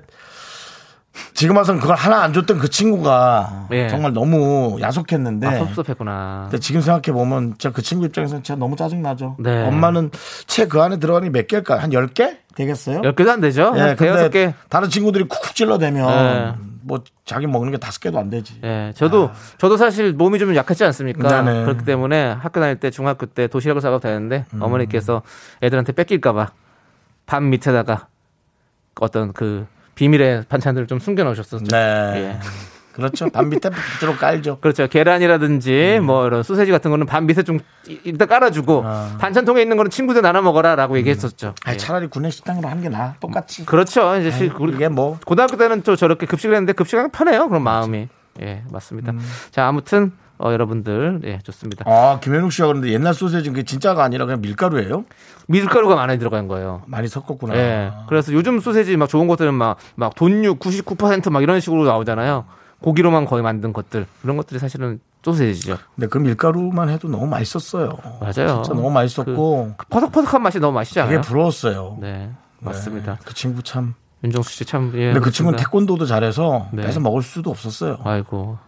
Speaker 1: 지금 와서는 그걸 하나 안 줬던 그 친구가
Speaker 2: 예.
Speaker 1: 정말 너무 야속했는데
Speaker 2: 아, 섭섭했구나.
Speaker 1: 근데 지금 생각해 보면 진짜 그 친구 입장에서는 진짜 너무 짜증 나죠.
Speaker 2: 네.
Speaker 1: 엄마는 채 그 안에 들어가는 게몇 개일까? 한 10개 되겠어요?
Speaker 2: 10개도 안 되죠?
Speaker 1: 예,
Speaker 2: 한 대여섯 개.
Speaker 1: 근데 다른 친구들이 쿡쿡 찔러대면
Speaker 2: 네.
Speaker 1: 뭐 자기 먹는 게 다섯 개도 안 되지.
Speaker 2: 예, 저도 저도 사실 몸이 좀 약했지 않습니까?
Speaker 1: 네네.
Speaker 2: 그렇기 때문에 학교 다닐 때 중학교 때 도시락을 싸가도 되는데
Speaker 1: 음.
Speaker 2: 어머니께서 애들한테 뺏길까봐 밥 밑에다가 어떤 그 비밀의 반찬들을 좀 숨겨 놓으셨었죠.
Speaker 1: 네.
Speaker 2: 예.
Speaker 1: 그렇죠. 반 밑에 밑으로 깔죠.
Speaker 2: 그렇죠. 계란이라든지 뭐 이런 소세지 같은 거는 밥 밑에 좀 이- 일단 깔아주고 반찬통에 있는 거는 친구들 나눠 먹어라라고 얘기했었죠.
Speaker 1: 아,
Speaker 2: 예.
Speaker 1: 차라리 구내식당으로 한게 나아. 똑같이.
Speaker 2: 그렇죠. 이제 시- 우리
Speaker 1: 이게 뭐
Speaker 2: 고등학교 때는 또 저렇게 급식을 했는데 급식하기 편해요. 그런 마음이. 예, 맞습니다.
Speaker 1: 음.
Speaker 2: 자, 아무튼 어, 여러분들 예, 좋습니다.
Speaker 1: 아, 김현욱 씨가 그런데 옛날 소세지는 그게 진짜가 아니라 그냥 밀가루예요?
Speaker 2: 밀가루가 많이 들어간 거예요.
Speaker 1: 많이 섞었구나.
Speaker 2: 예. 그래서 요즘 소세지 막 좋은 것들은 막, 막 돈육 99%막 이런 식으로 나오잖아요. 고기로만 거의 만든 것들. 그런 것들이 사실은 소세지죠.
Speaker 1: 근데 그 밀가루만 해도 너무 맛있었어요.
Speaker 2: 맞아요.
Speaker 1: 진짜 너무 맛있었고
Speaker 2: 그 퍼석퍼석한 맛이 너무 맛있지 않아요?
Speaker 1: 부러웠어요.
Speaker 2: 네. 맞습니다.
Speaker 1: 네, 그 친구 참
Speaker 2: 윤정수 씨 참. 예,
Speaker 1: 근데 그 친구는
Speaker 2: 그렇습니다.
Speaker 1: 태권도도 잘해서
Speaker 2: 네.
Speaker 1: 뺏어 먹을 수도 없었어요.
Speaker 2: 아이고.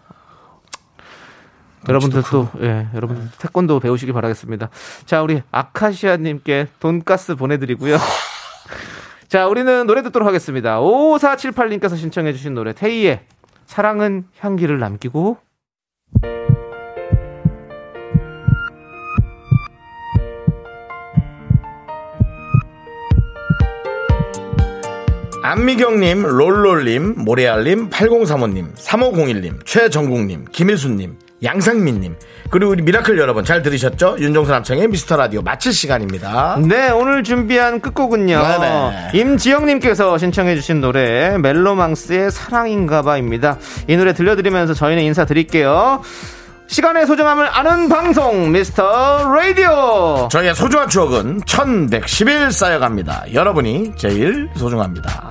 Speaker 2: 여러분들도 예, 여러분들 태권도 배우시기 바라겠습니다. 자, 우리 아카시아 님께 돈가스 보내 드리고요. 자, 우리는 노래 듣도록 하겠습니다. 5478 님께서 신청해 주신 노래 테이의 사랑은 향기를 남기고
Speaker 1: 안미경님, 롤롤님, 모래알님, 8035님, 3501님, 최정국님, 김일수님, 양상민님, 그리고 우리 미라클 여러분 잘 들으셨죠? 윤정수 남창희 미스터 라디오 마칠 시간입니다.
Speaker 2: 네, 오늘 준비한 끝곡은요.
Speaker 1: 네네.
Speaker 2: 임지영님께서 신청해주신 노래 멜로망스의 사랑인가봐입니다. 이 노래 들려드리면서 저희는 인사드릴게요. 시간의 소중함을 아는 방송 미스터 라디오.
Speaker 1: 저희의 소중한 추억은 1110일 쌓여갑니다. 여러분이 제일 소중합니다.